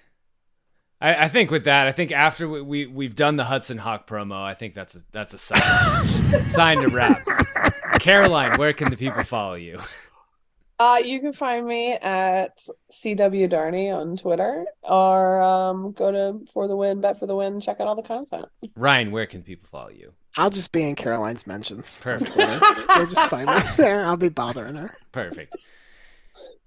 I, I think with that, I think after we, we we've done the Hudson Hawk promo, I think that's a, that's a sign sign to wrap. Caroline, where can the people follow you? Uh, you can find me at CW Darney on Twitter or um, go to For the Win, Bet for the Win, check out all the content. Ryan, where can people follow you? I'll just be in Caroline's mentions. Perfect. You'll just find me there. I'll be bothering her. Perfect.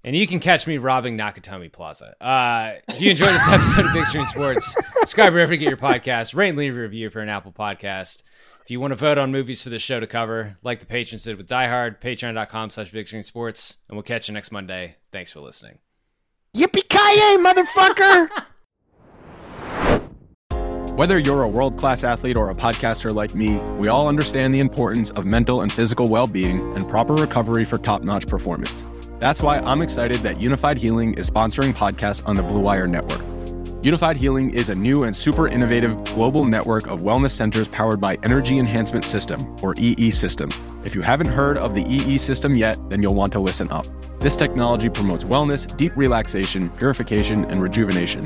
And you can catch me robbing Nakatomi Plaza. Uh, if you enjoyed this episode of Big Screen Sports, subscribe wherever you get your podcast. Rate and leave a review for an Apple podcast. If you want to vote on movies for the show to cover, like the patrons did with Die Hard, patreon.com slash Big Screen Sports. And we'll catch you next Monday. Thanks for listening. Yippee-ki-yay, motherfucker! Whether you're a world class athlete or a podcaster like me, we all understand the importance of mental and physical well being and proper recovery for top notch performance. That's why I'm excited that Unifyd Healing is sponsoring podcasts on the Blue Wire Network. Unifyd Healing is a new and super innovative global network of wellness centers powered by Energy Enhancement System, or EE System. If you haven't heard of the EE System yet, then you'll want to listen up. This technology promotes wellness, deep relaxation, purification, and rejuvenation.